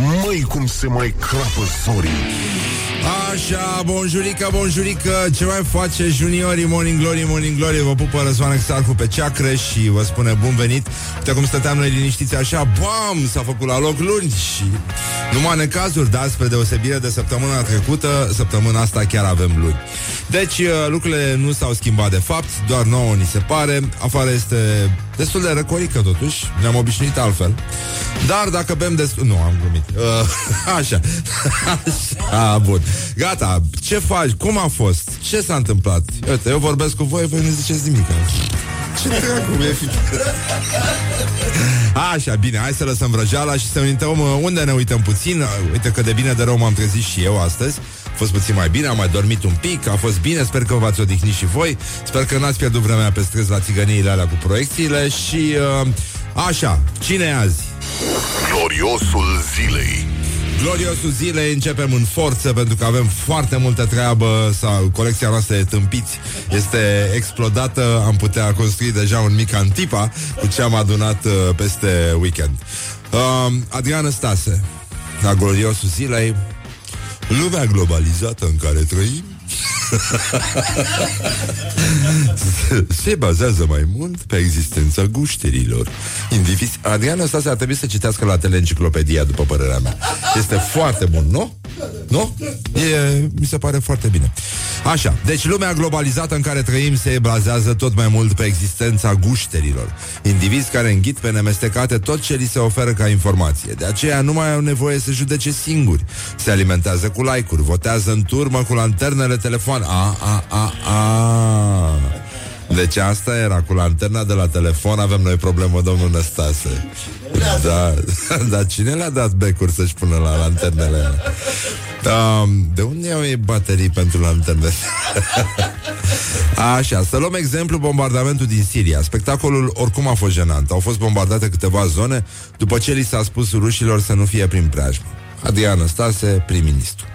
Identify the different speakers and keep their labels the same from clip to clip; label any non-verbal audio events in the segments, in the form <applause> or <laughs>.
Speaker 1: Măi cum se mai crapă zorii.
Speaker 2: Așa, bonjurică, bonjurică Ce mai face juniorii Morning Glory, Morning Glory? Vă pupă Răzvan Exarcu pe ceacră Și vă spune bun venit. Uite cum stăteam noi liniștiți așa Bam, s-a făcut la loc luni Și numai necazuri, da, spre deosebire de săptămâna trecută Săptămâna asta chiar avem luni. Deci uh, lucrurile nu s-au schimbat de fapt Doar nouă ni se pare. Afară este destul de răcorică totuși. Ne-am obișnuit altfel. Dar dacă bem destul... Nu, am glumit uh, <laughs> Așa Așa, bun Gata, ce faci? Cum a fost? Ce s-a întâmplat? Uite, eu vorbesc cu voi, voi nu ziceți nimic ce dracu e fi... Așa, bine, hai să lăsăm vrăjeala și să ne uităm uh, unde ne uităm puțin. Uite că de bine de rău m-am trezit și eu astăzi. A fost puțin mai bine, am mai dormit un pic, a fost bine, sper că v-ați odihnit și voi. Sper că n-ați pierdut vremea pe străzi la țigăniile alea cu proiecțiile și... Uh, așa, cine e azi?
Speaker 1: Gloriosul zilei
Speaker 2: Gloriosul zilei începem în forță pentru că avem foarte multă treabă sau colecția noastră de tâmpiți este explodată. Am putea construi deja un mic antipa cu ce am adunat uh, peste weekend. Uh, Adrian Stase, la gloriosul zilei, lumea globalizată în care trăim <laughs> se bazează mai mult pe existența gușterilor. Indivizi... Adrian ăsta ar trebui să citească la teleenciclopedia, după părerea mea. Este foarte bun, nu? Nu? E, mi se pare foarte bine. Așa, deci lumea globalizată în care trăim se bazează tot mai mult pe existența gușterilor. Indivizi care înghit pe nemestecate tot ce li se oferă ca informație. De aceea nu mai au nevoie să judece singuri. Se alimentează cu like-uri, votează în turmă cu lanternele telefon. A, a, a, a. Deci asta era cu lanterna de la telefon Avem noi problemă, domnul Năstase. Da, <laughs> dar cine le-a dat becuri să-și pună la lanternele da, De unde iau ei baterii pentru lanterne? <laughs> Așa, să luăm exemplu bombardamentul din Siria. Spectacolul oricum a fost jenant. Au fost bombardate câteva zone După ce li s-a spus rușilor să nu fie prin preajmă Adrian Stase, prim-ministru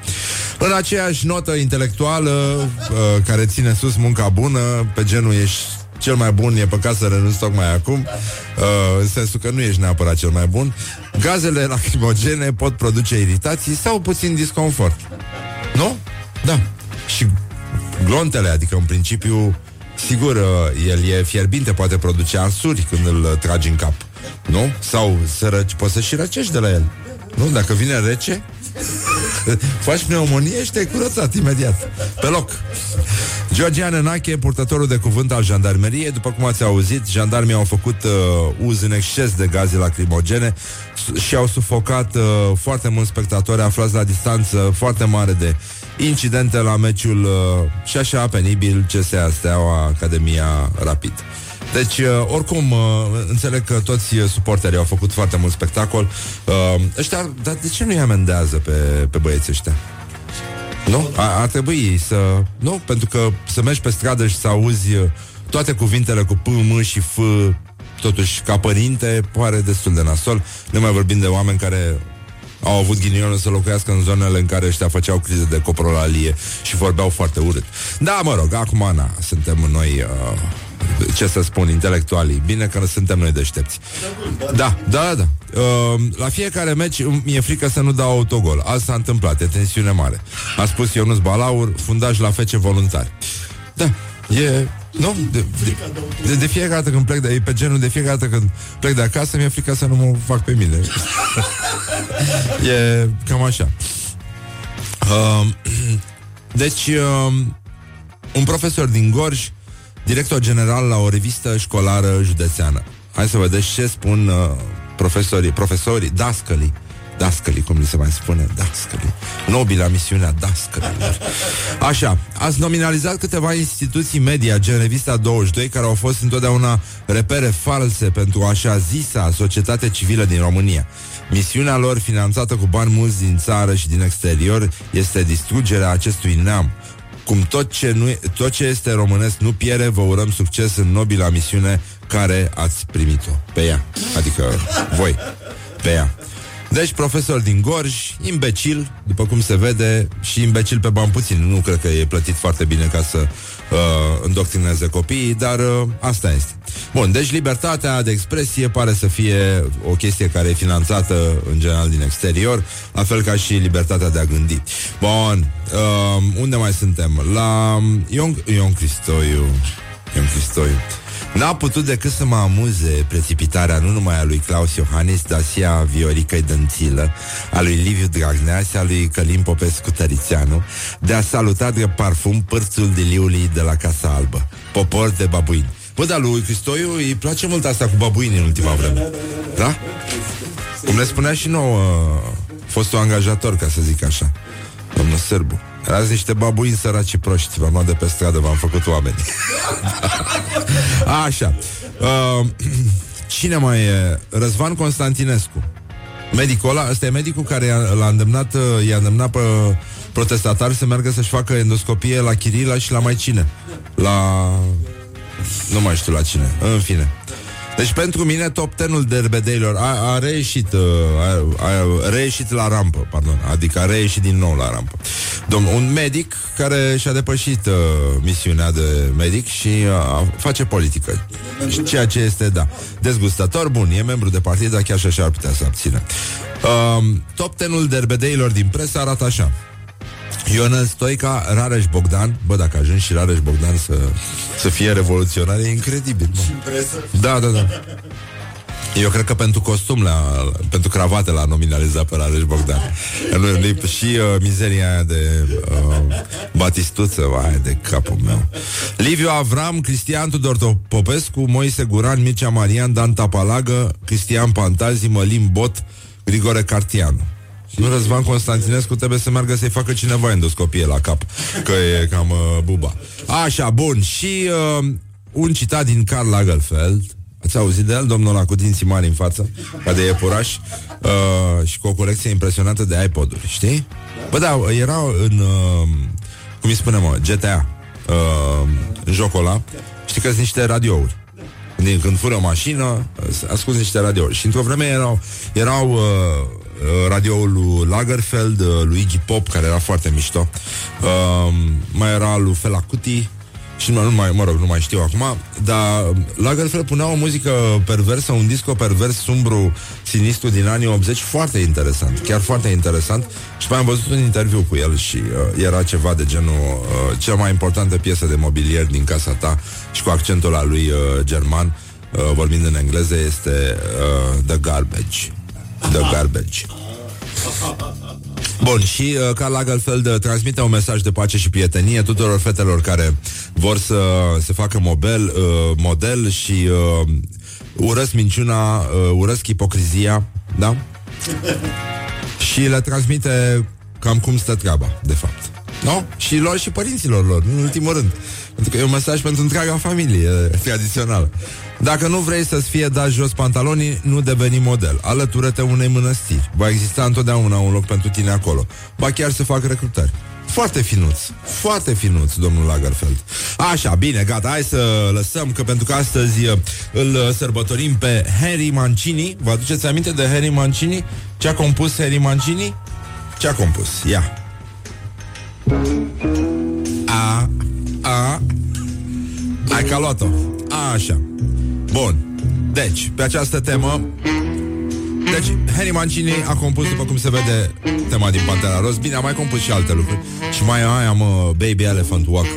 Speaker 2: în aceeași notă intelectuală uh, care ține sus munca bună, pe genul ești cel mai bun, e păcat să renunți tocmai acum, uh, în sensul că nu ești neapărat cel mai bun, gazele lacrimogene pot produce iritații sau puțin disconfort. Nu? Da. Și glontele, adică în principiu, sigur, uh, el e fierbinte, poate produce arsuri când îl tragi în cap. Nu? Sau să răci, poți să și răcești de la el. Nu? Dacă vine rece, <laughs> Faci pneumonie și te-ai curățat imediat. Pe loc. Georgian Enache, purtătorul de cuvânt al jandarmeriei, după cum ați auzit, jandarmii au făcut uh, uz în exces de gaze lacrimogene și au sufocat uh, foarte mulți spectatori aflați la distanță foarte mare de incidente la meciul uh, și așa penibil CSA Steaua Academia Rapid. Deci, uh, oricum, uh, înțeleg că toți uh, suporterii au făcut foarte mult spectacol. Uh, ăștia, dar de ce nu-i amendează pe, pe băieții ăștia? Nu? A, ar trebui să... Nu? Pentru că să mergi pe stradă și să auzi uh, toate cuvintele cu P, M și F totuși ca părinte pare destul de nasol. Nu mai vorbim de oameni care au avut ghinionul să locuiască în zonele în care ăștia făceau crize de coprolalie și vorbeau foarte urât. Da, mă rog, acum, na, suntem noi... Uh, ce să spun, intelectualii. Bine că suntem noi deștepți. Da, da, da. Uh, la fiecare meci mi-e frică să nu dau autogol. Asta s-a întâmplat, e tensiune mare. A spus Ionuț Balaur, fundaj la fece voluntari. Da, e... Nu? De, de, de, de fiecare dată când plec de e pe genul de fiecare dată când plec de acasă mi-e frică să nu mă fac pe mine. <laughs> e cam așa. Uh, <clears throat> deci, uh, un profesor din Gorj director general la o revistă școlară județeană. Hai să vedeți ce spun uh, profesorii, profesorii, dascălii, dascălii, cum li se mai spune, dascălii, nobila misiunea dascălilor. Așa, ați nominalizat câteva instituții media, gen Revista 22, care au fost întotdeauna repere false pentru așa zisa societate civilă din România. Misiunea lor, finanțată cu bani mulți din țară și din exterior, este distrugerea acestui neam. Cum tot ce, nu, tot ce este românesc nu piere, vă urăm succes în nobila misiune care ați primit-o pe ea. Adică voi, pe ea. Deci, profesor din Gorj, imbecil, după cum se vede, și imbecil pe bani puțin. Nu cred că e plătit foarte bine ca să uh, îndoctrineze copiii, dar uh, asta este. Bun, deci libertatea de expresie pare să fie o chestie care e finanțată în general din exterior, la fel ca și libertatea de a gândi. Bun, uh, unde mai suntem? La Ion, Ion Cristoiu. Ion Cristoiu. N-a putut decât să mă amuze precipitarea nu numai a lui Claus Iohannis, dar și a Vioricăi Dănțilă, a lui Liviu Dragnea și a lui Călim Popescu Tărițeanu, de a saluta de parfum părțul de liului de la Casa Albă, popor de babuini. Bă, dar lui Cristoiu îi place mult asta cu babuini în ultima vreme. Da? Cum le spunea și nouă fostul angajator, ca să zic așa, domnul Sârbu. Erați niște babuini săraci proști. V-am luat de pe stradă, v-am făcut oameni. <laughs> Așa. Uh, <clears throat> Cine mai e? Răzvan Constantinescu. Medicul ăla, ăsta e medicul care l-a îndemnat I-a îndemnat pe protestatari Să meargă să-și facă endoscopie la Chirila Și la mai cine La... Nu mai știu la cine. În fine deci pentru mine top tenul derbedeilor a, a reieșit uh, a, a reieșit la rampă, pardon, adică a reieșit din nou la rampă. Domn, un medic care și-a depășit uh, misiunea de medic și uh, face politică. Ceea ce este, da, dezgustător, bun, e membru de partid, dar chiar și așa ar putea să abține. Uh, top tenul derbedeilor din presă arată așa. Ionel Stoica, Rareș Bogdan Bă, dacă ajungi și Rareș Bogdan să, să fie revoluționar, e incredibil bă. Da, da, da eu cred că pentru costum, la, pentru cravate l-a nominalizat pe Rareș Bogdan. și uh, mizeria aia de uh, batistuță, vai de capul meu. Liviu Avram, Cristian Tudor Popescu, Moise Guran, Mircea Marian, Dan Tapalagă, Cristian Pantazi, Mălim Bot, Grigore Cartianu. Nu Răzvan Constantinescu trebuie să meargă să-i facă cineva endoscopie la cap Că e cam uh, buba. Așa, bun, și uh, un citat din Karl Lagerfeld. Ați auzit de el, domnul ăla cu dinții mari în față Ca de iepuraș. Uh, Și cu o colecție impresionantă de iPod-uri Știi? Bă, da, era în uh, Cum îi spunem, mă, GTA uh, În jocul ăla. Știi că sunt niște radiouri. Din când fură o mașină, ascult niște radiouri. Și într-o vreme erau, erau uh, Uh, radioul lui Lagerfeld, uh, Luigi Pop, care era foarte mișto. Uh, mai era lui Fela Kuti, și nu, nu mai, mă rog, nu mai știu acum, dar Lagerfeld punea o muzică perversă, un disco pervers, sumbru, sinistru din anii 80, foarte interesant, chiar foarte interesant. Și mai am văzut un interviu cu el și uh, era ceva de genul uh, cea mai importantă piesă de mobilier din casa ta și cu accentul la lui uh, german, uh, vorbind în engleză, este uh, The Garbage. The garbage. Bun, și uh, Karl Lagerfeld uh, transmite un mesaj de pace și prietenie tuturor fetelor care vor să se facă model, uh, model și uh, urăsc minciuna, uh, urăsc ipocrizia, da? și le transmite cam cum stă treaba, de fapt. Nu? Și lor și părinților lor, în ultimul rând. Pentru că e un mesaj pentru întreaga familie tradițională. Dacă nu vrei să-ți fie dat jos pantalonii, nu deveni model. Alătură-te unei mănăstiri. Va exista întotdeauna un loc pentru tine acolo. Ba chiar să fac recrutări. Foarte finuț, foarte finuț, domnul Lagerfeld. Așa, bine, gata, hai să lăsăm, că pentru că astăzi uh, îl uh, sărbătorim pe Harry Mancini. Vă aduceți aminte de Harry Mancini? Ce a compus Harry Mancini? Ce a compus? Ia. A, a, ai ca luat-o. Așa. Bun. Deci, pe această temă deci, Henry Mancini a compus, după cum se vede, tema din Pantera Roz. Bine, a mai compus și alte lucruri. Și mai aia, mă, Baby Elephant Walk.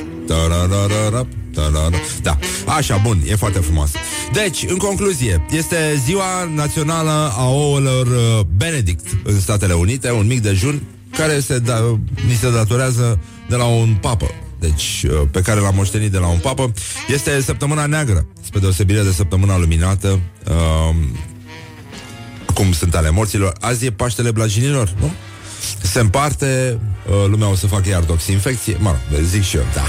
Speaker 2: Da, așa, bun, e foarte frumos. Deci, în concluzie, este ziua națională a ouălor uh, Benedict în Statele Unite, un mic dejun care se da, ni se datorează de la un papă deci uh, pe care l-am moștenit de la un papă, este săptămâna neagră, spre deosebire de săptămâna luminată, uh, cum sunt ale morților. Azi e Paștele Blajinilor, nu? Se împarte, uh, lumea o să facă iar toxinfecție, mă rog, zic și eu, da,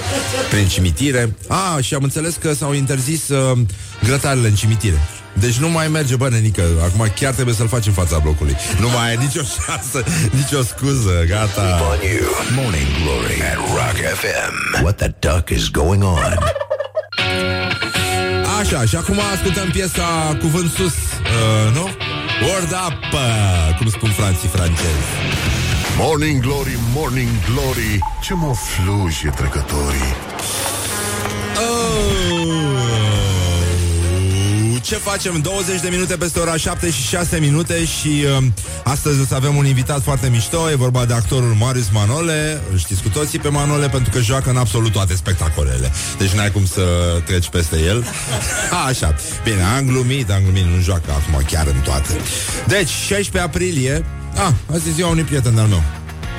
Speaker 2: <laughs> prin cimitire. Ah, și am înțeles că s-au interzis uh, grătarele în cimitire. Deci nu mai merge, bă, nenică. Acum chiar trebuie să-l faci în fața blocului. Nu mai ai nicio șansă, <laughs> nicio scuză. Gata.
Speaker 3: Morning Glory at Rock FM What the duck is going on?
Speaker 2: Așa, și acum ascultăm piesa Cuvânt Sus uh, Nu? Word up, uh, cum spun franții francezi.
Speaker 1: Morning Glory, Morning Glory. Ce mă fluje trecătorii
Speaker 2: Ce facem? 20 de minute peste ora 7 și 6 minute și uh, astăzi o să avem un invitat foarte mișto, e vorba de actorul Marius Manole, îl știți cu toții pe Manole pentru că joacă în absolut toate spectacolele, deci n-ai cum să treci peste el. <laughs> A, așa, bine, am glumit, am glumit, nu joacă acum chiar în toate. Deci, 16 aprilie, a, azi e ziua unui prieten al meu.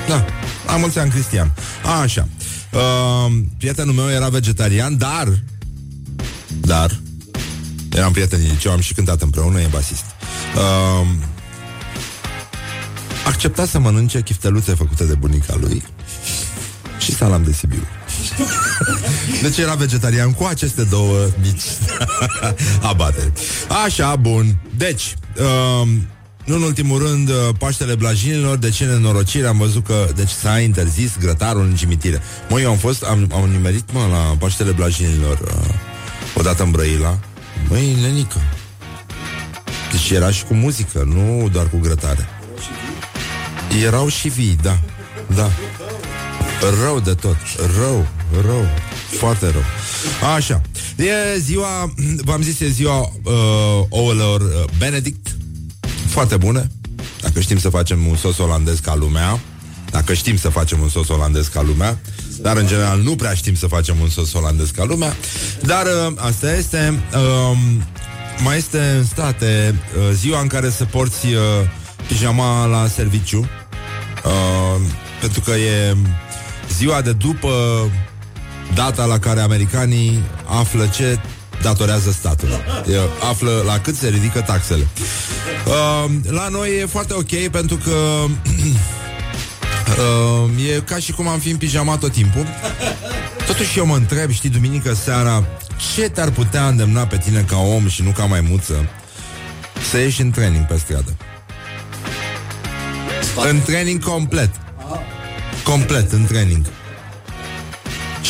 Speaker 2: Da, am mulți ani, Cristian. A, așa. Uh, prietenul meu era vegetarian, dar dar Eram prieteni din liceu, am și cântat împreună, e basist. Uh, accepta să mănânce chifteluțe făcute de bunica lui și salam de Sibiu. Deci era vegetarian cu aceste două mici <laughs> abateri. Așa, bun. Deci, uh, nu în ultimul rând, uh, Paștele Blajinilor, de ce nenorocire, am văzut că deci s-a interzis grătarul în cimitire. Mă, eu am fost, am, am nimerit, mă, la Paștele Blajinilor uh, odată în Brăila Măi, nenică. Deci era și cu muzică, nu doar cu grătare. Erau și vii, da Da. Rău de tot, rău, rău Foarte rău. Așa, e ziua V-am zis, e ziua uh, ouălor uh, Benedict. Foarte bune Dacă știm să facem un sos olandez ca lumea Dacă știm să facem un sos olandez ca lumea dar în general nu prea știm să facem un sos olandez ca lumea. Dar uh, asta este. Uh, mai este în state uh, ziua în care să porți uh, pijama la serviciu. Uh, pentru că e ziua de după data la care americanii află ce datorează statul. E, află la cât se ridică taxele. Uh, la noi e foarte ok pentru că <clears throat> Uh, e ca și cum am fi în pijama tot timpul. Totuși eu mă întreb, știi, duminică seara, ce te-ar putea îndemna pe tine ca om și nu ca maimuță să ieși în training pe stradă? În training complet. Complet, în training.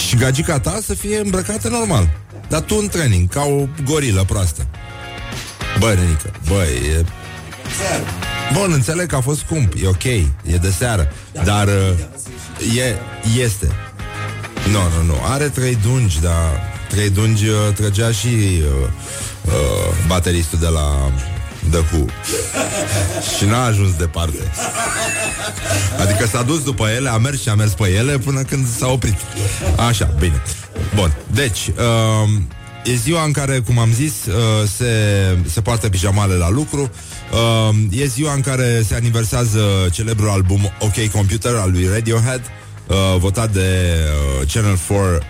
Speaker 2: Și gagica ta să fie îmbrăcată normal. Dar tu în training, ca o gorilă proastă. Băi, Renică, băi, e... Bun, înțeleg că a fost scump, e ok, e de seară, dar uh, e, este. Nu, nu, nu, are trei dungi, dar trei dungi uh, trăgea și uh, uh, bateristul de la The Who. și n-a ajuns departe. Adică s-a dus după ele, a mers și a mers pe ele până când s-a oprit. Așa, bine. Bun, deci... Uh, E ziua în care, cum am zis, uh, se, se poartă pijamale la lucru. Uh, e ziua în care se aniversează celebrul album OK Computer al lui Radiohead, uh, votat de uh, Channel 4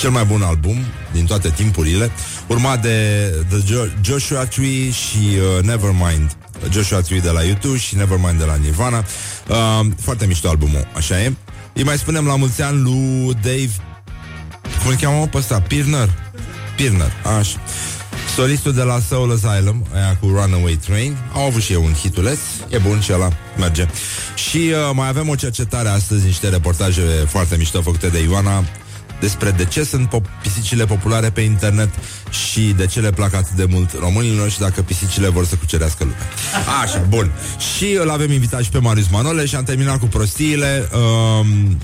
Speaker 2: cel mai bun album din toate timpurile, urmat de The jo- Joshua Tree și uh, Nevermind. Joshua Tree de la YouTube și Nevermind de la Nirvana. Uh, foarte mișto albumul, așa e. Îi mai spunem la mulți ani lui Dave cum îl cheamă pe ăsta? Pirner? Pirner, așa. Solistul de la Soul Asylum, aia cu Runaway Train, au avut și eu un hituleț, e bun și ăla, merge. Și uh, mai avem o cercetare astăzi, niște reportaje foarte mișto făcute de Ioana despre de ce sunt po- pisicile populare pe internet și de ce le plac atât de mult românilor și dacă pisicile vor să cucerească lumea. Așa, bun. Și îl avem invitat și pe Marius Manole și am terminat cu prostiile. Um,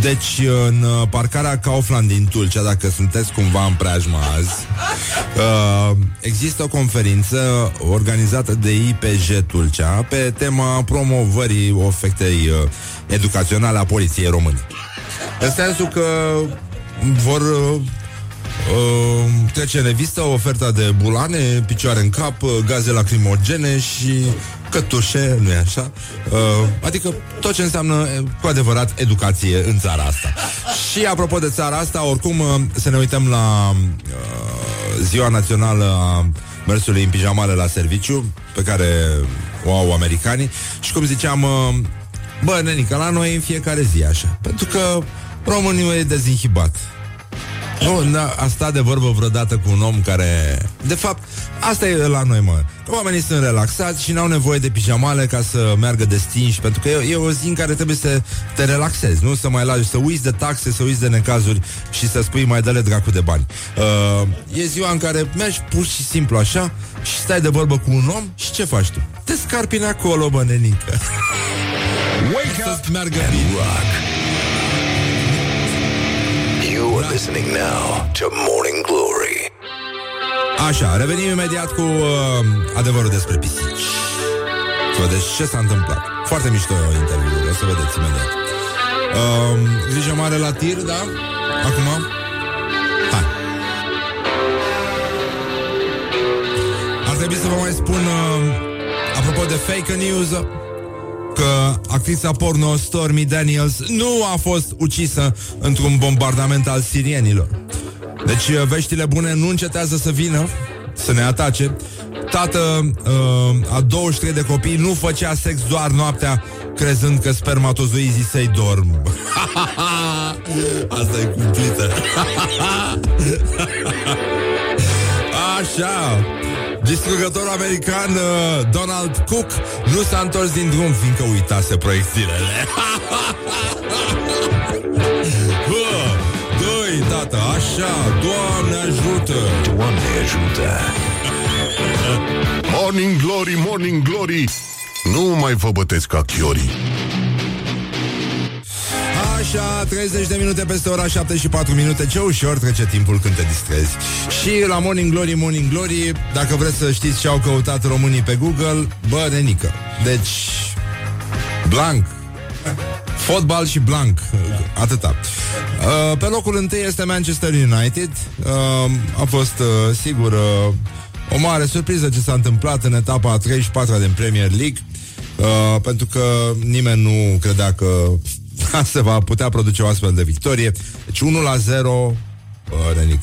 Speaker 2: deci, în uh, parcarea Kaufland din Tulcea, dacă sunteți cumva în preajma azi, uh, există o conferință organizată de IPJ Tulcea pe tema promovării ofectei uh, educaționale a poliției române. În sensul că vor uh, uh, trece în revistă oferta de bulane, picioare în cap, uh, gaze lacrimogene și cătușe, nu e așa? Uh, adică tot ce înseamnă uh, cu adevărat educație în țara asta. <laughs> Și apropo de țara asta, oricum uh, să ne uităm la uh, ziua națională a mersului în pijamale la serviciu, pe care o au americanii. Și cum ziceam, uh, bă, nenică, la noi în fiecare zi așa. Pentru că românul e dezinhibat. Nu, da, a stat de vorbă vreodată cu un om care... De fapt, asta e la noi, mă. Oamenii sunt relaxați și n-au nevoie de pijamale ca să meargă destinși, pentru că e, e o zi în care trebuie să te relaxezi, nu să mai lași, să uiți de taxe, să uiți de necazuri și să spui mai dă-le dracu de bani. Uh, e ziua în care mergi pur și simplu așa și stai de vorbă cu un om și ce faci tu? Te scarpini acolo, bă, nenică.
Speaker 1: Wake
Speaker 2: să meargă bine.
Speaker 3: Rock. You are listening now to Morning Glory.
Speaker 2: Așa, revenim imediat cu uh, adevărul despre pisici. Să vedeți ce s-a întâmplat. Foarte mișto interviul, o să vedeți imediat. Uh, grijă mare la tir, da? Acum? Hai. Ar trebui să vă mai spun, uh, apropo de fake news, că actrița porno Stormy Daniels nu a fost ucisă într-un bombardament al sirienilor. Deci uh, veștile bune nu încetează să vină, să ne atace. Tată uh, a 23 de copii nu făcea sex doar noaptea, crezând că spermatozoizii săi dorm. <laughs> Asta e cumplită. <laughs> Așa. Distrugătorul american uh, Donald Cook nu s-a întors din drum fiindcă uitase proiectilele. <laughs> Bă, doi, tată, așa, Doamne ajută!
Speaker 3: Doamne ajută! <laughs>
Speaker 1: Morning Glory, Morning Glory Nu mai vă bătesc ca chiorii
Speaker 2: Așa, 30 de minute peste ora 7 și 4 minute. Ce ușor trece timpul când te distrezi. Și la Morning Glory, Morning Glory Dacă vreți să știți ce au căutat românii pe Google Bă, nenică. Deci, blank Fotbal și blank Atâta. Uh, Pe locul întâi este Manchester United. Uh, A fost, uh, sigur uh, O mare surpriză ce s-a întâmplat În etapa a 34 din Premier League. Uh, Pentru că nimeni nu credea că <laughs> se va putea produce o astfel de victorie. Deci 1 la 0 uh, Renic.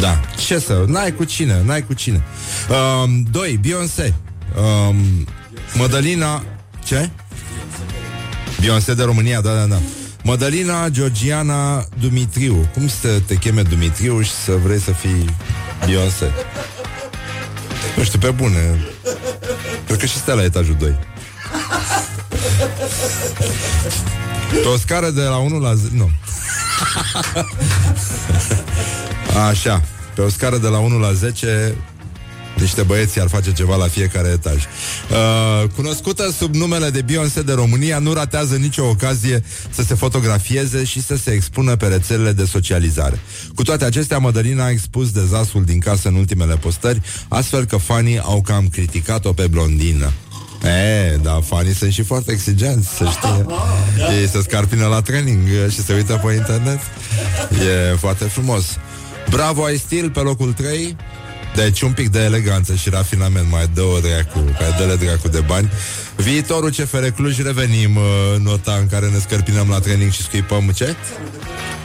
Speaker 2: Da, ce să, n-ai cu cine, n-ai cu cine. Um, 2. Beyoncé. Um, Mădălina... Ce? Beyoncé de România, da, da, da. Mădălina Georgiana Dumitriu. Cum să te cheme Dumitriu și să vrei să fii Beyoncé? Nu știu, pe bune. Cred că și stai la etajul 2. Pe o scară de la 1 la 10 Nu Așa Pe o scară de la 1 la 10 niște băieți ar face ceva la fiecare etaj. Uh, cunoscută sub numele de Beyoncé de România, nu ratează nicio ocazie să se fotografieze și să se expună pe rețelele de socializare. Cu toate acestea, Mădălina a expus dezastrul din casă în ultimele postări, astfel că fanii au cam criticat-o pe blondină. E, da, fanii sunt și foarte exigenți, să știe. Ei se scarpină la training și se uită pe internet. E foarte frumos. Bravo, ai stil pe locul 3. Deci un pic de eleganță și rafinament Mai dă o dracu, mai dă-le dracu de bani Viitorul CFR Cluj Revenim uh, nota în care ne scărpinăm la training Și scuipăm ce?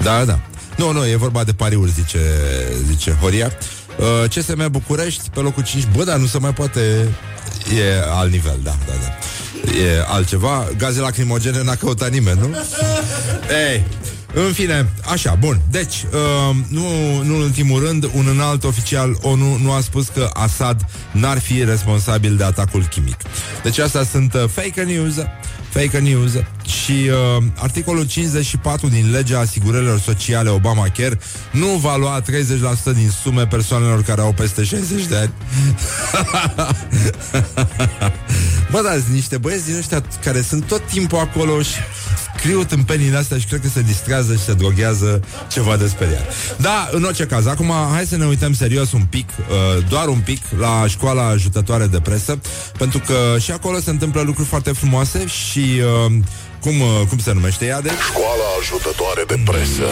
Speaker 2: Da, da Nu, nu, e vorba de pariuri, zice, zice Horia uh, CSM București pe locul 5 Bă, dar nu se mai poate E alt nivel, da, da, da E altceva Gaze lacrimogene n-a căutat nimeni, nu? Ei, în fine, așa, bun. Deci, uh, nu, nu în ultimul rând, un înalt oficial ONU nu a spus că Assad n-ar fi responsabil de atacul chimic. Deci astea sunt uh, fake news, fake news și uh, articolul 54 din legea asigurărilor sociale Obamacare nu va lua 30% din sume persoanelor care au peste 60 de ani. <laughs> Bă, da, niște băieți din ăștia care sunt tot timpul acolo și scriu tâmpenile astea și cred că se distrează și se droghează ceva de speriat. Da, în orice caz, acum hai să ne uităm serios un pic, uh, doar un pic, la școala ajutătoare de presă, pentru că și acolo se întâmplă lucruri foarte frumoase și uh, cum, uh, cum se numește ea de?
Speaker 1: Școala ajutătoare de presă.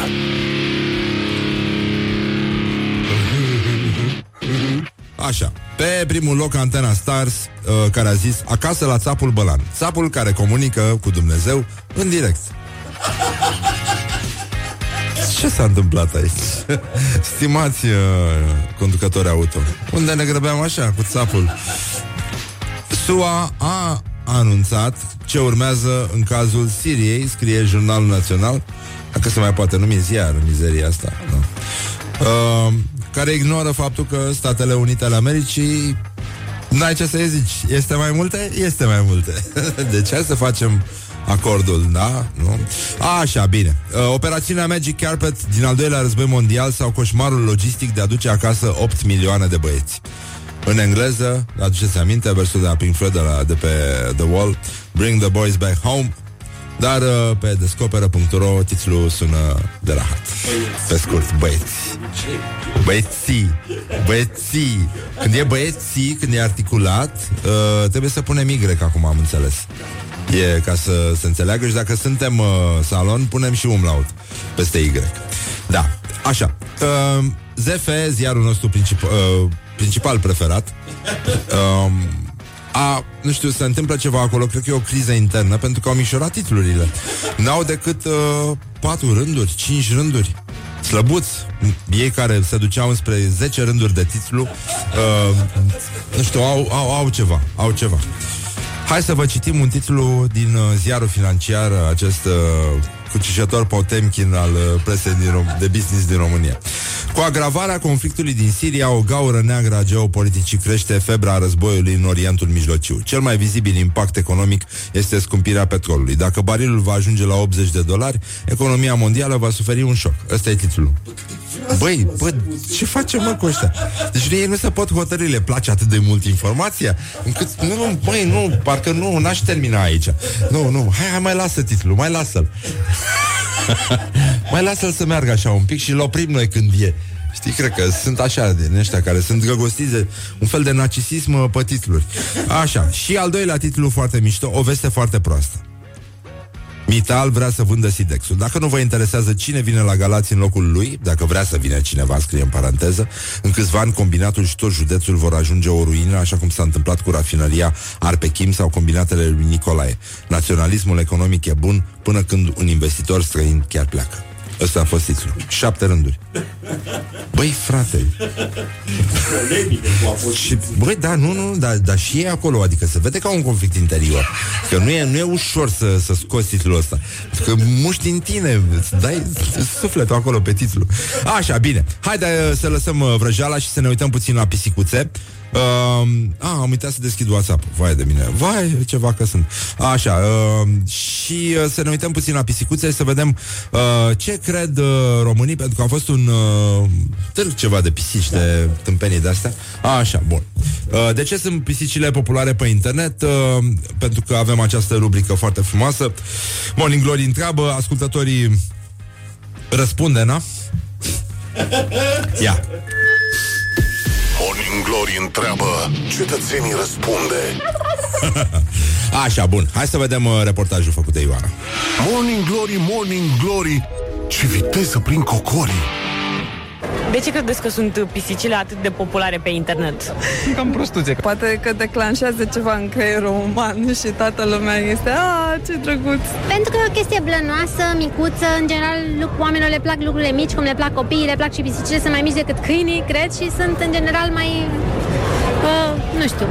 Speaker 2: Așa, pe primul loc Antena Stars uh, Care a zis Acasă la țapul Bălan. Țapul care comunică cu Dumnezeu în direct. Ce s-a întâmplat aici? <laughs> Stimați uh, conducători auto Unde ne grăbeam așa cu țapul? SUA a anunțat ce urmează în cazul Siriei Scrie Jurnalul Național Dacă se mai poate numi ziar mizeria asta nu? Uh, care ignoră faptul că Statele Unite ale Americii N-ai ce să zici, este mai multe? Este mai multe <laughs> Deci hai să facem acordul, da? Nu? Așa, bine uh, Operațiunea Magic Carpet din al doilea război mondial Sau coșmarul logistic de a duce acasă 8 milioane de băieți în engleză, aduceți aminte versul de la Pink Floyd de, la, de pe The Wall Bring the boys back home Dar uh, pe descoperă.ro titlul sună de rahat. Pe scurt, băieți. Băieții. Băieții. Când e băieții, când e articulat, uh, trebuie să punem Y acum, am înțeles. E ca să se înțeleagă și dacă suntem uh, salon, punem și umlaut peste Y. Da, așa. Uh, ZF, ziarul nostru princip- uh, principal preferat, uh, a, nu știu, se întâmplă ceva acolo, cred că e o criză internă, pentru că au mișorat titlurile. N-au decât uh, patru rânduri, cinci rânduri. Slăbuți, ei care se duceau spre 10 rânduri de titlu, uh, nu știu, au, au, au ceva, au ceva. Hai să vă citim un titlu din uh, ziarul financiar, acest uh, cucișător Potemkin al uh, presei din Rom- de business din România. Cu agravarea conflictului din Siria, o gaură neagră a geopoliticii crește febra războiului în Orientul Mijlociu. Cel mai vizibil impact economic este scumpirea petrolului. Dacă barilul va ajunge la 80 de dolari, economia mondială va suferi un șoc. Ăsta e titlul. Băi, bă, ce facem mă cu ăștia? Deci ei nu se pot hotărâi, le place atât de mult informația încât, nu, nu, băi, nu, parcă nu, n-aș termina aici. Nu, nu, hai, hai, mai lasă titlul, mai lasă-l. mai lasă-l să meargă așa un pic și îl oprim noi când e. Știi, cred că sunt așa din ăștia care sunt drăgostiți de un fel de narcisism uh, pe titluri. Așa, și al doilea titlu foarte mișto, o veste foarte proastă. Mital vrea să vândă Sidexul. Dacă nu vă interesează cine vine la Galați în locul lui, dacă vrea să vină cineva, scrie în paranteză, în câțiva ani combinatul și tot județul vor ajunge o ruină, așa cum s-a întâmplat cu rafinăria Arpechim sau combinatele lui Nicolae. Naționalismul economic e bun până când un investitor străin chiar pleacă. Ăsta a fost titlul. Șapte rânduri. Băi, frate. și, băi, da, nu, nu, dar da, și e acolo, adică se vede ca un conflict interior. Că nu e, nu e ușor să, să scoți titlul ăsta. Că muști în tine, îți dai sufletul acolo pe titlu. Așa, bine. Haide să lăsăm uh, vrăjeala și să ne uităm puțin la pisicuțe. Uh, a, am uitat să deschid WhatsApp. Vai de mine. Vai, ceva că sunt. Așa, uh, și uh, să ne uităm puțin la pisicuțe să vedem uh, ce cred uh, românii, pentru că a fost un uh, târg ceva de pisici, de tâmpenii de astea. Așa, bun. Uh, de ce sunt pisicile populare pe internet? Uh, pentru că avem această rubrică foarte frumoasă. Morning Glory întreabă, ascultătorii răspunde, na? Ia.
Speaker 1: Morning Glory întreabă, cetățenii răspunde. <laughs>
Speaker 2: Așa, bun. Hai să vedem uh, reportajul făcut de Ioana.
Speaker 1: Morning Glory, Morning Glory, ce viteză prin cocorii.
Speaker 4: De ce credeți că sunt pisicile atât de populare pe internet?
Speaker 5: Cam prostuțe.
Speaker 6: Poate că declanșează ceva în creierul uman și toată lumea este A, ce drăguț!
Speaker 7: Pentru că e o chestie blănoasă, micuță, în general lu- oamenilor le plac lucrurile mici, cum le plac copiii, le plac și pisicile, sunt mai mici decât câinii, cred, și sunt în general mai, uh, nu știu,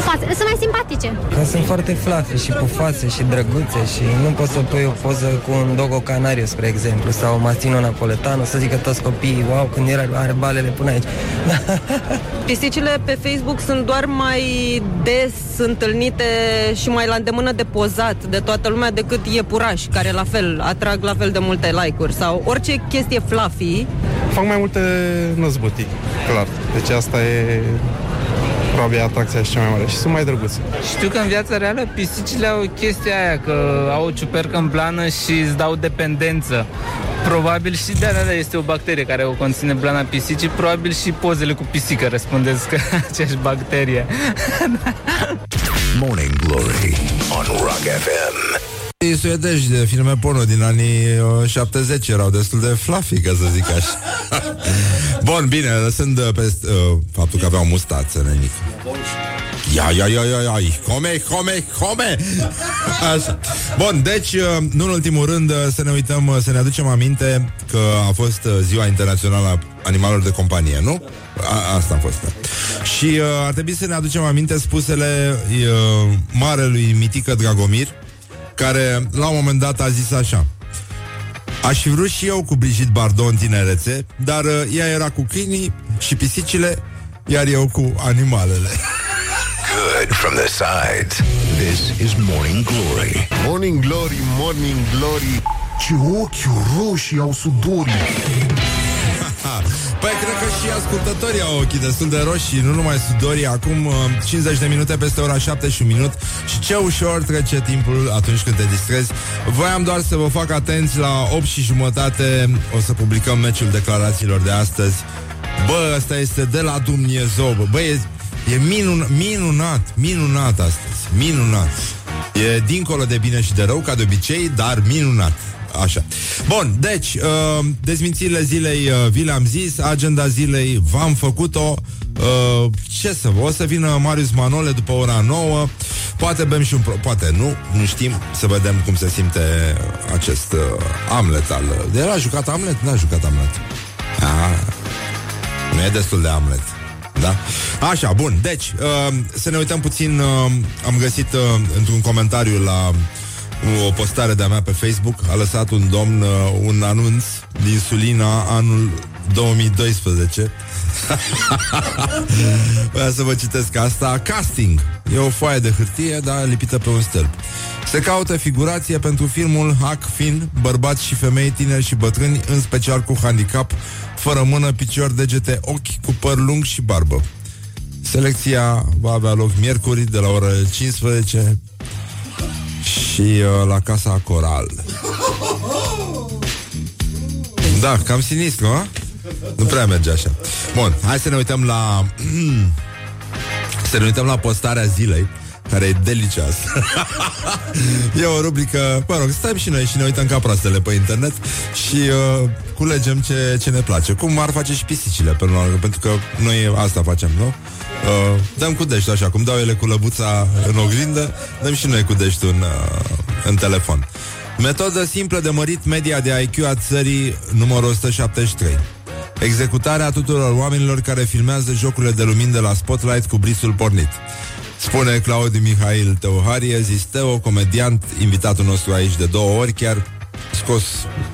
Speaker 7: pufoase, sunt mai simpatice.
Speaker 5: Că sunt foarte flafe și pufoase și drăguțe și nu poți să pui o poză cu un dogo canariu, spre exemplu, sau un mastino napoletano, să zică toți copiii, wow, când era, are balele până aici. <laughs>
Speaker 8: Pisicile pe Facebook sunt doar mai des întâlnite și mai la îndemână de pozat de toată lumea decât iepurași, care la fel atrag la fel de multe like-uri sau orice chestie fluffy.
Speaker 9: Fac mai multe năzbâtii, clar. Deci asta e probabil atracția și cea mai mare. Și sunt mai drăguțe.
Speaker 10: Știu că în viața reală pisicile au chestia aia, că au o ciupercă în blană și îți dau dependență. Probabil și de aia este o bacterie care o conține blana pisicii, probabil și pozele cu pisică răspundesc că <laughs> aceeași bacterie.
Speaker 3: Morning Glory on Rock FM.
Speaker 2: Ei suedezi de filme porno din anii uh, 70 erau destul de fluffy, ca să zic așa. <laughs> Bun, bine, lăsând uh, pe uh, faptul că aveau mustață, nenic. Ia, ia, ia, ia, ia, come, come, come <laughs> Așa. Bun, deci, uh, nu în ultimul rând uh, Să ne uităm, uh, să ne aducem aminte Că a fost uh, ziua internațională A animalelor de companie, nu? A, asta a fost da. Și uh, ar trebui să ne aducem aminte Spusele uh, marelui Mitică Dragomir Care la un moment dat a zis așa Aș fi vrut și eu cu Brigitte Bardot în tinerețe Dar uh, ea era cu câinii și pisicile Iar eu cu animalele
Speaker 3: Good from the sides. This is Morning Glory.
Speaker 1: Morning Glory, Morning Glory, ce ochi roșii au sudorii.
Speaker 2: Păi cred că și ascultătorii au ochii destul de roșii Nu numai sudorii. Acum uh, 50 de minute peste ora 7 și un minut Și ce ușor trece timpul atunci când te distrezi. Voiam doar să vă fac atenți La 8 și jumătate. O să publicăm meciul declarațiilor de astăzi. Bă, asta este de la Dumnezeu bă. Bă, e, e minun, minunat Minunat astăzi Minunat. E dincolo de bine și de rău, ca de obicei, dar minunat. Așa. Bun, deci, uh, dezmințirile zilei uh, vi le-am zis, agenda zilei v-am făcut-o. Uh, ce să vă, o să vină Marius Manole după ora 9 Poate bem și un pro- Poate nu, nu știm Să vedem cum se simte acest uh, Amlet al... El a jucat Amlet? N-a jucat Amlet ah, Nu e destul de Amlet da? Așa, bun, deci uh, Să ne uităm puțin uh, Am găsit uh, într-un comentariu la o postare de-a mea pe Facebook a lăsat un domn uh, un anunț din Sulina anul 2012 <laughs> Vreau să vă citesc asta. Casting. E o foaie de hârtie, dar lipită pe un stâlp. Se caută figurație pentru filmul Hack Fin Bărbați și femei tineri și bătrâni În special cu handicap Fără mână, picior, degete, ochi Cu păr lung și barbă. Selecția va avea loc miercuri de la ora 15 și uh, la Casa Coral. Da, cam sinistru, a? Nu prea merge așa. Bun, hai să ne uităm la... <clears throat> să ne uităm la postarea zilei care e delicioasă. <laughs> e o rubrică, mă rog, stăm și noi și ne uităm ca proastele pe internet și uh, culegem ce, ce ne place. Cum ar face și pisicile, pe urmă, pentru că noi asta facem, nu? Uh, dăm cu dești așa, cum dau ele cu lăbuța în oglindă, dăm și noi cu dești în, uh, în telefon. Metodă simplă de mărit media de IQ a țării numărul 173. Executarea tuturor oamenilor care filmează jocurile de lumini de la Spotlight cu brisul pornit. Spune Claudiu Mihail Teuharie, zis Teo, comediant, invitatul nostru aici de două ori, chiar scos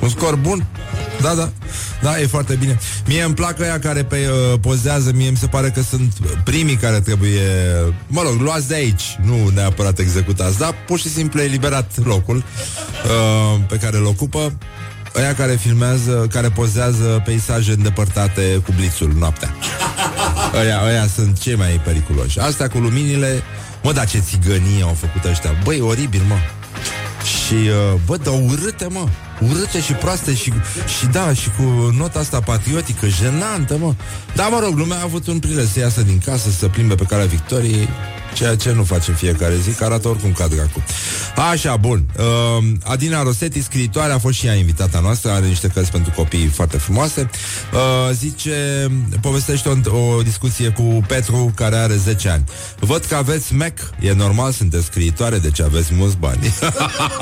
Speaker 2: un scor bun. Da, da, da, e foarte bine. Mie îmi plac ăia care pe, uh, pozează, mie mi se pare că sunt primii care trebuie, mă rog, luați de aici, nu neapărat executați, dar pur și simplu eliberat locul uh, pe care îl ocupă. Ăia care filmează, care pozează peisaje îndepărtate cu blițul noaptea. Ăia, ăia sunt cei mai periculoși. Astea cu luminile, mă, dar ce țigănie au făcut ăștia. Băi, oribil, mă. Și, uh, bă, dar urâte, mă Urâte și proaste și, și da, și cu nota asta patriotică Jenantă, mă. Dar mă rog, lumea a avut un prilej să iasă din casă Să plimbe pe calea victoriei Ceea ce nu face în fiecare zi, că arată oricum ca dracu. Așa, bun. Uh, Adina Rosetti, scriitoare, a fost și ea invitata noastră, are niște cărți pentru copii foarte frumoase. Uh, zice, povestește o, o discuție cu Petru, care are 10 ani. Văd că aveți Mac, e normal, sunteți scriitoare, deci aveți mulți bani.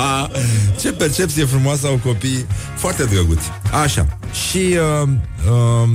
Speaker 2: <laughs> Ce percepție frumoasă au copiii, foarte drăguți. Așa. Și uh, uh,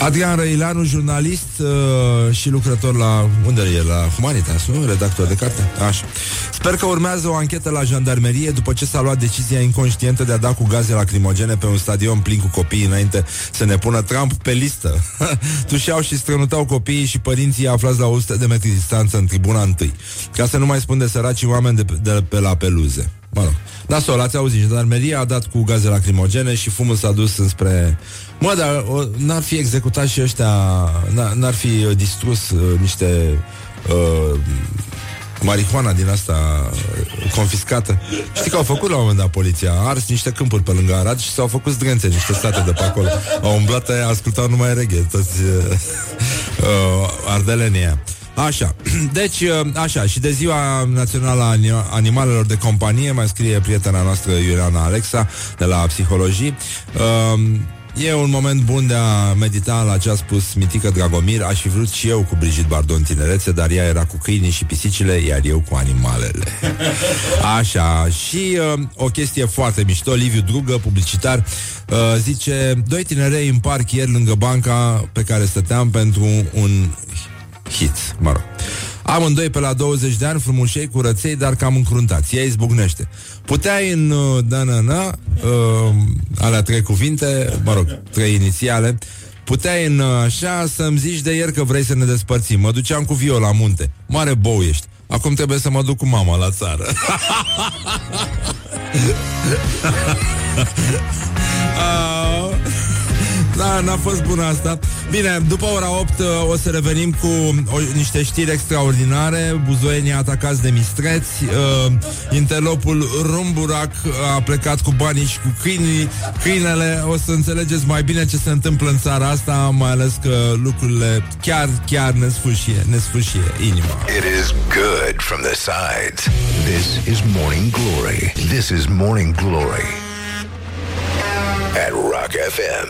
Speaker 2: Adrian Răileanu, jurnalist uh, și lucrător la... Unde e? La Humanitas, nu? Redactor de carte? Așa. Sper că urmează o anchetă la jandarmerie după ce s-a luat decizia inconștientă de a da cu gaze lacrimogene pe un stadion plin cu copii înainte să ne pună Trump pe listă. <laughs> Tușeau și strănutau copiii și părinții aflați la 100 de metri distanță în tribuna întâi. Ca să nu mai spun de săracii oameni de, pe- de pe la peluze. Mă rog. Da, sol, ați auzit, jandarmeria a dat cu gaze lacrimogene și fumul s-a dus înspre... Mă, dar o, n-ar fi executat și ăștia, n- n-ar fi uh, distrus uh, niște uh, marihuana din asta uh, confiscată. Știi că au făcut la un moment dat poliția, a ars niște câmpuri pe lângă Arad și s-au făcut zdrențe niște state de pe acolo. Au umblat, aia, ascultau numai reghe, toți uh, <laughs> uh, ardelenii aia. Așa, <clears throat> deci, uh, așa, și de ziua națională a ani- animalelor de companie, mai scrie prietena noastră Iuliana Alexa, de la Psihologii, um, E un moment bun de a medita la ce a spus Mitică Dragomir. Aș fi vrut și eu cu Brigitte Bardot în tinerețe Dar ea era cu câinii și pisicile Iar eu cu animalele. <laughs> Așa, și uh, o chestie foarte mișto. Liviu Drugă, publicitar uh, Zice, doi tinerei în parc ieri lângă banca Pe care stăteam pentru un hit, mă rog. Amândoi pe la 20 de ani, frumușei, curăței, dar cam încruntați. Ea izbucnește. Puteai în uh, da na na uh, alea trei cuvinte, mă rog, trei inițiale, puteai în uh, așa să-mi zici de ieri că vrei să ne despărțim. Mă duceam cu Vio la munte. Mare bou ești. Acum trebuie să mă duc cu mama la țară. <laughs> Ah. Da, n-a fost bună asta. Bine, după ora 8 uh, o să revenim cu o, niște știri extraordinare. Buzoienii atacați de mistreți. Uh, interlopul Rumburac a plecat cu banii și cu câinii. Câinele, o să înțelegeți mai bine ce se întâmplă în țara asta, mai ales că lucrurile chiar, chiar ne sfârșie, ne sfârșie inima.
Speaker 3: It is good from the sides. This is Morning Glory. This is Morning Glory. At Rock FM.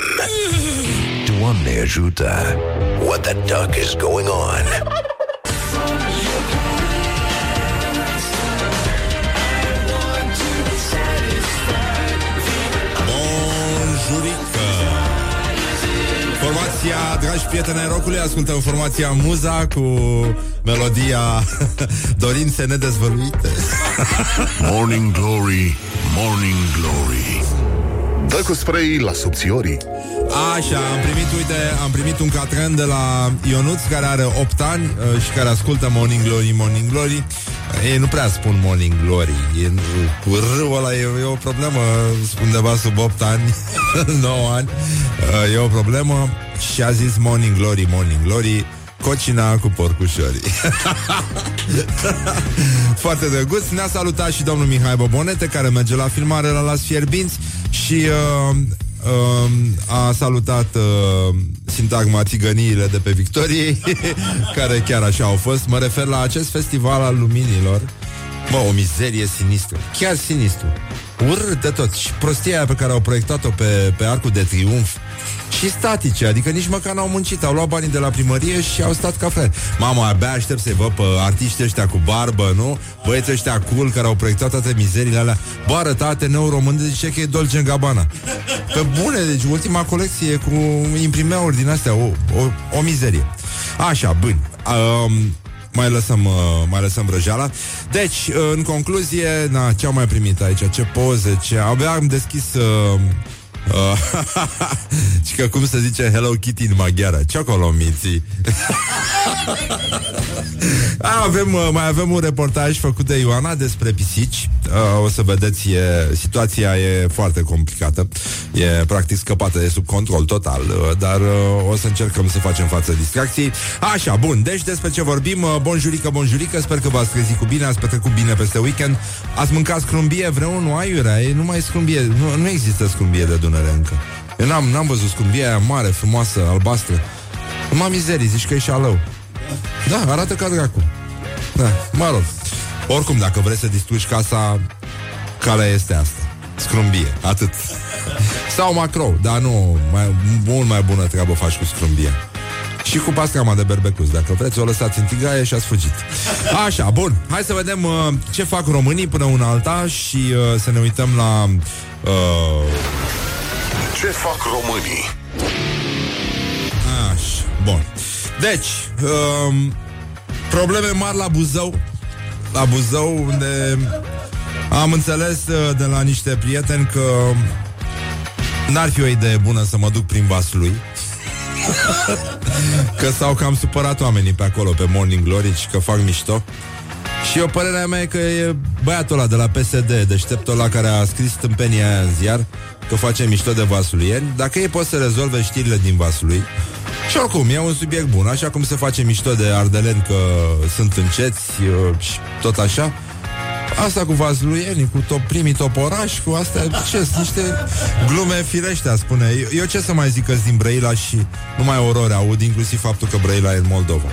Speaker 3: Doamne ajută. What the duck is going on?
Speaker 2: Bonjurică! Formația, dragi prieteni ai rocului, ascultăm formația Muza cu melodia <laughs> Dorințe nedezvăluite.
Speaker 1: Morning Glory, Morning Glory Dă cu spray la subțiorii
Speaker 2: Așa, am primit, uite, am primit un catren de la Ionuț care are 8 ani uh, și care ascultă Morning Glory, Morning Glory. Ei nu prea spun Morning Glory. E, cu râul ăla e, e o problemă undeva sub 8 ani, <laughs> 9 ani. Uh, e o problemă și a zis Morning Glory, Morning Glory. Cocina cu porcușorii <laughs> Foarte drăguț. Ne-a salutat și domnul Mihai Bobonete Care merge la filmare la Las Fierbinți Și uh, uh, a salutat uh, sintagma țigăniile de pe Victoriei <laughs> Care chiar așa au fost. Mă refer la acest festival al luminilor. Bă, o mizerie sinistră. Chiar sinistru. Urât de tot. Și prostia aia pe care au proiectat-o pe, pe Arcul de Triunf și statice, adică nici măcar n-au muncit Au luat banii de la primărie și au stat ca frate Mama, abia aștept să-i văd pe artiștii ăștia cu barbă, nu? Băieții ăștia cool care au proiectat toate mizerile alea Bă, arăta Ateneu Român de zice că e Dolce în Gabbana Pe bune, deci ultima colecție cu imprimeuri din astea O, o, o mizerie Așa, bun um, mai lăsăm, uh, mai lăsăm răjeala. Deci, uh, în concluzie, na, ce am mai primit aici? Ce poze, ce... Abia am deschis... Uh, Uh, <laughs> și că cum se zice Hello Kitty în maghiară. Ciocolomiții <laughs> avem, uh, Mai avem un reportaj făcut de Ioana Despre pisici. Uh, O să vedeți e, Situația e foarte complicată. E practic scăpată de sub control total uh, Dar uh, o să încercăm să facem față distracției. Așa, bun, deci despre ce vorbim? Uh, Bonjurică, bonjurică, sper că v-ați trezit cu bine Ați petrecut bine peste weekend. Ați mâncat scrumbie vreun? Nu aiurea, e numai scrumbie Nu, nu există scrumbie de Dunăre încă. Eu n-am, n-am văzut scrumbie aia mare, frumoasă, albastră. Numai mizerii, zici că e șalău. Da, arată ca dracu. Da, mă rog. Oricum, dacă vrei să distrugi casa Calea este asta. Scrumbie, atât. Sau macrou, dar nu mai, Mult mai bună treabă faci cu scrumbie. Și cu pascama de berbecus Dacă vreți, o lăsați în tigaie și ați fugit. Așa, bun, hai să vedem uh, Ce fac românii până una alta Și uh, să ne uităm la uh,
Speaker 1: Ce fac românii?
Speaker 2: Așa, bun. Deci um, Probleme mari la Buzău. La Buzău unde Am înțeles uh, de la niște prieteni Că N-ar fi o idee bună să mă duc prin Vaslui. <laughs> Că s-au cam supărat oamenii pe acolo Pe Morning Glory și că fac mișto. Și o părerea mea e că e băiatul ăla de la PSD Deșteptul ăla care a scris tâmpenia aia în ziar Că face mișto de vasulieni Dacă ei pot să rezolve știrile din Vaslui și oricum, e un subiect bun Așa cum se face mișto de ardeleni Că sunt înceți uh, și tot așa Asta cu vazluienii, cu top, primii toporași, cu astea, ce sunt niște glume firește, a spune. Eu, eu ce să mai zic că din Brăila și numai orori aud, inclusiv faptul că Brăila e în Moldova.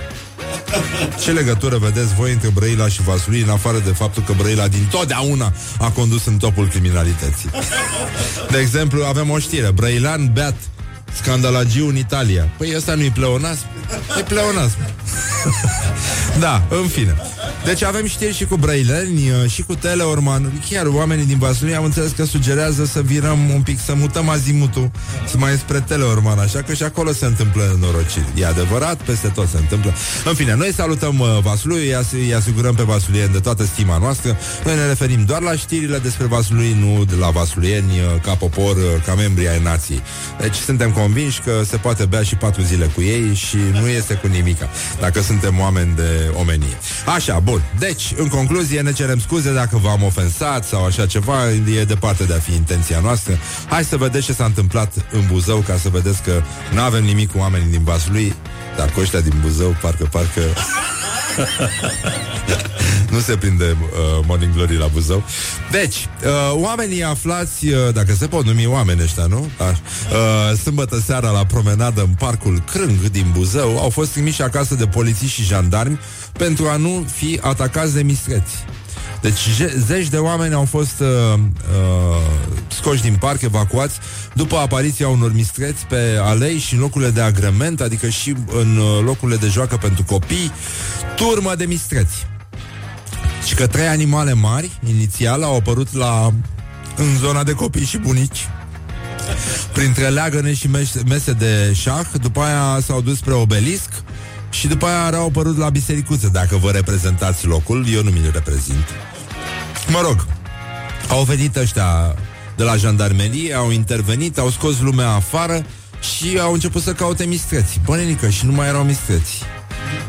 Speaker 2: Ce legătură vedeți voi între Brăila și Vaslui, în afară de faptul că Brăila din totdeauna a condus în topul criminalității? De exemplu, avem o știre. Brăilan beat Scandalagiu în Italia. Păi ăsta nu-i pleonasm? E pleonasm. <laughs> da, în fine. Deci avem știri și cu Brăileni uh, și cu Teleorman. Chiar oamenii din Vaslui am înțeles că sugerează să virăm un pic, să mutăm azimutul, să mai spre Teleorman, așa că și acolo se întâmplă norociri. E adevărat, peste tot se întâmplă. În fine, noi salutăm uh, Vaslui, îi, as- îi asigurăm pe vasluieni de toată stima noastră. Noi ne referim doar la știrile despre Vaslui, nu de la vasluieni uh, ca popor, uh, ca membri ai nației. Deci suntem convinși că se poate bea și patru zile cu ei și nu este cu nimica, dacă suntem oameni de omenie. Așa, Bun, deci, în concluzie, ne cerem scuze dacă v-am ofensat sau așa ceva, e departe de a fi intenția noastră. Hai să vedeți ce s-a întâmplat în Buzău, ca să vedeți că nu avem nimic cu oamenii din Vaslui, dar cu ăștia din Buzău, parcă, parcă... <laughs> <laughs> nu se prinde uh, Morning Glory la Buzău. Deci, uh, oamenii aflați, uh, dacă se pot numi oameni ăștia, nu? Da. Uh, sâmbătă seara la promenadă în parcul Crâng din Buzău au fost trimiși acasă de polițiști și jandarmi pentru a nu fi atacați de mistreți. Deci je- zeci de oameni au fost uh, uh, scoși din parc, evacuați, după apariția unor mistreți pe alei și în locurile de agrement, adică și în uh, locurile de joacă pentru copii, turmă de mistreți. Și că trei animale mari, inițial, au apărut la în zona de copii și bunici. Printre leagăne și mes- mese de șah, după aia s-au dus spre obelisc și după aia au apărut la bisericuță. Dacă vă reprezentați locul, eu nu mi-l reprezint. Mă rog, au venit ăștia de la jandarmerie, au intervenit, au scos lumea afară și au început să caute mistreți. Bănenică, și nu mai erau mistreți.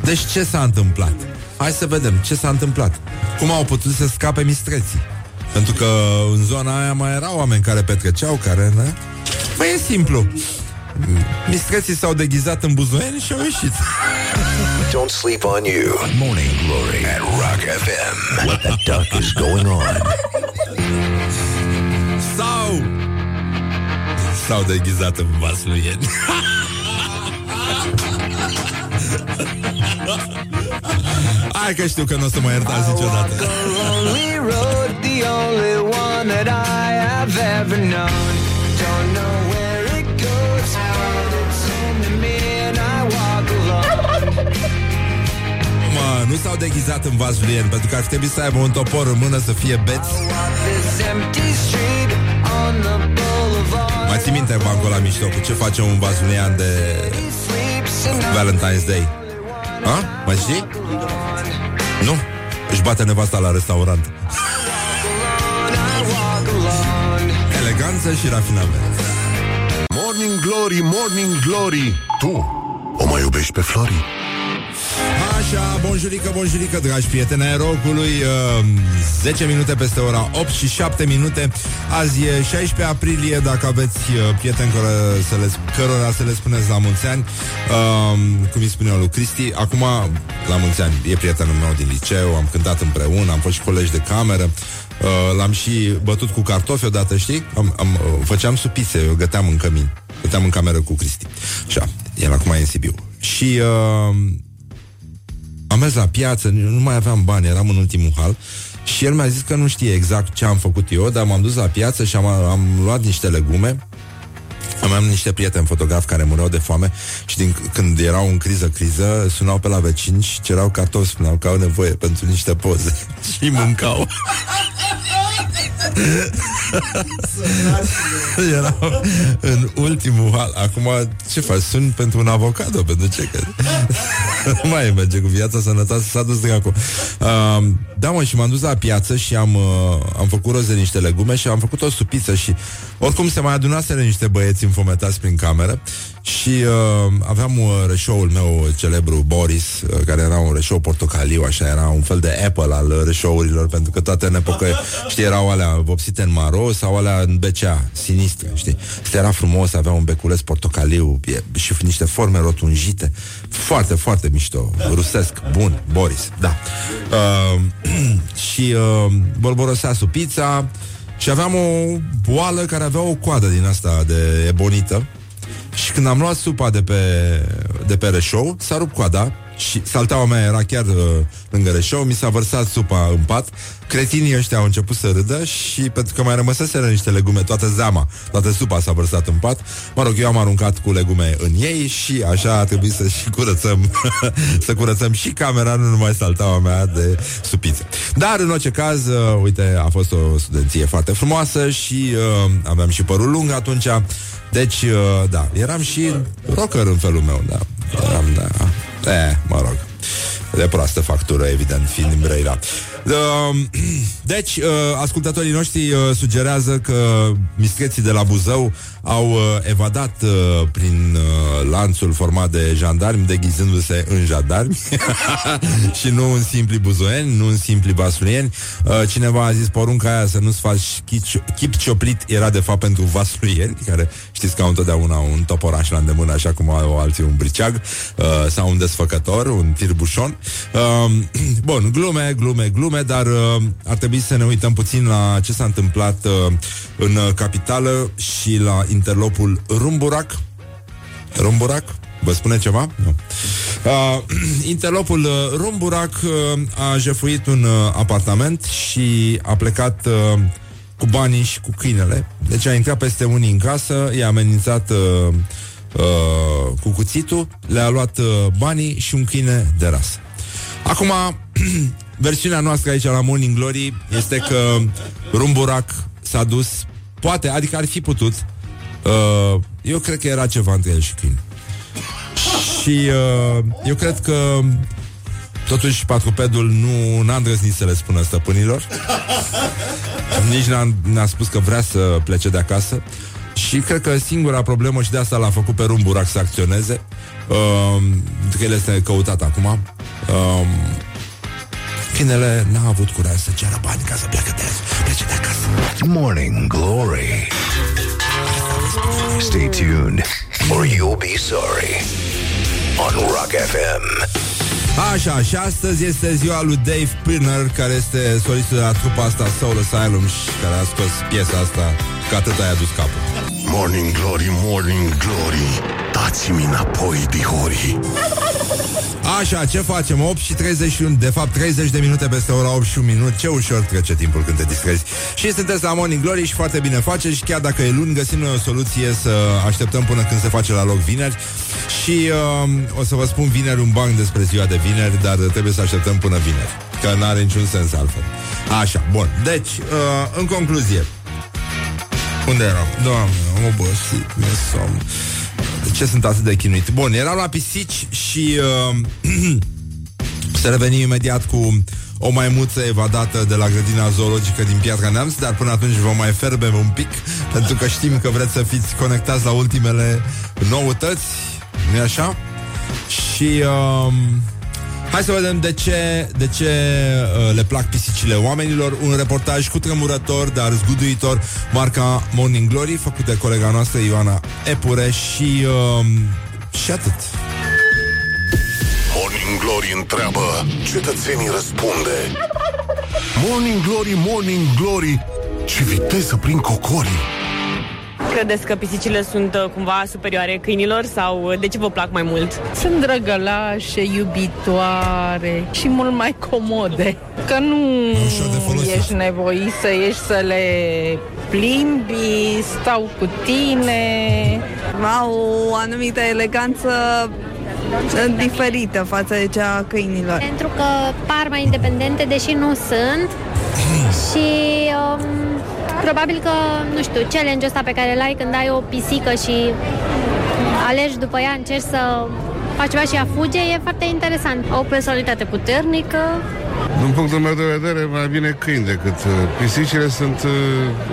Speaker 2: Deci ce s-a întâmplat? Hai să vedem ce s-a întâmplat. Cum au putut să scape mistreții? Pentru că în zona aia mai erau oameni care petreceau, care... Ne? Păi e simplu. Mistreții s-au deghizat în buzoieni și au ieșit. <laughs>
Speaker 3: Don't sleep on you. Morning Glory at Rock FM. What the duck is going on?
Speaker 2: Sau S-au deghizat în vasluieni <laughs> Hai că știu că nu o să mă iertați niciodată
Speaker 11: lonely road, the only one that I have ever known. Don't know where it goes, but it's home to me and I walk alone.
Speaker 2: Mă, nu s-au deghizat în vasluieni Pentru că ar trebui să aibă un topor în mână Să fie beți
Speaker 11: This empty street on the boulevard.
Speaker 2: Mai ții minte bancul la mișto Cu ce face un vasluian de
Speaker 11: Sleeps and
Speaker 2: Valentine's Day Ha? Mai știi? Nu? Își bate nevasta la restaurant
Speaker 11: I walk alone.
Speaker 2: Eleganță și rafinament
Speaker 1: Morning Glory, Morning Glory Tu o mai iubești pe Flori?
Speaker 2: Așa, bonjurică, bonjurică, dragi prieteni ai rocului uh, 10 minute peste ora 8 și 7 minute. Azi e 16 aprilie Dacă aveți uh, prieteni care să le, cărora să le spuneți la mulți ani uh, Cum îi spuneau lui Cristi Acum, la mulți ani, e prietenul meu din liceu Am cântat împreună, am fost și colegi de cameră uh, L-am și bătut cu cartofi odată, știi? Am, am, uh, făceam supițe, eu găteam în cămin Găteam în cameră cu Cristi. Așa, el acum e în Sibiu. Și... Uh, am mers la piață, nu mai aveam bani, eram în ultimul hal și el mi-a zis că nu știe exact ce am făcut eu, dar m-am dus la piață și am, am luat niște legume Aveam niște prieteni fotografi care mureau de foame și din, când erau în criză-criză, sunau pe la vecini și cerau cartofi, spuneau că au nevoie pentru niște poze <laughs> și mâncau. <laughs> <laughs> Erau în ultimul hal. Acum, ce faci? Sun pentru un avocat? Pentru ce? Că... nu <laughs> mai merge cu viața sănătoasă, s-a dus dracu. Uh, da, mă, și m-am dus la piață și am, uh, am făcut roz de niște legume și am făcut o supiță și oricum se mai adunaseră niște băieți înfometați prin cameră și uh, aveam uh, rășoul meu celebru, Boris, uh, care era un rășou portocaliu, așa, era un fel de Apple al uh, rășourilor, pentru că toate în epocă, știi, erau alea vopsite în maro sau alea în BCA, sinistre, știi. Asta era frumos, avea un beculeț portocaliu e, și niște forme rotunjite. Foarte, foarte mișto. Rusesc, bun, Boris, da. Uh, <clears throat> și uh, bolborosea supița și aveam o boală care avea o coadă din asta de ebonită și când am luat supa de pe, de pe reșou, s-a rupt coada și salteaua mea era chiar uh, lângă reșou, mi s-a vărsat supa în pat, cretinii ăștia au început să râdă și pentru că mai rămăseseră niște legume, toată zeama, toată supa s-a vărsat în pat, mă rog, eu am aruncat cu legume în ei și așa a trebuit să și curățăm, <laughs> să curățăm și camera, nu numai salteaua mea de supiță. Dar în orice caz, uh, uite, a fost o studenție foarte frumoasă și uh, aveam și părul lung atunci, deci, uh, da, eram și rocker în felul meu, da. Eram, da. E, mă rog. De proastă factură, evident, fiind din Brăila. Uh, Deci, uh, ascultătorii noștri uh, sugerează că mistreții de la Buzău au uh, evadat uh, prin uh, lanțul format de jandarmi, deghizându-se în jandarmi <laughs> și nu în simpli buzoieni, nu în simpli vasluieni. Uh, cineva a zis porunca aia să nu-ți faci chip, chip cioplit era de fapt pentru vasluieni, care știți că au întotdeauna un toporaș la îndemână, așa cum au alții un briceag uh, sau un desfăcător, un tirbușon. Uh, <clears throat> bun, glume, glume, glume, dar uh, ar trebui să ne uităm puțin la ce s-a întâmplat uh, în uh, capitală și la interlopul Rumburac. Rumburac? Vă spune ceva? Nu. Uh, <clears throat> interlopul uh, Rumburac uh, a jefuit un uh, apartament și a plecat uh, cu banii și cu câinele. Deci a intrat peste unii în casă, i-a amenințat uh, uh, cu cuțitul, le-a luat uh, banii și un câine de rasă. Acum, <clears throat> versiunea noastră aici la Morning Glory este că Rumburac s-a dus, poate, adică ar fi putut, uh, eu cred că era ceva între el și câine. Și uh, eu cred că Totuși, patrupedul nu n-a îndrăznit să le spună stăpânilor Nici n-a, n-a spus că vrea să plece de acasă Și cred că singura problemă și de asta l-a făcut pe Rumburac să acționeze uh, Că el este căutat acum uh, Câinele n-a avut curaj să ceară bani ca să plece de, plece de acasă
Speaker 3: Morning Glory. Stay tuned, or you'll be sorry. On Rock FM.
Speaker 2: Așa, și astăzi este ziua lui Dave Pirner Care este solistul de la trupa asta Soul Asylum Și care a scos piesa asta Că atât ai adus capul.
Speaker 1: Morning Glory, Morning Glory. Dați-mi înapoi, dihori.
Speaker 2: Așa, ce facem? 8 și 31, de fapt 30 de minute peste ora 8 și un minut. Ce ușor trece timpul când te distrezi. Și sunteți la Morning Glory și foarte bine face Și chiar dacă e luni, găsim noi o soluție Să așteptăm până când se face la loc vineri. Și uh, o să vă spun vineri un banc despre ziua de vineri Dar trebuie să așteptăm până vineri Că n-are niciun sens altfel. Așa, bun, deci, uh, în concluzie unde eram? Doamne, am obosit, mi-e somn. De ce sunt atât de chinuit? Bun, eram la pisici și uh, <clears throat> să revenim imediat cu o maimuță evadată de la grădina zoologică din Piatra Neamț, dar până atunci vom mai ferbem un pic, <laughs> pentru că știm că vreți să fiți conectați la ultimele noutăți, nu așa? Și uh, hai să vedem de ce, de ce uh, le plac pisicile oamenilor. Un reportaj cu tremurător, dar zguduitor, marca Morning Glory, făcut de colega noastră Ioana Epure și, uh, și atât.
Speaker 1: Morning Glory întreabă Cetățenii răspunde Morning Glory, Morning Glory Ce viteză prin cocorii
Speaker 4: Credeți că pisicile sunt uh, cumva superioare câinilor sau uh, de ce vă plac mai mult?
Speaker 12: Sunt drăgălașe, iubitoare și mult mai comode. Că nu ești nevoit să ieși să le plimbi, stau cu tine.
Speaker 6: Au o anumită eleganță diferită față de cea a câinilor.
Speaker 7: Pentru că par mai independente, deși nu sunt. și um, probabil că, nu știu, challenge-ul ăsta pe care îl ai când ai o pisică și alegi după ea, încerci să faci ceva și ea fuge, e foarte interesant.
Speaker 12: Au o personalitate puternică,
Speaker 13: Din punctul meu de vedere, mai bine câini decât uh, pisicile sunt uh,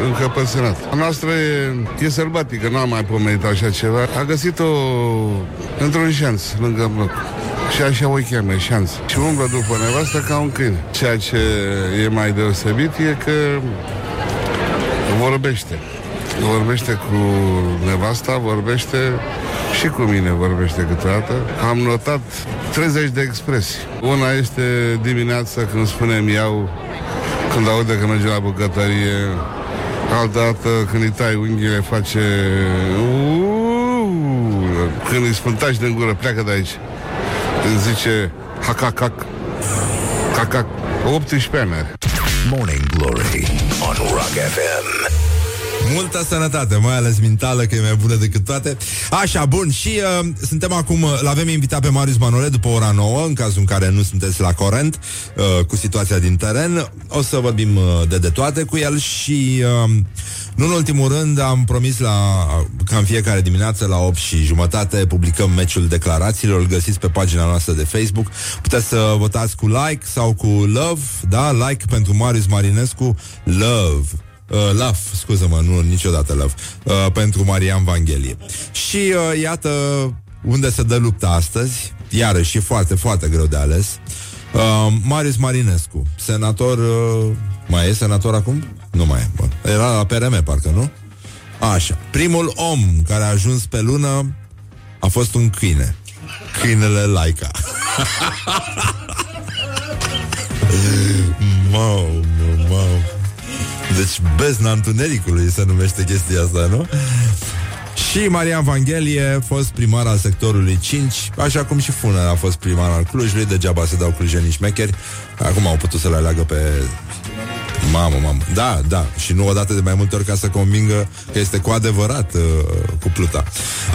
Speaker 13: încăpățânate. A noastră e, e sălbatică, nu am mai pomenit așa ceva. A găsit-o într-un șanț, lângă bloc. Și așa o cheamă, șanț. Și umblă după nevastă ca un câine. Ceea ce e mai deosebit e că vorbește. Vorbește cu nevasta, vorbește și cu mine vorbește câteodată. Am notat 30 de expresii. Una este dimineața când spune iau, când aude că merge la bucătărie. Altă dată când îi tai unghiile face... "Uuu". Când îi spântași din gură, pleacă de aici. Îmi zice hacacac. Cacac. 18 ani are.
Speaker 3: Morning Glory on Rock FM.
Speaker 2: Multă sănătate, mai ales mentală, că e mai bună decât toate. Așa, bun, și uh, suntem acum, uh, l-avem invitat pe Marius Manole după ora 9, în cazul în care nu sunteți la corent uh, cu situația din teren. O să vorbim uh, de de toate cu el și... Uh, nu în ultimul rând, am promis la, ca în fiecare dimineață la 8 și jumătate publicăm meciul declarațiilor, îl găsiți pe pagina noastră de Facebook. Puteți să votați cu like sau cu love, da? Like pentru Marius Marinescu, love Uh, Love, scuză-mă, nu niciodată Love, uh, pentru Marian Vanghelie. Și uh, iată unde se dă lupta astăzi, iarăși e foarte, foarte greu de ales. Uh, Marius Marinescu, senator, uh, mai e senator acum? Nu mai e, bun. Era la PRM, parcă, nu? Așa. Primul om care a ajuns pe lună a fost un câine. Câinele Laica. <laughs> Mau, mau, mau. Deci bezna întunericului se numește chestia asta, nu? Și Marian Vanghelie, fost primar al sectorului 5, așa cum și Funer a fost primar al Clujului, degeaba se dau clujenii șmecheri. Acum au putut să le aleagă pe Mamă, mamă. Da, da. Și nu odată de mai multe ori ca să convingă că este cu adevărat uh, cu pluta.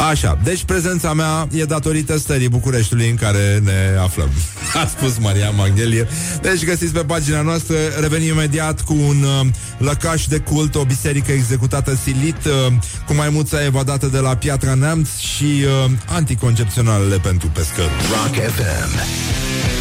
Speaker 2: Așa. Deci prezența mea e datorită stării Bucureștiului în care ne aflăm. <laughs> A spus Maria Maghelie. Deci găsiți pe pagina noastră. Revenim imediat cu un uh, lăcaș de cult, o biserică executată silit, uh, cu maimuța evadată de la Piatra Neamț și uh, anticoncepționalele pentru pescări.
Speaker 3: Rock FM.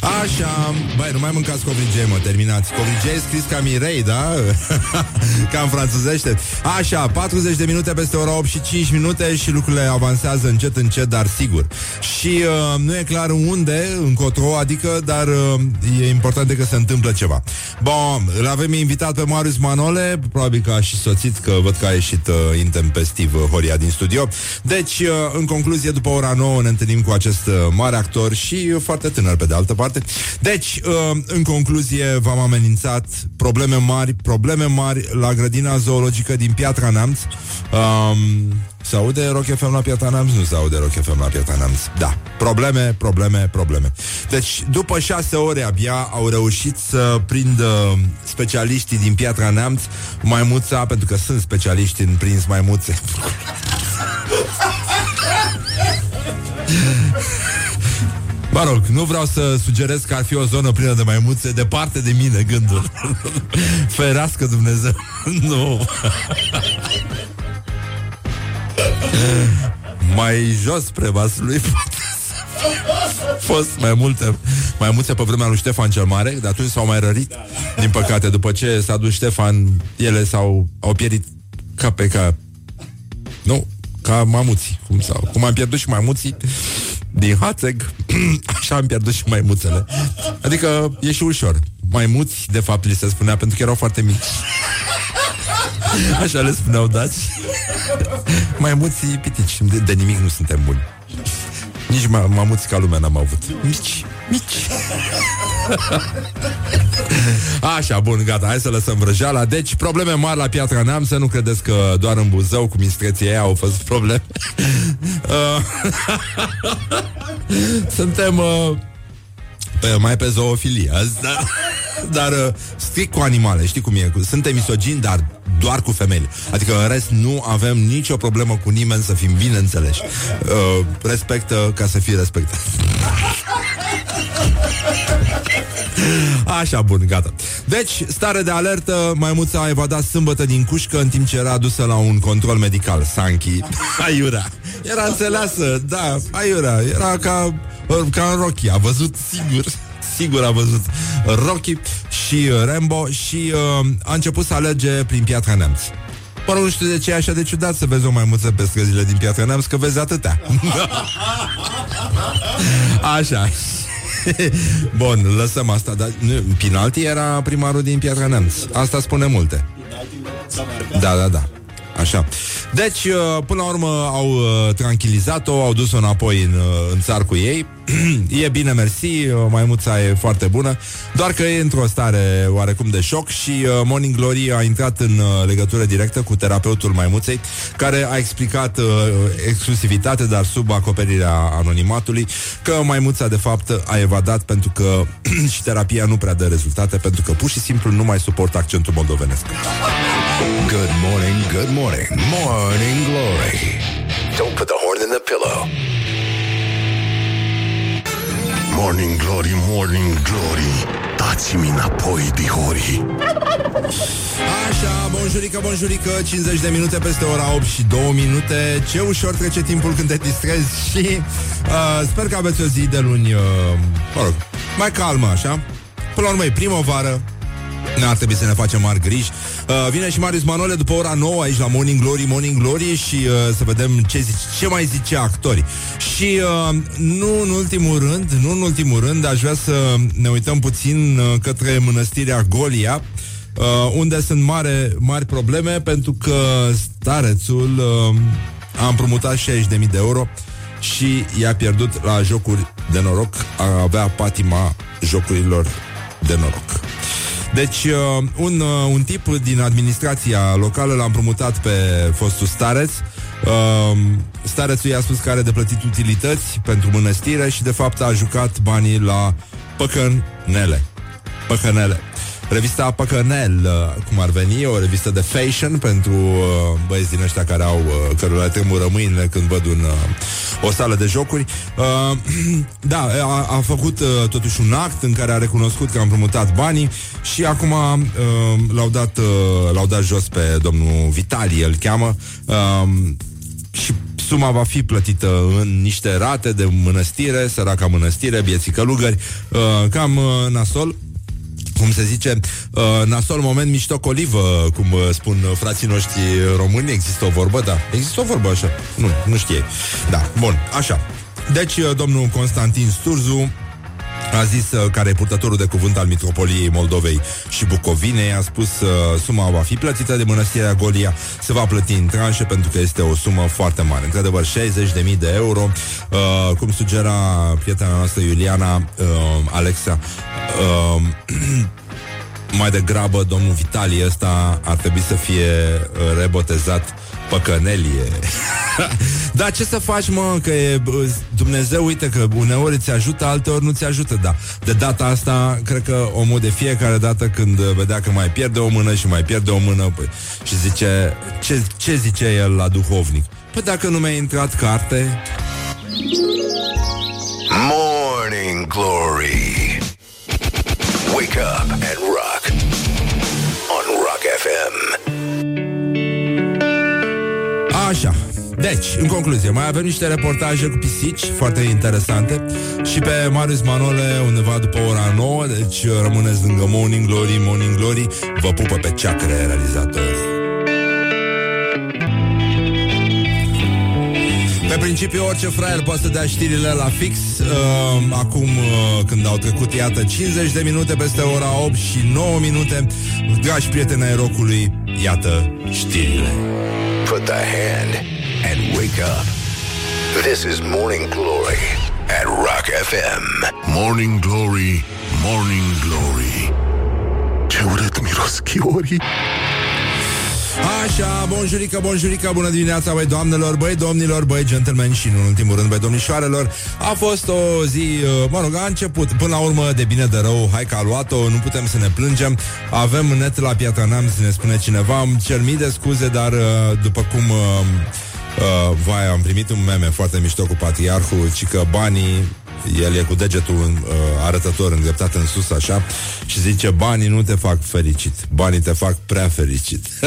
Speaker 2: Așa, băi, nu mai mâncați covrigei, mă, terminați. Covrigei scris ca Mirei, da? <laughs> ca în franțuzește. Așa, 40 de minute peste ora 8 și 5 minute Și lucrurile avansează încet, încet, dar sigur. Și uh, nu e clar unde, încotro Adică, dar uh, e important de că se întâmplă ceva. Bun, îl avem invitat pe Marius Manole Probabil că a și soțit, că văd că a ieșit uh, intempestiv uh, Horia din studio. Deci, uh, în concluzie, după ora 9 ne întâlnim cu acest uh, mare actor Și uh, foarte tânăr, pe de altă parte deci, uh, în concluzie, v-am amenințat probleme mari, probleme mari la grădina zoologică din Piatra Neamț. Um, se aude Rock FM la Piatra Neamț? Nu se aude Rock FM la Piatra Neamț. Da, probleme, probleme, probleme. Deci, după șase ore abia au reușit să prindă specialiștii din Piatra Neamț maimuța, pentru că sunt specialiști în prins maimuțe. <laughs> Mă rog, nu vreau să sugerez că ar fi o zonă plină de maimuțe Departe de mine gândul. <laughs> Ferească Dumnezeu. <laughs> Nu. Mai jos spre vasului <laughs> fost mai multe mai multe pe vremea lui Ștefan cel Mare, de atunci s-au mai rărit. Din păcate, după ce s-a dus Ștefan, ele s-au au pierit ca pe ca nu, ca mamuții, cum sau cum am pierdut și mamuții din Hațeg, <clears throat> așa am pierdut și maimuțele. Adică e și ușor. Maimuți, de fapt, li se spunea pentru că erau foarte mici. Așa le spuneau dați. Maimuții pitici. De, de nimic nu suntem buni. Nici ma- mamuți ca lumea n-am avut. Mici, mici. Așa, bun, gata, hai să lăsăm vrăjeala Deci, probleme mari la Piatra Neam Să nu credeți că doar în Buzău Cu mistreții ei au fost probleme Uh, <laughs> Suntem uh, pe, mai pe zoofilie azi, dar, <laughs> dar uh, strict cu animale, știi cum e? Suntem misogini, dar doar cu femei. Adică în rest nu avem nicio problemă cu nimeni să fim bine înțeleși. Uh, respectă ca să fii respectat. <laughs> Așa, bun, gata. Deci, stare de alertă, maimuța a evadat sâmbătă din cușcă în timp ce era adusă la un control medical. Sanchi, aiurea. Era înțeleasă, da, aiurea. Era ca, ca în Rocky, a văzut sigur <laughs> sigur a văzut Rocky și uh, Rambo și uh, a început să alerge prin Piatra Neamț. Mă rog, nu știu de ce e așa de ciudat să vezi o maimuță pe străzile din Piatra Neamț, că vezi atâtea. <laughs> Așa. <laughs> Bun, lăsăm asta, dar nu, Pinalti era primarul din Piatra Neamț. Asta spune multe. Da, da, da. Așa. Deci, uh, până la urmă, au uh, tranquilizat-o, au dus-o înapoi în, uh, în țar cu ei. <clears throat> e bine, mersi, uh, maimuța e foarte bună, doar că e într-o stare oarecum de șoc și uh, Morning Glory a intrat în uh, legătură directă cu terapeutul maimuței, care a explicat uh, exclusivitate, dar sub acoperirea anonimatului, că maimuța, de fapt, a evadat pentru că <clears throat> și terapia nu prea dă rezultate, pentru că pur și simplu nu mai suportă accentul moldovenesc.
Speaker 3: Good morning, good morning, morning glory. Don't put the horn in the pillow.
Speaker 1: Morning Glory, Morning Glory, taci Dați-mi înapoi, dihori
Speaker 2: Așa, bonjurică, bonjurică 50 de minute peste ora 8 și 2 minute. Ce ușor trece timpul când te distrezi Și uh, sper că aveți o zi de luni uh, Mă rog, mai calmă așa? Până la urmă e primăvară N-ar trebui să ne facem mari griji. Uh, Vine și Marius Manole după ora 9 Aici la Morning Glory, Morning Glory Și uh, să vedem ce, zice, ce mai zice actorii. Și uh, nu în ultimul rând Nu în ultimul rând Aș vrea să ne uităm puțin uh, Către mănăstirea Golia uh, Unde sunt mare, mari probleme Pentru că starețul uh, A împrumutat 60.000 de euro Și i-a pierdut la jocuri de noroc A avea patima jocurilor de noroc deci, uh, un, uh, un tip din administrația locală l-a împrumutat pe fostul stareț. Uh, starețul i-a spus că are de plătit utilități pentru mănăstire și, de fapt, a jucat banii la păcănele. Păcănele. Revista Păcănel, uh, cum ar veni, o revistă de fashion pentru uh, băieți din ăștia care au, uh, cărora le tremură mâinile când văd un, uh, o sală de jocuri. Uh, <clears throat> da, a, a făcut uh, totuși un act în care a recunoscut că a împrumutat banii și acum uh, l-au, dat, uh, l-au dat jos pe domnul Vitali, îl cheamă. Uh, și suma va fi plătită în niște rate de mănăstire, săraca mănăstire, bieții călugări, uh, cam uh, nasol cum se zice, uh, nasol moment mișto colivă, cum uh, spun uh, frații noștri români, există o vorbă, da, există o vorbă așa, nu, nu știe. Da, bun, așa. Deci, uh, domnul Constantin Sturzu a zis uh, care e purtătorul de cuvânt al Mitropoliei Moldovei. Și Bucovinei, a spus uh, suma va fi plătită de mănăstirea Golia, se va plăti în tranșe pentru că este o sumă foarte mare. Într-adevăr, 60.000 de euro, uh, cum sugera prietena noastră Iuliana uh, Alexa, uh, <clears throat> mai degrabă domnul Vitalie ăsta ar trebui să fie uh, rebotezat păcănelie. <laughs> da, ce să faci, mă, că e, bă, Dumnezeu, uite că uneori ți ajută, alteori nu ți ajută, da. De data asta, cred că omul de fiecare dată când vedea că mai pierde o mână și mai pierde o mână păi, și zice, ce, ce zice el la duhovnic? Păi dacă nu mi-a intrat carte...
Speaker 3: Morning Glory. Wake up
Speaker 2: Deci, în concluzie, mai avem niște reportaje cu pisici foarte interesante și pe Marius Manole undeva după ora 9, deci rămâneți lângă Morning Glory, Morning Glory, vă pupă pe ceacre realizatorii. Pe principiu, orice fraier poate să dea știrile la fix uh, Acum, uh, când au trecut, iată, 50 de minute peste ora 8 și 9 minute Dragi prieteni ai rocului, iată știrile
Speaker 3: Put the hand and wake up. This is Morning Glory at Rock FM.
Speaker 1: Morning Glory, Morning Glory Ce urât miros chiorii
Speaker 2: Așa, bonjurică, bonjurică, bună dimineața, băi doamnelor, băi domnilor, băi gentlemen și, în ultimul rând, băi domnișoarelor. A fost o zi, uh, mă rog, a început, până la urmă, de bine de rău, hai că a luat-o, nu putem să ne plângem. Avem net la Piatra Neamț, ne spune cineva, îmi cer mii de scuze, dar uh, după cum... Uh, Uh, vai, am primit un meme foarte mișto cu patriarhul, ci că banii el e cu degetul în, uh, arătător îndreptat în sus așa și zice banii nu te fac fericit, banii te fac prea fericit. <laughs>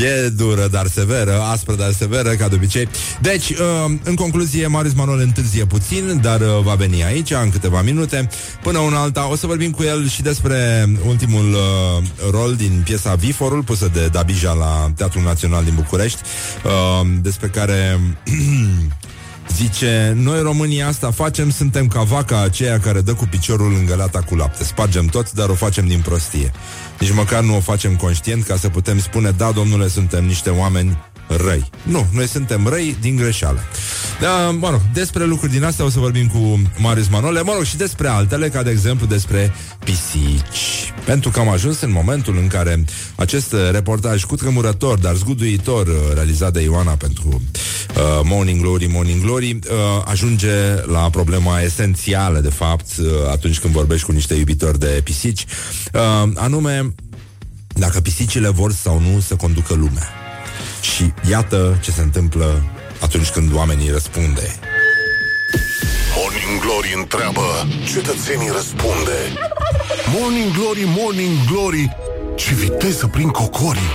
Speaker 2: e dură, dar severă, aspră, dar severă, ca de obicei. Deci, uh, în concluzie, Marius Manol întârzie puțin, dar uh, va veni aici în câteva minute. Până una alta, o să vorbim cu el și despre ultimul uh, rol din piesa Viforul, pusă de Dabija la Teatrul Național din București, uh, despre care <clears throat> Zice, noi România asta facem, suntem ca vaca aceea care dă cu piciorul în gălata cu lapte. Spargem tot, dar o facem din prostie. Nici măcar nu o facem conștient ca să putem spune, da, domnule, suntem niște oameni răi. Nu, noi suntem răi din greșeală. Da, mă rog, despre lucruri din astea o să vorbim cu Marius Manole, mă rog, și despre altele, ca de exemplu despre pisici. Pentru că am ajuns în momentul în care acest reportaj cu tremurător, dar zguduitor, uh, realizat de Ioana pentru uh, Morning Glory, Morning Glory, uh, ajunge la problema esențială, de fapt, uh, atunci când vorbești cu niște iubitori de pisici, uh, anume dacă pisicile vor sau nu să conducă lumea. Și iată ce se întâmplă atunci când oamenii răspunde.
Speaker 1: Morning Glory întreabă, cetățenii răspunde. Morning Glory, Morning Glory, ce viteză prin cocorii.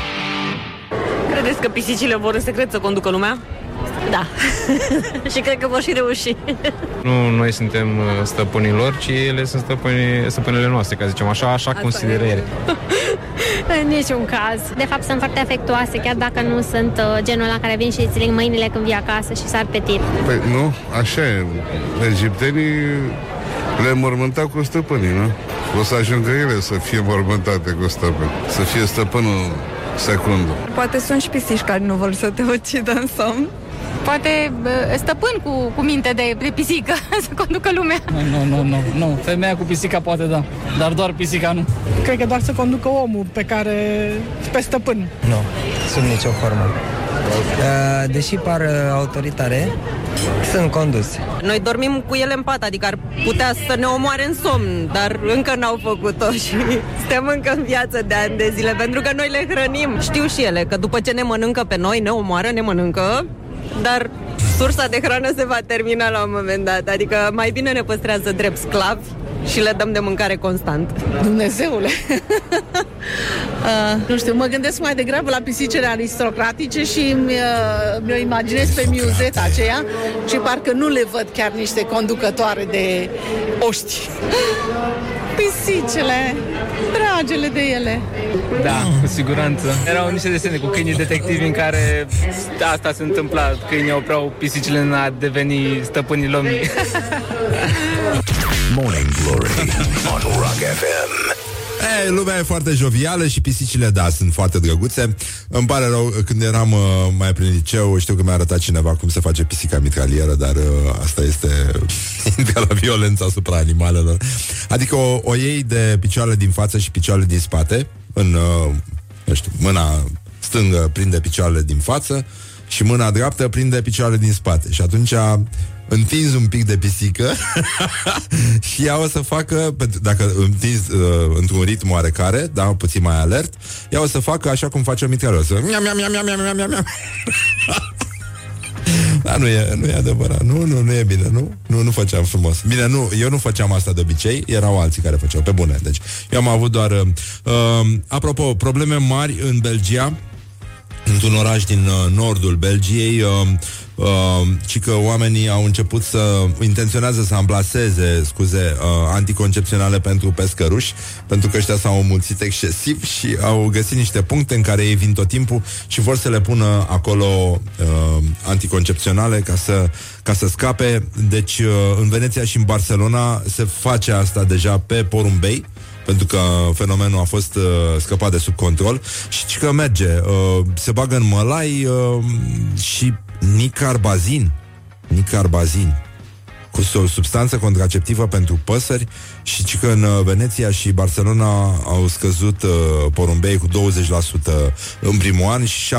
Speaker 4: Credeți că pisicile vor în secret să conducă lumea?
Speaker 14: Da. <laughs> și cred că vor și reuși.
Speaker 15: Nu noi suntem uh, stăpânii lor, ci ele sunt stăpâni, stăpânele noastre, ca zicem așa, așa consideră ele. <laughs>
Speaker 7: În niciun caz. De fapt, sunt foarte afectuoase, chiar dacă nu sunt uh, genul ăla care vin și îți ling mâinile când vii acasă și sar pe tine.
Speaker 13: Păi nu, așa e. Egiptenii le mormântau cu stăpânii, nu? O să ajungă ele să fie mormântate cu stăpâni. Să fie stăpânul secundul.
Speaker 6: Poate sunt și pisici care nu vor să te ucidă în somn.
Speaker 16: Poate bă, stăpân cu, cu minte de, de pisică <laughs> să conducă lumea.
Speaker 17: Nu, nu, nu, nu. Femeia cu pisica poate da, dar doar pisica nu.
Speaker 18: Cred că doar să conducă omul pe care... pe stăpân.
Speaker 5: Nu, sub nicio formă. Uh, Deși par uh, autoritare, sunt conduse.
Speaker 8: Noi dormim cu ele în pat, adică ar putea să ne omoare în somn, dar încă n-au făcut-o <laughs> și suntem încă în viață de ani de zile, pentru că noi le hrănim. Știu și ele că după ce ne mănâncă pe noi, ne omoară, ne mănâncă, dar sursa de hrană se va termina la un moment dat, adică mai bine ne păstrează drept sclavi și le dăm de mâncare constant.
Speaker 18: Dumnezeule! uh, <laughs> nu știu, mă gândesc mai degrabă la pisicile aristocratice și îmi, uh, mi-o imaginez pe miuzeta aceea și parcă nu le văd chiar niște conducătoare de oști. <laughs> Pisicile, dragele de ele.
Speaker 10: Da, cu siguranță. Erau niște desene cu câinii detectivi în care asta se întâmpla. Câinii opreau pisicile în a deveni stăpânii lumii.
Speaker 3: Morning Glory on Rock FM.
Speaker 2: Ei, lumea e foarte jovială și pisicile, da, sunt foarte drăguțe. Îmi pare rău, când eram uh, mai prin liceu, știu că mi-a arătat cineva cum se face pisica mitralieră, dar uh, asta este <laughs> intră la violența asupra animalelor. Adică o, o iei de picioarele din față și picioarele din spate, în, uh, nu știu, mâna stângă prinde picioarele din față și mâna dreaptă prinde picioarele din spate. Și atunci întinzi un pic de pisică <laughs> și ea o să facă, pentru- dacă întinzi uh, într-un ritm oarecare, da, puțin mai alert, ea o să facă așa cum face o mitrală, o să miam, miam, miam, miam, miam, miam, miam. <laughs> Da, nu e, nu e adevărat. Nu, nu, nu e bine, nu? Nu, nu făceam frumos. Bine, nu, eu nu făceam asta de obicei, erau alții care făceau, pe bune. Deci, eu am avut doar... Uh, uh, apropo, probleme mari în Belgia, într-un oraș din uh, nordul Belgiei, uh, uh, ci că oamenii au început să intenționează să amplaseze, scuze, uh, anticoncepționale pentru pescăruși, pentru că ăștia s-au mulțit excesiv și au găsit niște puncte în care ei vin tot timpul și vor să le pună acolo uh, anticoncepționale ca să, ca să scape. Deci, uh, în Veneția și în Barcelona se face asta deja pe porumbei, pentru că fenomenul a fost uh, scăpat de sub control și ci că merge, uh, se bagă în mălai uh, și nicarbazin, nicarbazin, cu o substanță contraceptivă pentru păsări și ci că în uh, Veneția și Barcelona au scăzut uh, porumbei cu 20% în primul an și 70-80%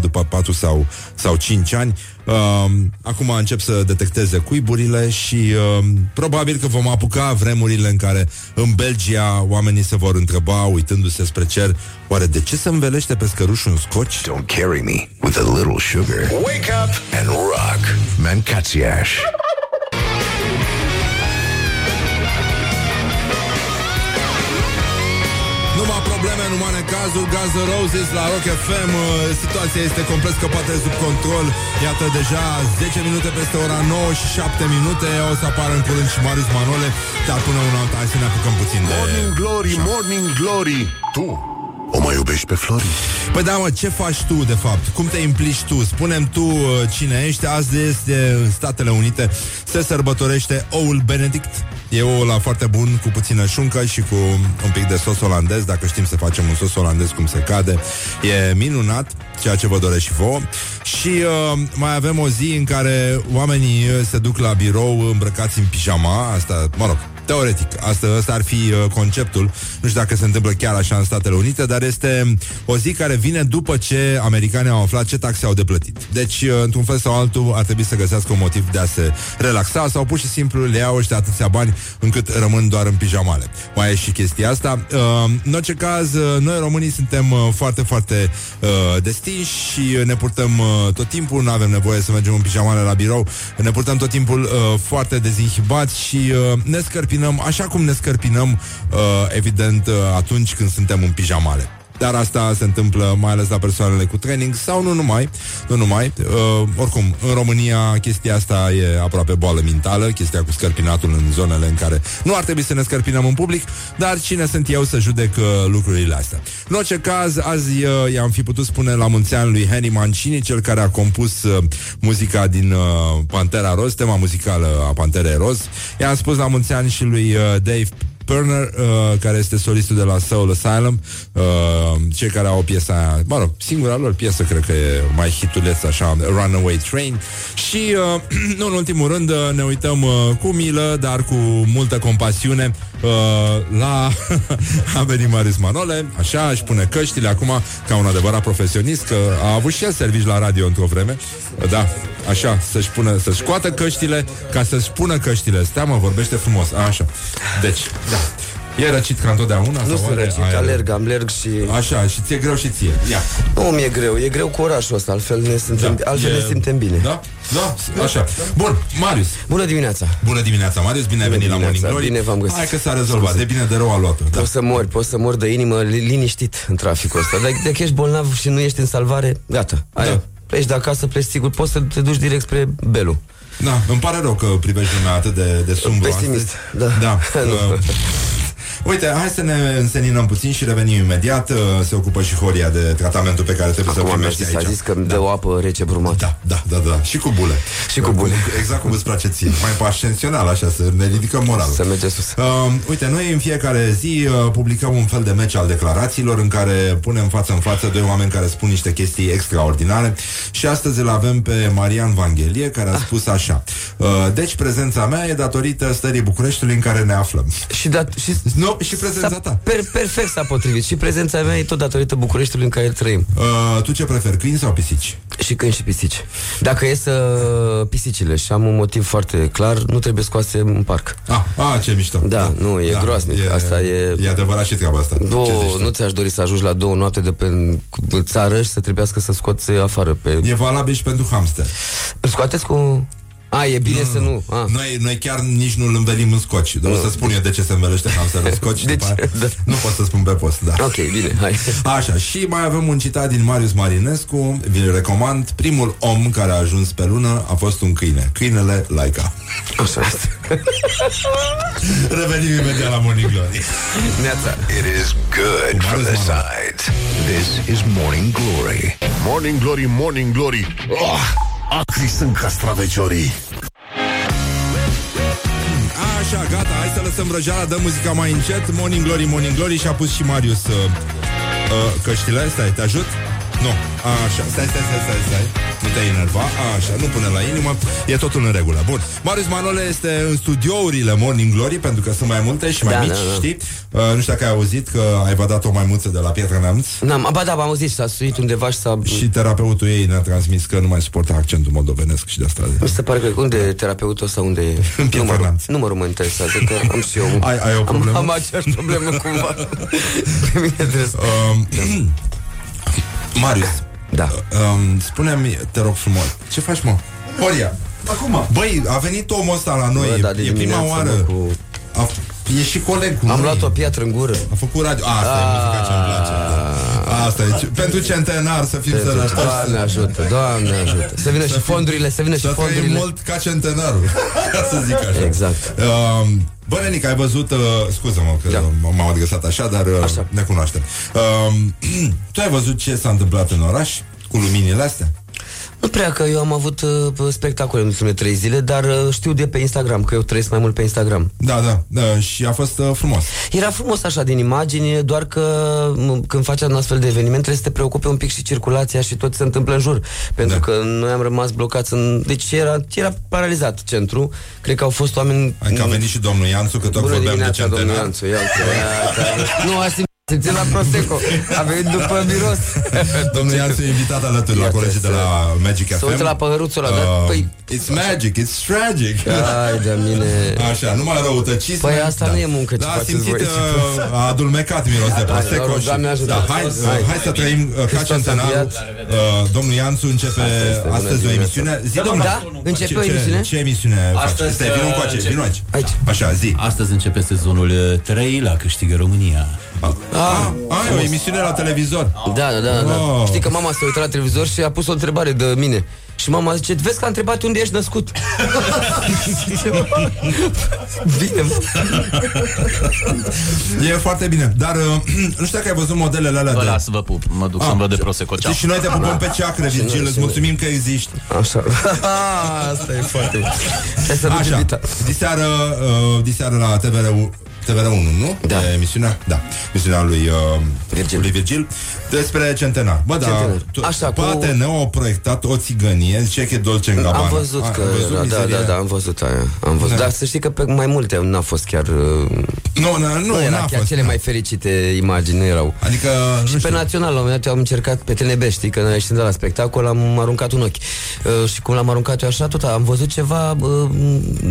Speaker 2: după 4 sau, sau 5 ani. Uh, acum încep să detecteze cuiburile și uh, probabil că vom apuca vremurile în care în Belgia oamenii se vor întreba, uitându-se spre cer, oare de ce se învelește pe scăruș un scoci?
Speaker 3: Don't carry me with a little sugar. Wake up and rock. Mancațiaș.
Speaker 2: Numai probleme, numai necazuri Guns N' Roses la Rock FM uh, Situația este complet scăpată de sub control Iată deja 10 minute peste ora 9 și 7 minute O să apară în curând și Marius Manole Dar până una alta hai să ne apucăm puțin de...
Speaker 1: Morning Glory, Morning Glory Tu o mai iubești pe Flori?
Speaker 2: Păi da, mă, ce faci tu, de fapt? Cum te implici tu? Spunem tu uh, cine ești. Azi este în Statele Unite. Se sărbătorește oul Benedict. E oul la foarte bun, cu puțină șuncă și cu un pic de sos olandez, dacă știm să facem un sos olandez cum se cade. E minunat, ceea ce vă doresc și vouă. Și uh, mai avem o zi în care oamenii uh, se duc la birou îmbrăcați în pijama. Asta, mă rog, Teoretic, asta, asta ar fi uh, conceptul. Nu știu dacă se întâmplă chiar așa în Statele Unite, dar este o zi care vine după ce americanii au aflat ce taxe au de plătit. Deci, uh, într-un fel sau altul, ar trebui să găsească un motiv de a se relaxa sau pur și simplu le iau ăștia atâția bani încât rămân doar în pijamale. Mai e și chestia asta. Uh, în orice caz, uh, noi românii suntem uh, foarte, foarte uh, destinși și ne purtăm uh, uh, tot timpul, nu avem nevoie să mergem în pijamale la birou, ne purtăm tot timpul uh, foarte dezinhibați și uh, ne scărpinăm așa cum ne scărpinăm, uh, evident, uh, atunci când suntem în pijamale. Dar asta se întâmplă mai ales la persoanele cu training sau nu numai, nu numai. Uh, oricum, în România chestia asta e aproape boală mentală, chestia cu scărpinatul în zonele în care nu ar trebui să ne scărpinăm în public, dar cine sunt eu să judec uh, lucrurile astea. În orice caz, azi uh, i-am fi putut spune la mulți ani lui Henny Mancini, cel care a compus uh, muzica din uh, Pantera Roz, tema muzicală a Panterei Roz. I-am spus la mulți ani și lui uh, Dave Perner, uh, care este solistul de la Soul Asylum, uh, cei care au piesa aia, mă rog, singura lor piesă, cred că e mai hituleț, așa, Runaway Train. Și, uh, <clears throat> nu în ultimul rând, uh, ne uităm uh, cu milă, dar cu multă compasiune uh, la <laughs> a venit Marius Manole, așa, își pune căștile acum, ca un adevărat profesionist, că a avut și el servici la radio într-o vreme, uh, da, așa, să-și pună, să-și scoată căștile, ca să-și pună căștile. Stea, mă, vorbește frumos, așa. Deci, da. E răcit ca întotdeauna?
Speaker 19: Nu
Speaker 2: sau
Speaker 19: sunt
Speaker 2: are
Speaker 19: răcit,
Speaker 2: aer?
Speaker 19: alerg, alerg și...
Speaker 2: Așa, și ție greu și ție. Ia.
Speaker 19: Nu mi-e greu, e greu cu orașul ăsta, altfel ne, simțim,
Speaker 2: Da,
Speaker 19: altfel
Speaker 2: e-
Speaker 19: ne simtem bine.
Speaker 2: Da? Da, așa. Bun, Marius.
Speaker 19: Bună dimineața.
Speaker 2: Bună dimineața, Marius, bine ai
Speaker 19: Bună
Speaker 2: venit la Morning
Speaker 19: dimineața,
Speaker 2: Glory.
Speaker 19: bine v-am găsit.
Speaker 2: Hai că s-a rezolvat,
Speaker 19: Scuze.
Speaker 2: de bine de rău a luat-o. Da.
Speaker 19: Poți să mori, poți să mori de inimă li- liniștit în traficul ăsta. Dacă, dacă ești bolnav și nu ești în salvare, gata. Aia.
Speaker 2: Da.
Speaker 19: Pleci de acasă, pleci sigur, poți să te duci direct spre Belu.
Speaker 2: Da, îmi pare rău că privești lumea atât de, de sumbru
Speaker 19: Pesimist,
Speaker 2: astăzi.
Speaker 19: da.
Speaker 2: da. <laughs> uh, Uite, hai să ne înseninăm puțin și revenim imediat. Uh, Se ocupă și Horia de tratamentul pe care trebuie
Speaker 19: Acum
Speaker 2: să
Speaker 19: mi-a
Speaker 2: primești
Speaker 19: zis, a
Speaker 2: aici.
Speaker 19: zis că îmi dă o apă rece brumată.
Speaker 2: Da, da, da, da. Și cu bule.
Speaker 19: Și cu bule.
Speaker 2: Exact cum îți place ție. Mai pe ascensional, așa, să ne ridicăm moralul.
Speaker 19: Să merge sus.
Speaker 2: Uh, uite, noi în fiecare zi uh, publicăm un fel de meci al declarațiilor în care punem față în față doi oameni care spun niște chestii extraordinare și astăzi îl avem pe Marian Vanghelie care a
Speaker 19: Ah.
Speaker 2: spus așa uh, Deci prezența mea e datorită stării Bucureștiului în care ne aflăm.
Speaker 19: Și, dat, și,
Speaker 2: nu, și prezența
Speaker 19: s-a-
Speaker 2: ta.
Speaker 19: Per, perfect s-a potrivit. Și prezența mea e tot datorită Bucureștiului în care trăim.
Speaker 2: Uh, tu ce preferi, câini sau pisici?
Speaker 19: Și câini și pisici. Dacă e să pisicile și am un motiv foarte clar, nu trebuie scoase în parc.
Speaker 2: Ah, ah ce mișto.
Speaker 19: Da, nu, e
Speaker 2: Da,
Speaker 19: groaznic.
Speaker 2: e-
Speaker 19: Asta e...
Speaker 2: E adevărat și treaba asta. Ce
Speaker 19: Două,
Speaker 2: zici tu?
Speaker 19: nu ți-aș dori să ajungi la două noapte de pe în țară și să trebuiască să scoți afară pe...
Speaker 2: E valabil și pentru hamster.
Speaker 19: Îl scoateți cu... A, e bine să nu. A.
Speaker 2: Noi, noi chiar nici nu îl învelim în scoci. Dar o să spun eu de ce se învelește hamsterul în scoci.
Speaker 19: De
Speaker 2: după
Speaker 19: ce?
Speaker 2: aia
Speaker 19: Da.
Speaker 2: Nu pot să spun pe post, da.
Speaker 19: Ok, bine, hai.
Speaker 2: Așa, și mai avem un citat din Marius Marinescu, vi-l recomand. Primul om care a ajuns pe lună a fost un câine. Câinele Laika.
Speaker 19: Așa este.
Speaker 2: Revenim imediat la Morning Glory.
Speaker 19: Neața.
Speaker 3: It is good from the sides. This is Morning Glory.
Speaker 1: Morning Glory, Morning Glory oh, Acri sunt castraveciorii
Speaker 2: Așa, gata, hai să lăsăm vrăjeala, dăm muzica mai încet Morning Glory, Morning Glory și a pus și Marius uh, uh, căștile, stai, te ajut? Nu, așa, stai, stai, stai, stai, stai Nu te enerva, așa, nu pune la inimă E totul în regulă, bun Marius Manole este în studiourile Morning Glory Pentru că sunt mai multe și mai
Speaker 19: Da,
Speaker 2: mici,
Speaker 19: da, da.
Speaker 2: știi? Uh, nu știu dacă ai auzit că ai vădat o maimuță de la Pietra Neamț
Speaker 19: N-am, ba da, am auzit, s-a suit undeva și s-a...
Speaker 2: Și terapeutul ei ne-a transmis că nu mai suporta accentul moldovenesc și de asta
Speaker 19: Mi se pare că unde e terapeutul ăsta, unde e? <laughs>
Speaker 2: În Pietra
Speaker 19: numărul,
Speaker 2: Neamț.
Speaker 19: numărul mă interesează, că am și eu.
Speaker 2: Ai- ai o problemă?
Speaker 19: Am, am aceeași problemă cumva. <laughs> Pe mine trebuie să...
Speaker 2: Um, <clears throat> Marius
Speaker 19: Da.
Speaker 2: um, Spune-mi, te rog frumos Ce faci, mă? Horia. Acum. Băi, a venit omul ăsta la noi.
Speaker 19: Bă, da, de
Speaker 2: E prima
Speaker 19: dimineață,
Speaker 2: oară.
Speaker 19: mă, cu...
Speaker 2: a, E și coleg cu
Speaker 19: Am
Speaker 2: noi.
Speaker 19: luat o piatră în gură.
Speaker 2: A făcut radio Asta e muzica ce-mi place Asta e ce- Pentru centenar să fim
Speaker 19: Pentru-
Speaker 2: sănătoși
Speaker 19: Doamne ajută, Doamne ajută. Să vină și
Speaker 2: fim-
Speaker 19: fondurile, să vină și
Speaker 2: Să trăim
Speaker 19: fondurile.
Speaker 2: mult ca centenarul <laughs> Ca să zic așa
Speaker 19: Exact.
Speaker 2: Um, Bă, Nenic, ai văzut, uh, scuză-mă că
Speaker 19: Da.
Speaker 2: m-am adresat așa, dar uh,
Speaker 19: Așa.
Speaker 2: ne cunoaștem. Um, <clears throat> tu ai văzut ce s-a întâmplat în oraș cu luminile astea?
Speaker 19: Nu prea că eu am avut uh, spectacole în ultimele trei zile, dar uh, știu de pe Instagram, că eu trăiesc mai mult pe Instagram.
Speaker 2: Da, da, da și a fost uh, frumos.
Speaker 19: Era frumos așa din imagini, doar că m, când faci un astfel de eveniment trebuie să te preocupe un pic și circulația și tot ce se întâmplă în jur. Pentru
Speaker 2: Da.
Speaker 19: că noi am rămas blocați în... Deci era, era paralizat centru. Cred că au fost oameni...
Speaker 2: Adică a venit și domnul Ianțu, că tot
Speaker 19: Bună
Speaker 2: vorbeam de
Speaker 19: dimineața, domnul
Speaker 2: centenar.
Speaker 19: Ianțu, ia uite, ia, ia, Nu, a simt Simțim la Prosecco. A venit după miros. <laughs>
Speaker 2: Domnul Iancu e invitat alături la
Speaker 19: Iată,
Speaker 2: colegii de
Speaker 19: să-
Speaker 2: la Magic FM.
Speaker 19: să uită la păhăruțul ăla, da? Păi-
Speaker 2: It's magic, it's tragic.
Speaker 19: Ai de mine.
Speaker 2: Așa, numai răutăcism.
Speaker 19: Păi asta nu e muncă ce
Speaker 2: Da, a
Speaker 19: faceți
Speaker 2: simțit,
Speaker 19: voi.
Speaker 2: uh, a adulmecat miros de Prosecco.
Speaker 19: Hai,
Speaker 2: și-
Speaker 19: Doamne ajută.
Speaker 2: Da, hai, uh,
Speaker 19: Hai.
Speaker 2: hai să trăim uh, ca
Speaker 19: Hristos a
Speaker 2: centenarul.
Speaker 19: înviat.
Speaker 2: Uh, Domnul Iancu începe
Speaker 19: este, bună
Speaker 2: astăzi o
Speaker 19: dimineața.
Speaker 2: emisiune. Zi,
Speaker 19: Da,
Speaker 2: domnule.
Speaker 19: da? Începe
Speaker 2: Ce-
Speaker 19: o
Speaker 2: ce-
Speaker 19: emisiune?
Speaker 2: Ce emisiune faci?
Speaker 20: Astăzi,
Speaker 2: Stai, vino
Speaker 20: uh,
Speaker 2: încoace,
Speaker 20: încep-
Speaker 2: vino aici.
Speaker 19: Aici.
Speaker 2: Așa, zi.
Speaker 20: Astăzi începe sezonul uh, 3 la Câștigă România.
Speaker 2: Ah, ah, e o emisiune la televizor.
Speaker 19: Da, da, da, da.
Speaker 2: Oh.
Speaker 19: Știi că mama s-a uitat la televizor și a pus o întrebare de mine. Și mama zice, vezi că a întrebat unde ești născut. <laughs> Bine, mă.
Speaker 2: E foarte bine, dar uh, <clears throat> nu știu dacă ai văzut modelele alea
Speaker 20: Vă
Speaker 2: de...
Speaker 20: las, vă pup. Mă duc să-mi văd de Prosecco. Ceau.
Speaker 2: Deci și noi te pupăm pe ceacră,
Speaker 19: Și noi,
Speaker 2: Virgil,
Speaker 19: și
Speaker 2: îți
Speaker 19: noi.
Speaker 2: mulțumim că existi.
Speaker 19: Așa. <laughs> Asta e foarte bine. Hai să duci
Speaker 2: Așa,
Speaker 19: iubita.
Speaker 2: diseară, uh, diseară la TVR, TVR1, nu?
Speaker 19: Da.
Speaker 2: E emisiunea? Da. Emisiunea lui, uh,
Speaker 19: Virgil.
Speaker 2: lui Virgil despre centenar. Bă, da,
Speaker 19: Centenar.
Speaker 2: tu,
Speaker 19: Așa,
Speaker 2: pe
Speaker 19: cu-
Speaker 2: ATN au proiectat o țigănie, zice că e Dolce în Gabbana.
Speaker 19: Am văzut
Speaker 2: A,
Speaker 19: că
Speaker 2: ai văzut
Speaker 19: era, da,
Speaker 2: mizeria?
Speaker 19: da, da, am văzut aia. Am văzut.
Speaker 2: Da.
Speaker 19: Dar să știi că pe mai multe n-a fost chiar... uh,
Speaker 2: Nu, nu, nu,
Speaker 19: Nu era
Speaker 2: n-a
Speaker 19: chiar
Speaker 2: fost,
Speaker 19: cele
Speaker 2: da.
Speaker 19: mai fericite imagini, nu erau.
Speaker 2: Adică,
Speaker 19: Și
Speaker 2: nu
Speaker 19: pe
Speaker 2: știu,
Speaker 19: național, la un moment dat, am încercat pe TNB, știi, că noi ieșind de la spectacol, am aruncat un ochi. Uh, și cum l-am aruncat eu așa, tot am văzut ceva, uh,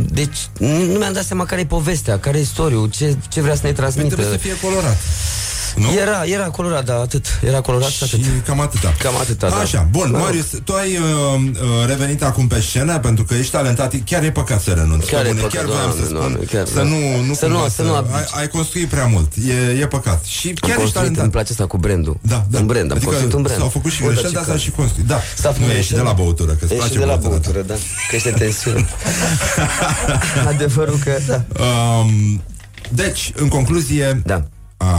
Speaker 19: deci nu nu mi-am dat seama care e povestea, care e istoriul, ce, ce vrea să ne
Speaker 2: păi
Speaker 19: transmită.
Speaker 2: trebuie să fie colorat. Nu?
Speaker 19: Era, era colorat, da, atât. Era colorat și atât.
Speaker 2: Și cam atâta.
Speaker 19: Cam atâta, da.
Speaker 2: Așa, bun,
Speaker 19: Mă rog.
Speaker 2: Marius, tu ai uh, uh, revenit acum pe scenă pentru că ești talentat, chiar e păcat să renunți.
Speaker 19: Chiar
Speaker 2: pe
Speaker 19: e
Speaker 2: bune,
Speaker 19: păcat,
Speaker 2: chiar voiam
Speaker 19: Doamne,
Speaker 2: să spun,
Speaker 19: Doamne, chiar,
Speaker 2: să
Speaker 19: da.
Speaker 2: nu, nu
Speaker 19: Să
Speaker 2: cumva
Speaker 19: nu- să nu abici.
Speaker 2: ai, ai construit prea mult, e, e păcat. Și
Speaker 19: Am
Speaker 2: chiar ești
Speaker 19: construit,
Speaker 2: talentat.
Speaker 19: îmi place asta cu brandul.
Speaker 2: Da, da.
Speaker 19: Un brand, am
Speaker 2: adică
Speaker 19: construit un brand.
Speaker 2: S-au făcut și
Speaker 19: Bă,
Speaker 2: greșeli,
Speaker 19: dar
Speaker 2: dar
Speaker 19: ce
Speaker 2: s-a și construit. Da,
Speaker 19: S-a
Speaker 2: nu
Speaker 19: făcut
Speaker 2: e și de la băutură, că îți
Speaker 19: E
Speaker 2: place
Speaker 19: și de la
Speaker 2: băutura.
Speaker 19: băutură, da. Că este tensiune. <laughs> Adevărul că, da.
Speaker 2: Um, deci, în concluzie,
Speaker 19: Da.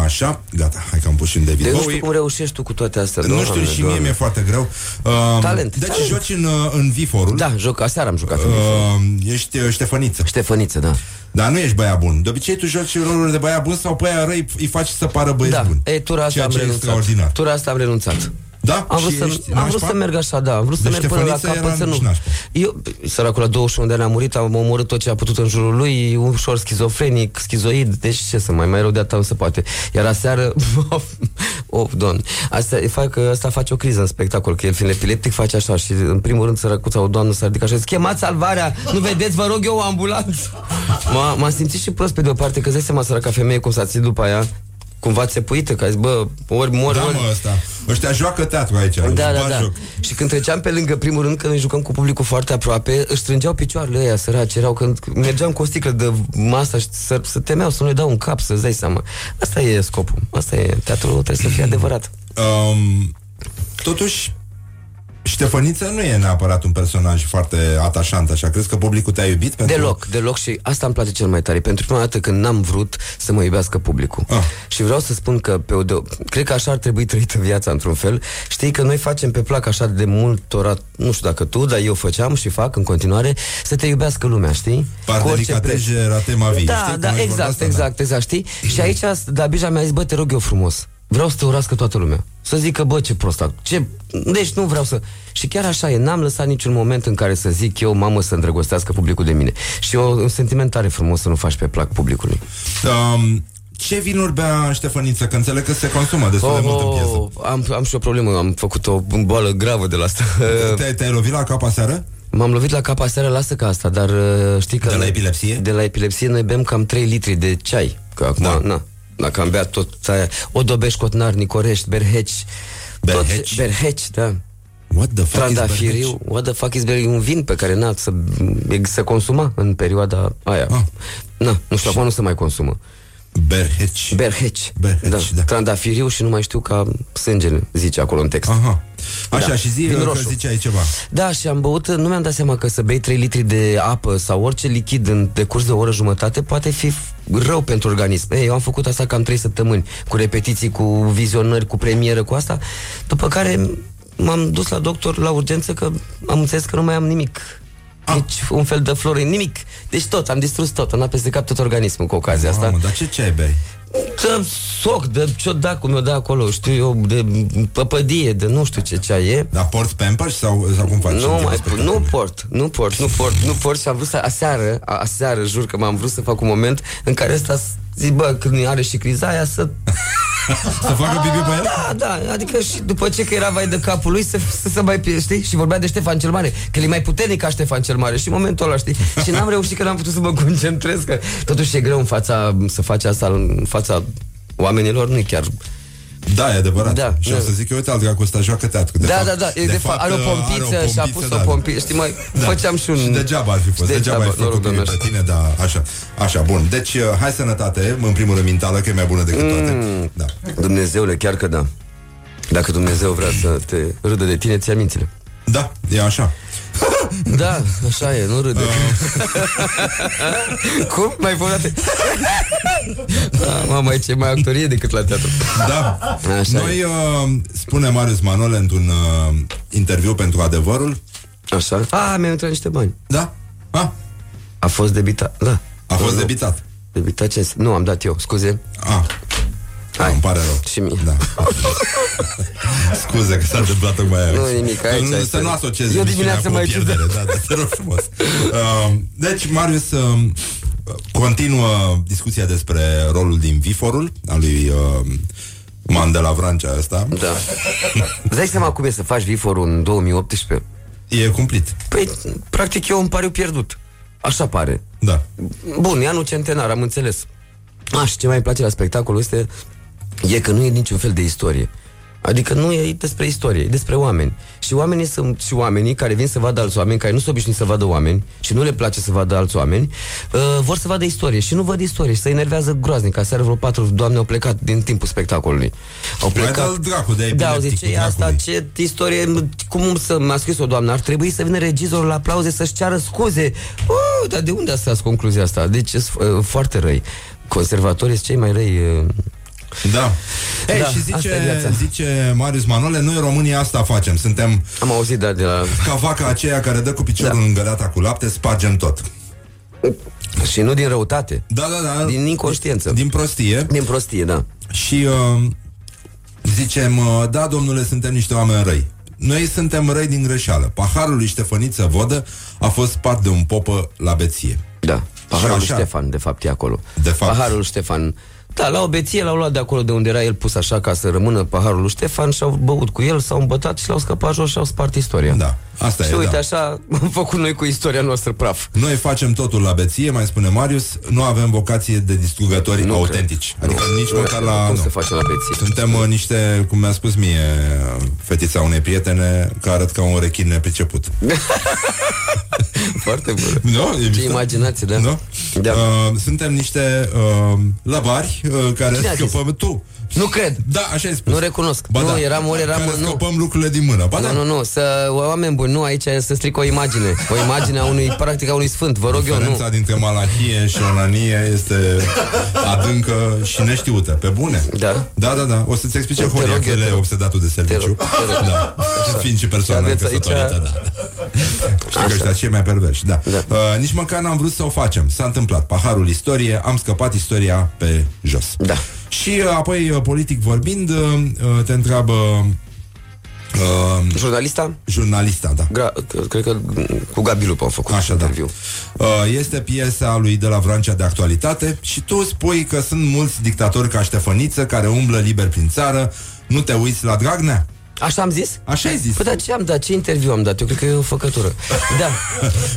Speaker 2: Așa, gata, hai că am pus și un David
Speaker 19: De nu
Speaker 2: Bowie.
Speaker 19: știu cum reușești tu cu toate astea.
Speaker 2: Nu știu,
Speaker 19: Doamne,
Speaker 2: și mie
Speaker 19: Doamne.
Speaker 2: mi-e foarte greu. Um,
Speaker 19: Talent,
Speaker 2: Deci
Speaker 19: talent.
Speaker 2: joci în, uh, în Viforul.
Speaker 19: Da, joc, aseară am jucat. Uh,
Speaker 2: Uh, ești uh, Ștefăniță.
Speaker 19: Ștefăniță, da.
Speaker 2: Dar nu ești băiat bun. De obicei tu joci roluri de băiat bun sau pe aia răi îi faci să pară băieți
Speaker 19: Da,
Speaker 2: buni.
Speaker 19: e, tura asta
Speaker 2: Ceea
Speaker 19: am
Speaker 2: ce e
Speaker 19: renunțat.
Speaker 2: extraordinar.
Speaker 19: Tura asta am renunțat.
Speaker 2: Da?
Speaker 19: Am vrut,
Speaker 2: Și
Speaker 19: să,
Speaker 2: ești
Speaker 19: am vrut
Speaker 2: nașpa?
Speaker 19: să merg așa, da. Am vrut să
Speaker 2: Deci
Speaker 19: merg până la
Speaker 2: Ștefăniță
Speaker 19: capăt,
Speaker 2: era
Speaker 19: să nu...
Speaker 2: nașpa.
Speaker 19: Eu, săracul la 21 de ani a murit, am omorât tot ce a putut în jurul lui, ușor schizofrenic, schizoid, deci ce să mai, mai rău de atât nu se poate. Iar aseară, <laughs> oh, doamne, asta, e fac, asta face o criză în spectacol, că el fiind epileptic face așa și în primul rând sărăcuța o doamnă s-a ridicat și a zis, chemați salvarea, nu vedeți, vă rog eu o ambulanță. M-a, m-a simțit și prost pe de o parte, că îți dai seama săraca femeie cum s-a ținut după aia, cumva țepuită, că a zis, bă, ori mor,
Speaker 2: Da,
Speaker 19: ori...
Speaker 2: mă, ăsta. Ăștia joacă teatru aici. își
Speaker 19: Da, da,
Speaker 2: bat
Speaker 19: da.
Speaker 2: joc.
Speaker 19: Și când treceam pe lângă primul rând, când ne jucam cu publicul foarte aproape, își strângeau picioarele ăia săraci, erau când mergeam cu o sticlă de masă și să, să temeau să nu le dau un cap, să-ți dai seama. Asta e scopul. Asta e. Teatrul trebuie să fie <clears throat> adevărat.
Speaker 2: Um, totuși, Ștefăniță nu e neapărat un personaj foarte atașant, așa. Crezi că publicul te-a iubit? Pentru...
Speaker 19: Deloc, deloc și asta îmi place cel mai tare. Pentru prima dată când n-am vrut să mă iubească publicul.
Speaker 2: Ah.
Speaker 19: Și vreau să spun că pe o de- cred că așa ar trebui trăită viața într-un fel. Știi că noi facem pe plac așa de mult ora, nu știu dacă tu, dar eu făceam și fac în continuare, să te iubească lumea, știi?
Speaker 2: Par
Speaker 19: Cu orice preț.
Speaker 2: delicateze ratema vii.
Speaker 19: Da,
Speaker 2: știi?
Speaker 19: da,
Speaker 2: Cum ai
Speaker 19: exact,
Speaker 2: vorbit asta,
Speaker 19: exact, exact, știi? Și aici Dabija mi-a zis, bă, te rog eu frumos. Vreau să te urască toată lumea. Să zică, bă, ce prost ac- ce... Deci nu vreau să... Și chiar așa e, n-am lăsat niciun moment în care să zic eu, mamă, să îndrăgostească publicul de mine. Și o, un sentiment tare frumos să nu faci pe plac publicului.
Speaker 2: Um, ce vinuri bea Ștefăniță? Că înțeleg că se consumă destul de mult în piesă.
Speaker 19: am, am și o problemă, am făcut o boală gravă de la asta.
Speaker 2: Te-ai, te-ai lovit la cap aseară?
Speaker 19: M-am lovit la cap aseară, lasă ca asta, dar uh, știi că...
Speaker 2: De la epilepsie?
Speaker 19: De la epilepsie noi bem cam 3 litri de ceai. Că acum,
Speaker 2: Da.
Speaker 19: na, dacă am beat tot aia, Odobeș, Cotnar, Nicorești, Berheci.
Speaker 2: Berheci?
Speaker 19: Tot, berheci, da.
Speaker 2: What the fuck is
Speaker 19: Trandafiriu,
Speaker 2: berheci?
Speaker 19: what the fuck is berheci? Un vin pe care na, să, se consuma în perioada aia.
Speaker 2: Ah.
Speaker 19: Na, nu știu, acum nu se mai consumă.
Speaker 2: Berheci.
Speaker 19: Berheci.
Speaker 2: Berheci,
Speaker 19: da.
Speaker 2: da.
Speaker 19: Trandafiriu și nu mai știu ca sângele, zice acolo în text.
Speaker 2: Aha. Așa,
Speaker 19: Da.
Speaker 2: și zi
Speaker 19: Vin
Speaker 2: că
Speaker 19: roșu.
Speaker 2: ziceai ceva.
Speaker 19: Da, și am băut, nu mi-am dat seama că să bei 3 litri de apă sau orice lichid în decurs de o oră jumătate poate fi f- rău pentru organism. Ei, eu am făcut asta cam 3 săptămâni, cu repetiții, cu vizionări, cu premieră, cu asta, după care m-am dus la doctor la urgență că am înțeles că nu mai am nimic. Nici un fel de flore, nimic. Deci tot, am distrus tot, am dat peste cap tot organismul cu ocazia asta.
Speaker 2: Mamă, dar ce ceai bei?
Speaker 19: De soc, de ce-o da, cum o da acolo, știu eu, de păpădie, de nu știu ce ceai e.
Speaker 2: Dar porți Pampers sau, sau cum faci?
Speaker 19: Nu
Speaker 2: în
Speaker 19: mai
Speaker 2: timpul
Speaker 19: port, nu
Speaker 2: spectacolului?
Speaker 19: port, nu port, nu port, nu port și am vrut să, aseară, a- aseară, jur că m-am vrut să fac un moment în care ăsta s- zic, bă, când are și criza aia să
Speaker 2: Să facă pipi pe el?
Speaker 19: Da, da, adică și după ce că era vai de capul lui să, să se mai, știi? Și vorbea de Ștefan cel Mare, că el e mai puternic ca Ștefan cel Mare și în momentul ăla, știi? Și n-am reușit că n-am putut să mă concentrez, că totuși e greu în fața, să faci asta în fața oamenilor, nu e chiar...
Speaker 2: Da, e adevărat.
Speaker 19: Da,
Speaker 2: și
Speaker 19: da.
Speaker 2: o să zic eu, uite, alt dracu ăsta joacă teatru.
Speaker 19: da, da, da, e de, fapt, are o pompiță și a pus o pompiță, știi, mai făceam și un...
Speaker 2: Și degeaba ar fi fost,
Speaker 19: Și
Speaker 2: degeaba,
Speaker 19: degeaba,
Speaker 2: ai făcut
Speaker 19: noroc,
Speaker 2: nimic pe tine, da, așa, așa, bun. Deci, uh, hai sănătate, în primul rând mentală, că e mai bună decât toate.
Speaker 19: Mm,
Speaker 2: Da.
Speaker 19: Dumnezeule, chiar că da. Dacă Dumnezeu vrea să te râdă de tine, ți mințile.
Speaker 2: Da, e așa. <laughs>
Speaker 19: Da, așa e, nu râde. <laughs> Cum? Mai fă o dată? da, mama, aici e mai actorie decât la teatru.
Speaker 2: Da.
Speaker 19: Așa
Speaker 2: Noi,
Speaker 19: e.
Speaker 2: uh, spune Marius Manole într-un uh, interviu pentru Adevărul,
Speaker 19: Așa? A, mi-au intrat niște bani.
Speaker 2: Da? A?
Speaker 19: A fost debitat, da.
Speaker 2: A fost debitat.
Speaker 19: Debitat ce? Nu, am dat eu, scuze.
Speaker 2: A. Hai. Îmi pare rău.
Speaker 19: Și mie.
Speaker 2: Da. <laughs> Scuze că s-a întâmplat tocmai aia.
Speaker 19: Nu, nimic, aici
Speaker 2: Nu,
Speaker 19: este.
Speaker 2: Să nu asociezi
Speaker 19: E o
Speaker 2: emisiunea
Speaker 19: dimineață
Speaker 2: cu o
Speaker 19: mai
Speaker 2: pierdere. Da, da, te rog frumos. Uh, deci, Marius uh, continuă discuția despre rolul din Viforul, al lui uh, Mandela Vrancea ăsta.
Speaker 19: Da. Îți dai seama cum e să faci viforul în 2018?
Speaker 2: E cumplit.
Speaker 19: Păi, practic e un pariu pierdut. Așa pare.
Speaker 2: Da.
Speaker 19: Bun, e anul centenar, am înțeles. Aș, și ce mai îmi place la spectacolul este e că nu e niciun fel de istorie. Adică nu e despre istorie, e despre oameni. Și oamenii sunt și oamenii care vin să vadă alți oameni, care nu sunt obișnuiți să vadă oameni și nu le place să vadă alți oameni, uh, vor să vadă istorie și nu văd istorie și se enervează groaznic. Aseară vreo patru doamne au plecat din timpul spectacolului. Au
Speaker 2: Mai
Speaker 19: plecat.
Speaker 2: dă-l dracu de
Speaker 19: Da, au
Speaker 2: epileptic
Speaker 19: zice,
Speaker 2: cu
Speaker 19: asta,
Speaker 2: dracului."
Speaker 19: ce istorie, cum să m-a scris o doamnă, ar trebui să vină regizorul la aplauze să-și ceară scuze. Uh, dar de unde a tras concluzia asta? Deci, sunt uh, foarte răi. Conservatorii sunt cei mai răi uh,
Speaker 2: Da. Ei,
Speaker 19: Da,
Speaker 2: și
Speaker 19: asta e
Speaker 2: zice,
Speaker 19: viața.
Speaker 2: zice Marius Manole, noi România asta facem. Suntem
Speaker 19: Am auzit, da, de la...
Speaker 2: ca vaca aceea care dă cu piciorul da. în găleata cu lapte, spargem tot.
Speaker 19: Și nu din răutate.
Speaker 2: Da, da, da.
Speaker 19: Din inconștiență.
Speaker 2: Din prostie.
Speaker 19: Din prostie, da.
Speaker 2: Și uh, zicem, uh, da, domnule, suntem niște oameni răi. Noi suntem răi din greșeală. Paharul lui Ștefăniță Vodă a fost spart de un popă la beție.
Speaker 19: Da. Paharul lui
Speaker 2: Și așa.
Speaker 19: Ștefan, de fapt, e acolo.
Speaker 2: De fapt.
Speaker 19: Paharul lui Ștefan. Da, la o beție l-au luat de acolo de unde era el pus așa ca să rămână paharul lui Ștefan și au băut cu el, s-au îmbătat și l-au scăpat jos și au spart istoria.
Speaker 2: Da, asta
Speaker 19: și
Speaker 2: e,
Speaker 19: uite
Speaker 2: da.
Speaker 19: așa am făcut noi cu istoria noastră praf.
Speaker 2: Noi facem totul la beție, mai spune Marius, nu avem vocație de distrugători
Speaker 19: Nu
Speaker 2: autentici.
Speaker 19: cred.
Speaker 2: Adică
Speaker 19: Nu.
Speaker 2: nici măcar la...
Speaker 19: Cum
Speaker 2: nu.
Speaker 19: se face la beție?
Speaker 2: Suntem uh, niște, cum mi-a spus mie uh, fetița unei prietene, că arăt ca un rechin nepriceput. <laughs>
Speaker 19: Foarte bun. <laughs>
Speaker 2: Nu? E
Speaker 19: Ce
Speaker 2: mișto?
Speaker 19: imaginație, da?
Speaker 2: Nu?
Speaker 19: Da.
Speaker 2: Uh, suntem niște uh, lăbari uh, care
Speaker 19: Cine a zis?
Speaker 2: scăpăm tu.
Speaker 19: Nu cred.
Speaker 2: Da, așa ai spus.
Speaker 19: Nu recunosc.
Speaker 2: Ba
Speaker 19: nu,
Speaker 2: da.
Speaker 19: eram ori eram...
Speaker 2: Care
Speaker 19: Nu.
Speaker 2: scăpăm lucrurile din mână. Ba da.
Speaker 19: Nu, nu, nu, să, oameni buni, nu, aici e să stric o imagine. O imagine a unui, practic, a unui sfânt, vă rog eu, nu.
Speaker 2: Diferența dintre malahie și onanie este adâncă și neștiută. Pe bune?
Speaker 19: Da.
Speaker 2: Da, da, da. O să-ți explice
Speaker 19: Te
Speaker 2: Horia,
Speaker 19: rog
Speaker 2: că
Speaker 19: eu,
Speaker 2: el
Speaker 19: te
Speaker 2: e
Speaker 19: rog.
Speaker 2: obsedatul de serviciu.
Speaker 19: Te rog, te rog.
Speaker 2: Da. Fiind și persoană
Speaker 19: Aveți aici-
Speaker 2: căsătorită, da. Știi că ăștia cei mai perversi, da.
Speaker 19: Da.
Speaker 2: Uh, nici măcar n-am vrut să o facem. S-a întâmplat. Paharul istorie, am scăpat istoria pe jos.
Speaker 19: Da.
Speaker 2: Și uh, apoi, uh, politic vorbind, uh, uh, te întreabă uh,
Speaker 19: Jurnalista?
Speaker 2: jurnalista, da.
Speaker 19: Gra- cred că cu Gabi Lupu am făcut
Speaker 2: Așa, da.
Speaker 19: interviu.
Speaker 2: Uh, Este piesa lui de la Vrancea de actualitate și tu spui că sunt mulți dictatori ca Ștefăniță care umblă liber prin țară. Nu te uiți la Dragnea?
Speaker 19: Așa am zis?
Speaker 2: Așa ai zis.
Speaker 19: Păi dar ce am dat? Ce interviu am dat? Eu cred că e o făcătură. <laughs> Da.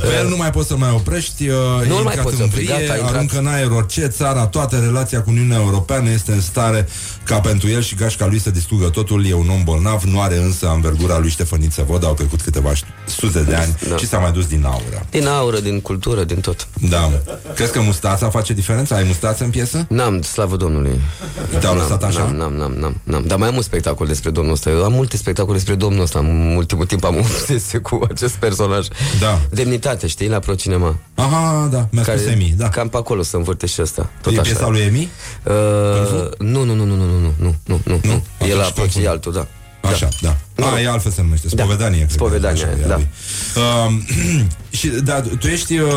Speaker 2: Pe el nu mai poți să mai oprești, uh,
Speaker 19: Nu-l
Speaker 2: e
Speaker 19: mai
Speaker 2: intrat
Speaker 19: poți
Speaker 2: în
Speaker 19: opri,
Speaker 2: vrie,
Speaker 19: gata, a intrat.
Speaker 2: aruncă în aer orice țara, toată relația cu Uniunea Europeană este în stare ca pentru el și gașca lui să distrugă totul. E un om bolnav, nu are însă anvergura lui Ștefăniță Vod, au trecut câteva sute de ani
Speaker 19: Da.
Speaker 2: și s-a mai dus din aură.
Speaker 19: Din aură, din cultură, din tot.
Speaker 2: Da. Crezi că mustața face diferența? Ai mustață în piesă?
Speaker 19: N-am, slavă Domnului.
Speaker 2: Te-au
Speaker 19: N-am,
Speaker 2: lăsat așa?
Speaker 19: N-am, n-am, n-am, n-am, n-am. Dar mai am un spectacol despre domnul ăsta. Eu am multe spectacole despre domnul ăsta. În ultimul timp am obsesie <laughs> cu acest personaj.
Speaker 2: Da.
Speaker 19: Demnitate, știi, la Procinema.
Speaker 2: Aha, da, mi-a spus Emi, da.
Speaker 19: Cam pe acolo să învârte și ăsta. Tot
Speaker 2: e
Speaker 19: așa.
Speaker 2: piesa lui Emi?
Speaker 19: Uh, nu, nu, nu, nu, nu, nu, nu, nu, nu, nu. E
Speaker 2: Atunci
Speaker 19: la
Speaker 2: confund.
Speaker 19: Proci, e altul, da.
Speaker 2: Așa, da. da. A, e altfel se numește.
Speaker 19: Da.
Speaker 2: Spovedanie. cred că.
Speaker 19: Spovedanie,
Speaker 2: Așa, e a
Speaker 19: da.
Speaker 2: lui. Um, <clears throat> Și, da, tu ești uh,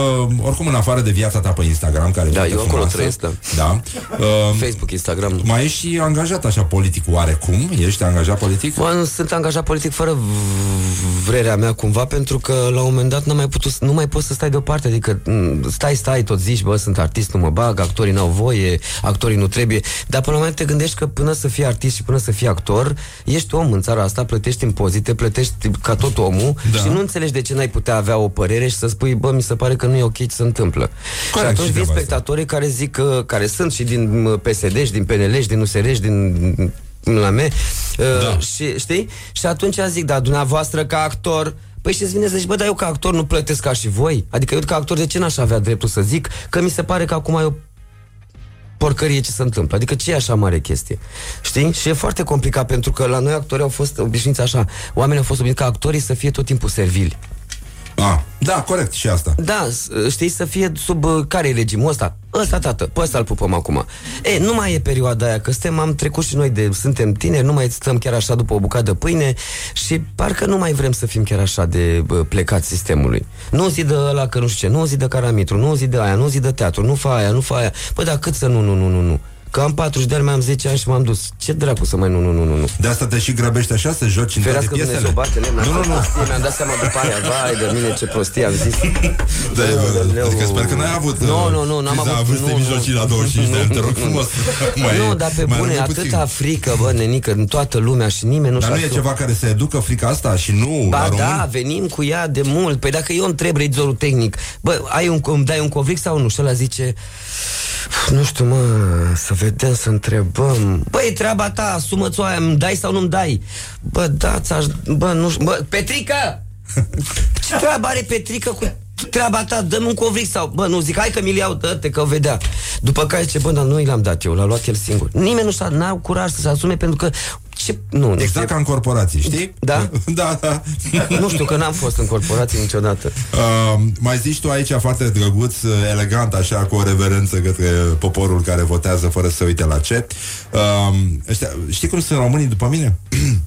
Speaker 2: oricum în afară de viața ta pe Instagram, care e
Speaker 19: Da,
Speaker 2: foarte
Speaker 19: eu acolo
Speaker 2: frumoasă.
Speaker 19: trăiesc, da.
Speaker 2: Da. Uh,
Speaker 19: Facebook, Instagram.
Speaker 2: mai ești și angajat așa politic oarecum? Ești angajat politic?
Speaker 19: Bă, nu sunt angajat politic fără v- vrerea mea cumva Pentru că la un moment dat n-am mai putut, nu mai poți să stai deoparte Adică m, stai, stai, tot zici Bă, sunt artist, nu mă bag, actorii n-au voie Actorii nu trebuie Dar până la un moment te gândești că până să fii artist și până să fii actor Ești om în țara asta, plătești impozite Plătești ca tot omul
Speaker 2: Da.
Speaker 19: Și nu înțelegi de ce n-ai putea avea o părere Și să spui, bă, mi se pare că nu e ok ce se întâmplă
Speaker 2: Corect,
Speaker 19: Și atunci
Speaker 2: și
Speaker 19: vin
Speaker 2: treaba asta.
Speaker 19: spectatorii care zic că, Care sunt și din m, PSD și din PNL și din USR și din la me da. și, știi? Și atunci zic, da, dumneavoastră ca actor Păi și îți vine să zici, bă, dar eu ca actor nu plătesc ca și voi Adică eu ca actor de ce n-aș avea dreptul să zic Că mi se pare că acum e o porcărie ce se întâmplă. Adică ce e așa mare chestie? Știi? Și e foarte complicat pentru că la noi actorii au fost obișnuiți așa. Oamenii au fost obișnuiți ca actorii să fie tot timpul servili.
Speaker 2: Ah, da, corect, și asta.
Speaker 19: Da, s- știi, să fie sub uh, care e regimul ăsta? Ăsta, tată, pe ăsta îl pupăm acum. E, nu mai e perioada aia, că suntem, am trecut și noi de, suntem tineri, nu mai stăm chiar așa după o bucată de pâine și parcă nu mai vrem să fim chiar așa de bă, plecați sistemului. Nu zi de ăla că nu știu ce, nu zi de caramitru, nu zi de aia, nu zi de teatru, nu fa aia, nu fa aia. Păi, dar cât să nu, nu, nu, nu, nu. Că am 40 de ani, mai am 10 ani și m-am dus. Ce dracu să mai nu, nu, nu, nu, nu.
Speaker 2: De asta te și grăbești așa să joci în toate
Speaker 19: Ferească
Speaker 2: piesele?
Speaker 19: Dumnezeu, bate lemn,
Speaker 2: Nu, nu, nu.
Speaker 19: prostie, mi-am dat seama după aia, vai de mine ce prostie am zis. <laughs>
Speaker 2: Da,
Speaker 19: Aoleu.
Speaker 2: adică sper că n-ai avut
Speaker 19: Nu,
Speaker 2: uh,
Speaker 19: nu, nu, n-am
Speaker 2: criza
Speaker 19: avut
Speaker 2: vârstei
Speaker 19: nu, nu.
Speaker 2: mijlocii la 25 de ani, te rog frumos. <laughs> Mai-
Speaker 19: nu, dar pe
Speaker 2: mai
Speaker 19: bune,
Speaker 2: rămâne puțin.
Speaker 19: atâta frică, bă, nenică, în toată lumea și nimeni nu
Speaker 2: Dar nu
Speaker 19: și-a
Speaker 2: e ceva care să educă frica asta și nu
Speaker 19: Ba
Speaker 2: la români?
Speaker 19: da, venim cu ea de mult Păi dacă eu întreb regizorul tehnic Bă, ai un, îmi dai un covric sau nu? Și ăla zice Nu știu, mă, să vedem, să întrebăm Băi, treaba ta, asumă-ți o aia, îmi dai sau nu-mi dai? Bă, da, ți-aș... Bă, nu știu, bă, Petrică! <laughs> Ce treabă are Petrică cu treaba ta? Dă-mi un covric sau... Bă, nu, zic, hai că mi-l iau, dă-te, că o vedea După care zice, bă, dar nu i l-am dat eu, l-a luat el singur Nimeni nu și-a, n-au curaj să se asume pentru că... Ce... Nu, nu
Speaker 2: Exact ca în corporații, știi?
Speaker 19: Da? <laughs>
Speaker 2: da, da.
Speaker 19: Nu știu, că n-am fost în corporație niciodată.
Speaker 2: Uh, mai zici tu aici foarte drăguț, uh, elegant, așa, cu o reverență către poporul care votează fără să se uite la ce. Uh, ăștia, știi cum sunt românii după mine? <clears throat>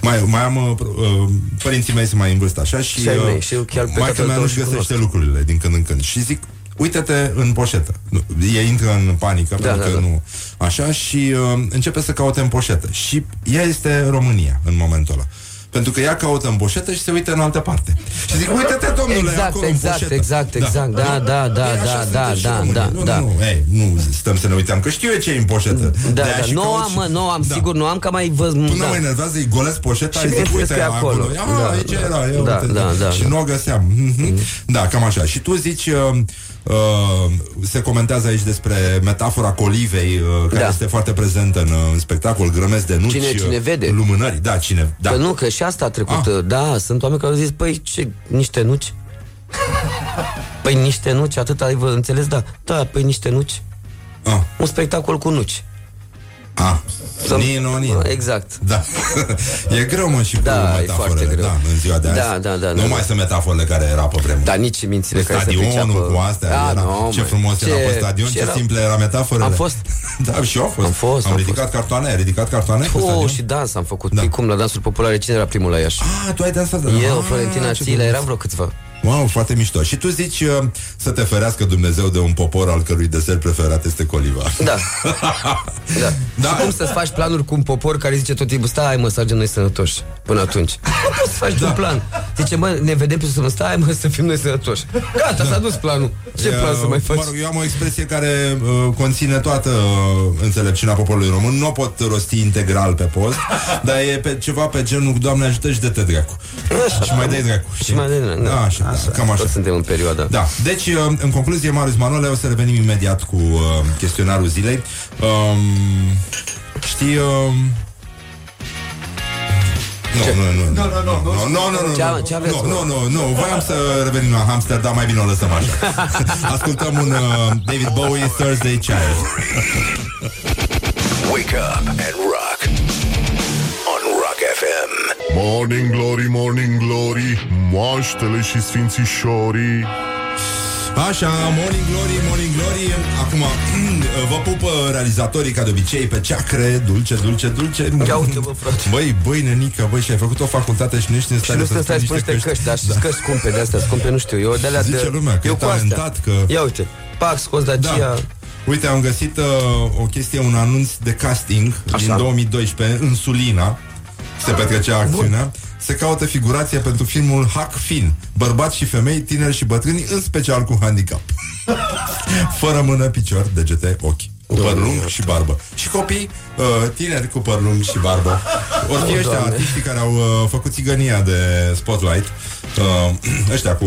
Speaker 2: Mai, mai am uh, uh, părinții mei sunt mai în vârstă așa și,
Speaker 19: Și ai mei, și eu chiar pe
Speaker 2: mai
Speaker 19: tatăl
Speaker 2: mea
Speaker 19: tău
Speaker 2: nu-și
Speaker 19: și
Speaker 2: găsește
Speaker 19: cunosc.
Speaker 2: lucrurile din când în când și zic uite-te în poșetă Nu, ei intră în panică
Speaker 19: Da,
Speaker 2: pentru
Speaker 19: da,
Speaker 2: că
Speaker 19: da.
Speaker 2: nu așa și uh, începe să caute în poșetă și ea este România în momentul ăla pentru că ea caută în poșetă și se uită în altă parte. Și zic, uite-te, domnule,
Speaker 19: Exact,
Speaker 2: acolo
Speaker 19: exact,
Speaker 2: în poșetă.
Speaker 19: exact, exact. Da, da, da,
Speaker 2: Ei, așa
Speaker 19: da,
Speaker 2: suntem
Speaker 19: da,
Speaker 2: și
Speaker 19: da,
Speaker 2: românii.
Speaker 19: da,
Speaker 2: nu,
Speaker 19: da.
Speaker 2: Nu, nu, ei, nu stăm să ne uităm, că știu eu ce e în poșetă.
Speaker 19: Da,
Speaker 2: De-aia
Speaker 19: da,
Speaker 2: și
Speaker 19: nu
Speaker 2: caut
Speaker 19: am,
Speaker 2: și-
Speaker 19: mă, nu am,
Speaker 2: Da.
Speaker 19: sigur, nu am, că mai văd...
Speaker 2: Până
Speaker 19: da.
Speaker 2: mă enervează, îi golesc poșeta
Speaker 19: Și
Speaker 2: și zic,
Speaker 19: vezi
Speaker 2: uite,
Speaker 19: că e
Speaker 2: acolo.
Speaker 19: acolo.
Speaker 2: Ia,
Speaker 19: Da,
Speaker 2: aici
Speaker 19: da.
Speaker 2: era, ia,
Speaker 19: Da,
Speaker 2: uite.
Speaker 19: da, da,
Speaker 2: Și
Speaker 19: da.
Speaker 2: nu o găseam. Mhm. Da, cam așa. Și tu zici, uh, uh, se comentează aici despre metafora colivei, uh, care
Speaker 19: Da.
Speaker 2: este foarte prezentă în, uh, în spectacol, grămezi de nuci,
Speaker 19: Cine- cine
Speaker 2: uh,
Speaker 19: vede.
Speaker 2: lumânări. Da, cine, da.
Speaker 19: Că nu, că și asta a trecut,
Speaker 2: Ah.
Speaker 19: da, sunt oameni care au zis, păi, ce, niște nuci? Păi niște nuci, atât ai vă înțeles, da. Da, păi niște nuci.
Speaker 2: Ah.
Speaker 19: Un spectacol cu nuci.
Speaker 2: Ah,
Speaker 19: Să-
Speaker 2: Nino, Nino.
Speaker 19: Exact.
Speaker 2: Da. <laughs> e greu, mă, și cu
Speaker 19: Da, e
Speaker 2: metaforele.
Speaker 19: foarte greu.
Speaker 2: Da, în ziua de azi.
Speaker 19: Da, da, da,
Speaker 2: Nu
Speaker 19: da,
Speaker 2: mai
Speaker 19: da.
Speaker 2: sunt metaforele care era pe vremuri.
Speaker 19: Dar nici mințile care se
Speaker 2: Stadionul
Speaker 19: priceapă.
Speaker 2: cu astea
Speaker 19: Da,
Speaker 2: era,
Speaker 19: nu,
Speaker 2: Ce
Speaker 19: mă.
Speaker 2: frumos era pe stadion, ce,
Speaker 19: era-
Speaker 2: simple era metaforele
Speaker 19: Am fost. <laughs>
Speaker 2: Da, și eu am fost
Speaker 19: Am fost,
Speaker 2: Am,
Speaker 19: am
Speaker 2: ridicat cartoane, ai ridicat cartoane pe
Speaker 19: Oh,
Speaker 2: stadion?
Speaker 19: și dans am făcut. Da. Păi cum, la dansuri populare, cine era primul la Iași?
Speaker 2: Ah, tu ai dansat da.
Speaker 19: Eu,
Speaker 2: Ah,
Speaker 19: Florentina
Speaker 2: ce
Speaker 19: Țilea,
Speaker 2: frumos.
Speaker 19: eram vreo câțiva.
Speaker 2: Wow, foarte mișto Și tu zici uh, să te ferească Dumnezeu de un popor al cărui desert preferat este coliva
Speaker 19: Da. <laughs> da. da. Și cum să-ți faci planuri cu un popor care zice tot timpul, stai mă, să ajungem noi sănătoși până atunci. <laughs> Nu poți să faci da. un plan. Zice, mă, ne vedem pe să stai mă, să fim noi sănătoși. Gata, da. s-a dus planul. Ce
Speaker 2: E,
Speaker 19: plan să mai faci?
Speaker 2: Mă rog, eu am o expresie care uh, conține toată uh, înțelepciunea poporului român. Nu o pot rosti integral pe post, dar e pe, ceva pe genul Doamne ajută și dă-te dracu. Și mai dai dracu.
Speaker 19: Și mai dai dracu,
Speaker 2: Da,
Speaker 19: da.
Speaker 2: Așa, da, cam așa.
Speaker 19: Toți suntem în perioada.
Speaker 2: Da, deci, uh, în concluzie, Marius Manole, o să revenim imediat cu uh, chestionarul zilei. Um, știi... Um, nu, nu, nu, nu, nu, nu, nu, nu, nu,
Speaker 19: Ce-
Speaker 2: nu,
Speaker 19: ce aveți,
Speaker 2: nu,
Speaker 19: mă?
Speaker 2: nu, nu, nu, voiam să revenim la hamster, dar mai bine o lăsăm așa. <laughs> Ascultăm un uh, David Bowie Thursday Child.
Speaker 3: Wake up and rock on Rock FM.
Speaker 1: Morning Glory, Morning Glory Moaștele și sfințișorii
Speaker 2: Așa, Morning Glory, Morning Glory Acum, <clears throat> vă pupă realizatorii Ca de obicei pe ceacre Dulce, dulce, dulce
Speaker 19: Ia uite, bă, frate.
Speaker 2: Băi, băi, nenică, băi, și ai făcut o facultate Și nu ești în
Speaker 19: Și
Speaker 2: stare
Speaker 19: nu
Speaker 2: să
Speaker 19: sunt
Speaker 2: spui
Speaker 19: stai spune
Speaker 2: niște
Speaker 19: niște căști, dar știți căști scumpe de astea, scumpe, nu știu. Eu de alea
Speaker 2: Zice
Speaker 19: de,
Speaker 2: lumea că
Speaker 19: eu
Speaker 2: e
Speaker 19: cu astea.
Speaker 2: talentat, că-
Speaker 19: Ia uite, pac, scos Dacia.
Speaker 2: Da. Uite, am găsit uh, o chestie, un anunț de casting
Speaker 19: Așa.
Speaker 2: din 2012 în Sulina. Se petrecea acțiunea. Se caută figurație pentru filmul Hack Fin. Bărbați și femei, tineri și bătrâni, în special cu handicap. <laughs> Fără mână, picior, degete, ochi. Cu păr lung și barbă. Și copii uh, tineri cu păr lung și barbă. Ori fi
Speaker 19: Oh,
Speaker 2: ăștia
Speaker 19: Doamne.
Speaker 2: artiștii care au uh, făcut țigănia de Spotlight. Uh, ăștia cu...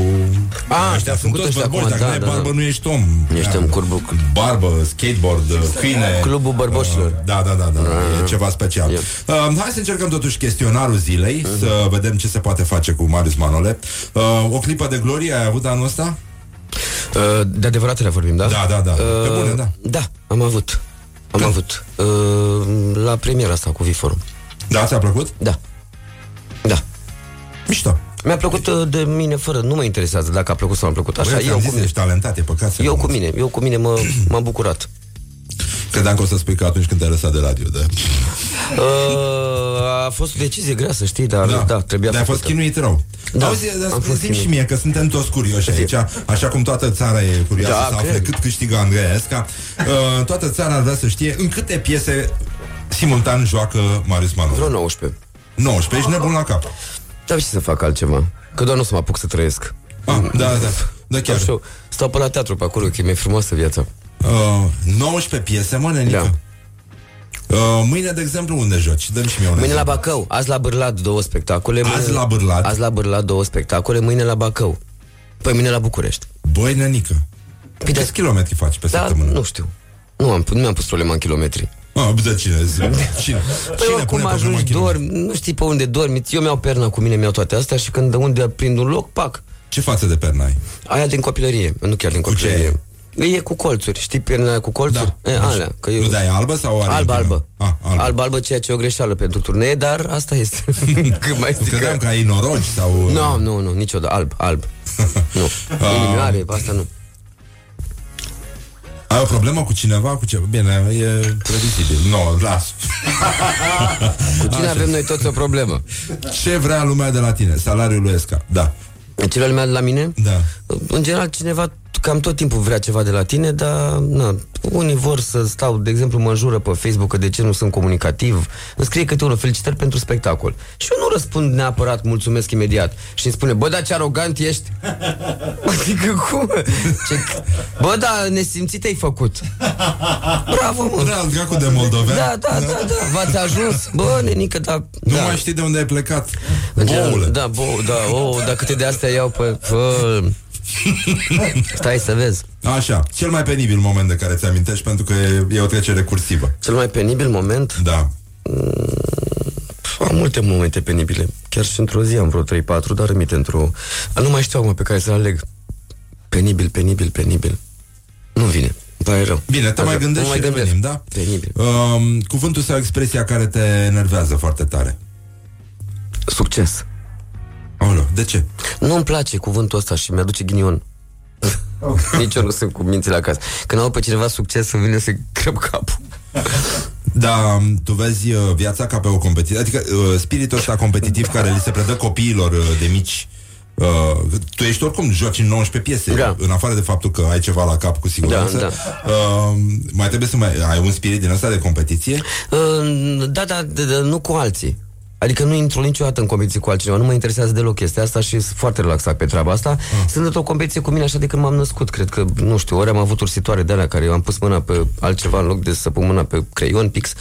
Speaker 19: Ah,
Speaker 2: ăștia
Speaker 19: au
Speaker 2: sunt
Speaker 19: făcut
Speaker 2: toți
Speaker 19: ăștia
Speaker 2: bărboși.
Speaker 19: acum,
Speaker 2: Dacă
Speaker 19: da,
Speaker 2: nu ai
Speaker 19: da, da.
Speaker 2: barbă, nu ești om.
Speaker 19: Ești
Speaker 2: Da.
Speaker 19: un curbuc.
Speaker 2: Barbă, skateboard, uh, câine
Speaker 19: Clubul bărboșilor.
Speaker 2: Uh, Da, da, da, da,
Speaker 19: Ah.
Speaker 2: e ceva special uh, Hai să încercăm totuși chestionarul zilei
Speaker 19: Mhm.
Speaker 2: Să vedem ce se poate face cu Marius Manole uh, O clipă de glorie ai avut anul ăsta?
Speaker 19: Uh, De adevăratele vorbim, da?
Speaker 2: Da, da, da. Pe bune, da.
Speaker 19: Da, am avut. Am avut. Uh, La premiera asta cu Viforum.
Speaker 2: Da, ți-a plăcut?
Speaker 19: Da. Da.
Speaker 2: Mișto.
Speaker 19: Mi-a plăcut uh, de mine fără, nu mă interesează dacă a plăcut sau nu a plăcut. Așa,
Speaker 2: Băi, ți-am
Speaker 19: eu
Speaker 2: zis,
Speaker 19: cu mine.
Speaker 2: ești talentat, e păcat să
Speaker 19: Eu
Speaker 2: nu
Speaker 19: cu
Speaker 2: mă-
Speaker 19: mine, eu cu mine mă, m-am bucurat.
Speaker 2: Credeam că o să spui că atunci când te-ai lăsat de radio de...
Speaker 19: Uh, a fost o decizie grea, să știi, dar da, da trebuia
Speaker 2: Dar ai fost
Speaker 19: făcută.
Speaker 2: chinuit rău.
Speaker 19: Da,
Speaker 2: Auzi, dar
Speaker 19: am fost
Speaker 2: zi și
Speaker 19: chinuit.
Speaker 2: mie că suntem toți curioși aici, așa cum toată țara e curioasă
Speaker 19: Da,
Speaker 2: să afle
Speaker 19: cred.
Speaker 2: cât câștigă Andreea Esca. Uh, toată țara ar vrea să știe în câte piese simultan joacă Marius Manole.
Speaker 19: Vreo 19.
Speaker 2: 19, ești nebun la cap.
Speaker 19: Dar ce să fac altceva? Că doar nu o să mă apuc să trăiesc.
Speaker 2: Ah, da, da. Da, chiar.
Speaker 19: Stau, stau pe la teatru pe acolo, că e mai frumoasă viața.
Speaker 2: Uh, 19 piese, mă, nenică.
Speaker 19: Da.
Speaker 2: Uh, mâine, de exemplu, unde joci? Dă-mi și mie un
Speaker 19: Mâine la
Speaker 2: exemplu.
Speaker 19: Bacău, azi la Bârlad două spectacole.
Speaker 2: Azi
Speaker 19: mâine-
Speaker 2: la Bârlad?
Speaker 19: Azi la Bârlad două spectacole, mâine la Bacău. Păi mâine la București.
Speaker 2: Băi, nenică.
Speaker 19: Păi
Speaker 2: Câți kilometri faci pe
Speaker 19: Da,
Speaker 2: săptămână?
Speaker 19: nu știu. Nu, am, nu mi-am pus problema în kilometri.
Speaker 2: Ah, de cine? Cine? <laughs> Cine
Speaker 19: Păi
Speaker 2: pune
Speaker 19: oricum
Speaker 2: problema
Speaker 19: ajungi,
Speaker 2: în kilometri?
Speaker 19: dormi, nu știi pe unde dormi. Eu mi-au perna cu mine, mi-au toate astea și când de unde prind un loc, pac.
Speaker 2: Ce față de perna ai?
Speaker 19: Aia din copilărie, nu chiar din
Speaker 2: Cu ce
Speaker 19: copilărie. E cu colțuri, știi perna aia cu colțuri?
Speaker 2: Da.
Speaker 19: E, alea, că eu...
Speaker 2: Nu, dar e albă sau are
Speaker 19: Albă,
Speaker 2: intimă?
Speaker 19: albă.
Speaker 2: Ah, albă.
Speaker 19: Albă, albă, ceea ce e o greșeală pentru turnee, dar asta este. <laughs> Cât mai zic
Speaker 2: Credeam că ai norogi sau...
Speaker 19: Nu, nu, nu, niciodată. Alb, alb. nu. <laughs>
Speaker 2: Ah.
Speaker 19: Inimioare, asta nu.
Speaker 2: Ai o problemă cu cineva? Cu ce? Bine, e previzibil. Nu, no, las. <laughs>
Speaker 19: Cu cine avem noi toți o problemă?
Speaker 2: Ce vrea lumea de la tine? Salariul lui Esca. Da.
Speaker 19: Ce lumea de la mine?
Speaker 2: Da.
Speaker 19: În general, cineva cam tot timpul vrea ceva de la tine, dar na, unii vor să stau, de exemplu, mă înjură pe Facebook că de ce nu sunt comunicativ, îmi scrie câte unul felicitări pentru spectacol. Și eu nu răspund neapărat mulțumesc imediat. Și îmi spune, bă, dar ce arogant ești. <laughs> Adică cum? Ce... Bă, da, nesimțit ai făcut. Bravo, mă.
Speaker 2: Da, dracu de moldovean.
Speaker 19: Da, da, da, da, v-ați ajuns. Bă, nenică, da.
Speaker 2: Nu
Speaker 19: da.
Speaker 2: mai știi de unde ai plecat.
Speaker 19: În general,
Speaker 2: Boule.
Speaker 19: Da, bo, da, oh, dar câte de astea iau pe... Fă... <laughs> Stai să vezi.
Speaker 2: Așa, cel mai penibil moment de care ți amintești pentru că e, e o trecere cursivă.
Speaker 19: Cel mai penibil moment?
Speaker 2: Da.
Speaker 19: Am multe momente penibile. Chiar și într-o zi am vreo 3-4, dar rămite într-o... Nu mai știu acum pe care să aleg. Penibil, penibil, penibil. Nu vine. Îmi pare rău.
Speaker 2: Bine, te
Speaker 19: Așa,
Speaker 2: mai gândești
Speaker 19: nu
Speaker 2: și
Speaker 19: gândesc.
Speaker 2: revenim, da?
Speaker 19: Penibil.
Speaker 2: Um, cuvântul sau expresia care te enervează foarte tare.
Speaker 19: Succes.
Speaker 2: Aoleu, de ce?
Speaker 19: Nu-mi place cuvântul ăsta și mi-aduce ghinion. <laughs> Nici eu nu sunt cu mințile acasă. Când aud pe cineva succes, îmi vine să crăp capul.
Speaker 2: Da, tu vezi uh, viața ca pe o competiție, adică uh, spiritul ăsta competitiv care li se predă copiilor uh, de mici. Uh, tu ești oricum, joci în 19 piese,
Speaker 19: Da.
Speaker 2: în afară de faptul că ai ceva la cap cu siguranță.
Speaker 19: Da,
Speaker 2: Uh, mai trebuie să mai ai un spirit din ăsta de competiție?
Speaker 19: Uh, Da, da, da, da, nu cu alții. Adică nu intru niciodată în competiție cu altcineva, nu mă interesează deloc chestia asta și sunt foarte relaxat pe treaba asta.
Speaker 2: Ah.
Speaker 19: Sunt într-o competiție cu mine așa de când m-am născut, cred că, nu știu, ori am avut ursitoare de alea care eu am pus mâna pe altceva în loc de să pun mâna pe creion pix.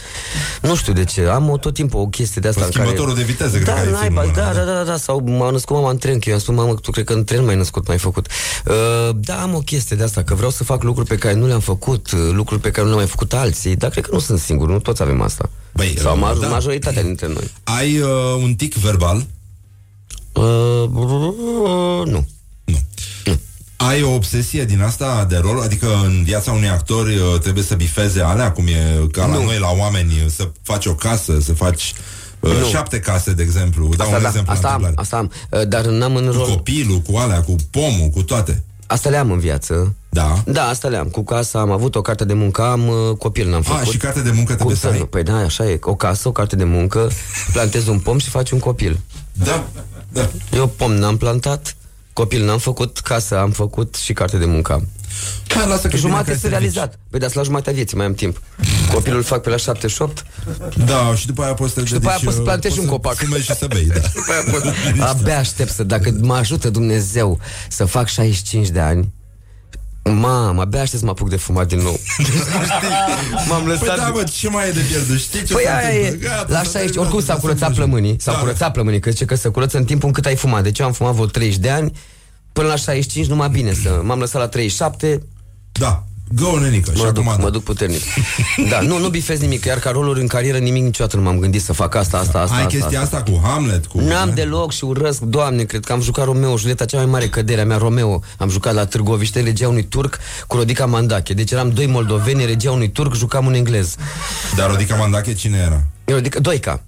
Speaker 19: Nu știu de ce, am o, tot timpul o chestie de asta
Speaker 2: Pe
Speaker 19: în care...
Speaker 2: schimbătorul de viteză, cred
Speaker 19: da,
Speaker 2: că ai
Speaker 19: naiba,
Speaker 2: filmul
Speaker 19: da,
Speaker 2: ăla,
Speaker 19: da, da, da, sau m-am născut mama în tren, că eu am spus, mamă, tu cred că în tren mai născut, mai făcut. Uh, da, am o chestie de asta, că vreau să fac lucruri pe care nu le-am făcut, uh, lucruri pe care nu le-am mai făcut alții, dar cred că nu sunt singur, nu toți avem asta.
Speaker 2: Băi,
Speaker 19: sau
Speaker 2: uh,
Speaker 19: ma-
Speaker 2: da.
Speaker 19: majoritatea dintre noi.
Speaker 2: Ai uh, un tic verbal?
Speaker 19: Uh, nu.
Speaker 2: Ai o obsesie din asta de rol? Adică în viața unui actor uh, trebuie să bifeze alea, cum e ca la
Speaker 19: Nu.
Speaker 2: noi, la oameni, uh, să faci o casă, să faci uh,
Speaker 19: Nu.
Speaker 2: șapte case, de exemplu. Dau
Speaker 19: Asta,
Speaker 2: un
Speaker 19: da,
Speaker 2: exemplu
Speaker 19: asta am,
Speaker 2: întâmplare.
Speaker 19: asta am, Uh, dar n-am în
Speaker 2: Cu
Speaker 19: rol.
Speaker 2: copilul, cu alea, cu pomul, cu toate.
Speaker 19: Asta le am în viață.
Speaker 2: Da.
Speaker 19: Da, asta le am. Cu casa am avut o carte de muncă, am uh, copil n-am
Speaker 2: A,
Speaker 19: făcut.
Speaker 2: și carte de muncă trebuie
Speaker 19: Cu
Speaker 2: să ai.
Speaker 19: tânăr. Păi da, așa e. O casă, o carte de muncă, plantezi un pom și faci un copil.
Speaker 2: Da, da.
Speaker 19: Eu pom n-am plantat, copil n-am făcut, casă am făcut și carte de muncă am.
Speaker 2: Hai, lasă că e bine că
Speaker 19: Jumate
Speaker 2: ai
Speaker 19: este
Speaker 2: servici.
Speaker 19: realizat. Păi dar la jumatea vieții, mai am timp. Copilul îl fac pe la 78.
Speaker 2: Da, și după aia poți să te
Speaker 19: Și după aia
Speaker 2: dedici,
Speaker 19: poți să plantezi
Speaker 2: uh,
Speaker 19: un copac.
Speaker 2: Să fumezi și să bei, da. <laughs>
Speaker 19: Abia aștept să, dacă mă ajută Dumnezeu să fac 65 de ani, Mamă, abia aștept să mă apuc de fumat din nou. <laughs> M-am lăsat...
Speaker 2: Păi da, bă, ce mai e de pierdut? Știi ce
Speaker 19: Păi
Speaker 2: se
Speaker 19: aia e,
Speaker 2: întâmplă? Gata,
Speaker 19: la
Speaker 2: s-a
Speaker 19: 60,
Speaker 2: terminat,
Speaker 19: oricum s-a
Speaker 2: lasă
Speaker 19: curățat
Speaker 2: mergem.
Speaker 19: plămânii S-a
Speaker 2: Da.
Speaker 19: curățat plămânii, că zice că se curăță în timpul în cât ai fumat Deci eu am fumat vreo 30 de ani Până la 65 numai bine să M-am lăsat la 37
Speaker 2: Da, go, nenică, și
Speaker 19: mă duc,
Speaker 2: acum
Speaker 19: mă duc puternic <laughs> Da, nu, nu bifez nimic Iar ca roluri în carieră nimic niciodată nu m-am gândit să fac asta, asta, asta
Speaker 2: Ai
Speaker 19: asta,
Speaker 2: chestia asta cu Hamlet, cu...
Speaker 19: N-am deloc și urăsc, doamne, cred că am jucat Romeo, Julieta, cea mai mare cădere a mea, Romeo. Am jucat la Târgoviște, regia unui turc cu Rodica Mandache. Deci eram doi moldoveni, regia unui turc, jucam un englez.
Speaker 2: Dar Rodica Mandache cine era?
Speaker 19: Rodica, Doica.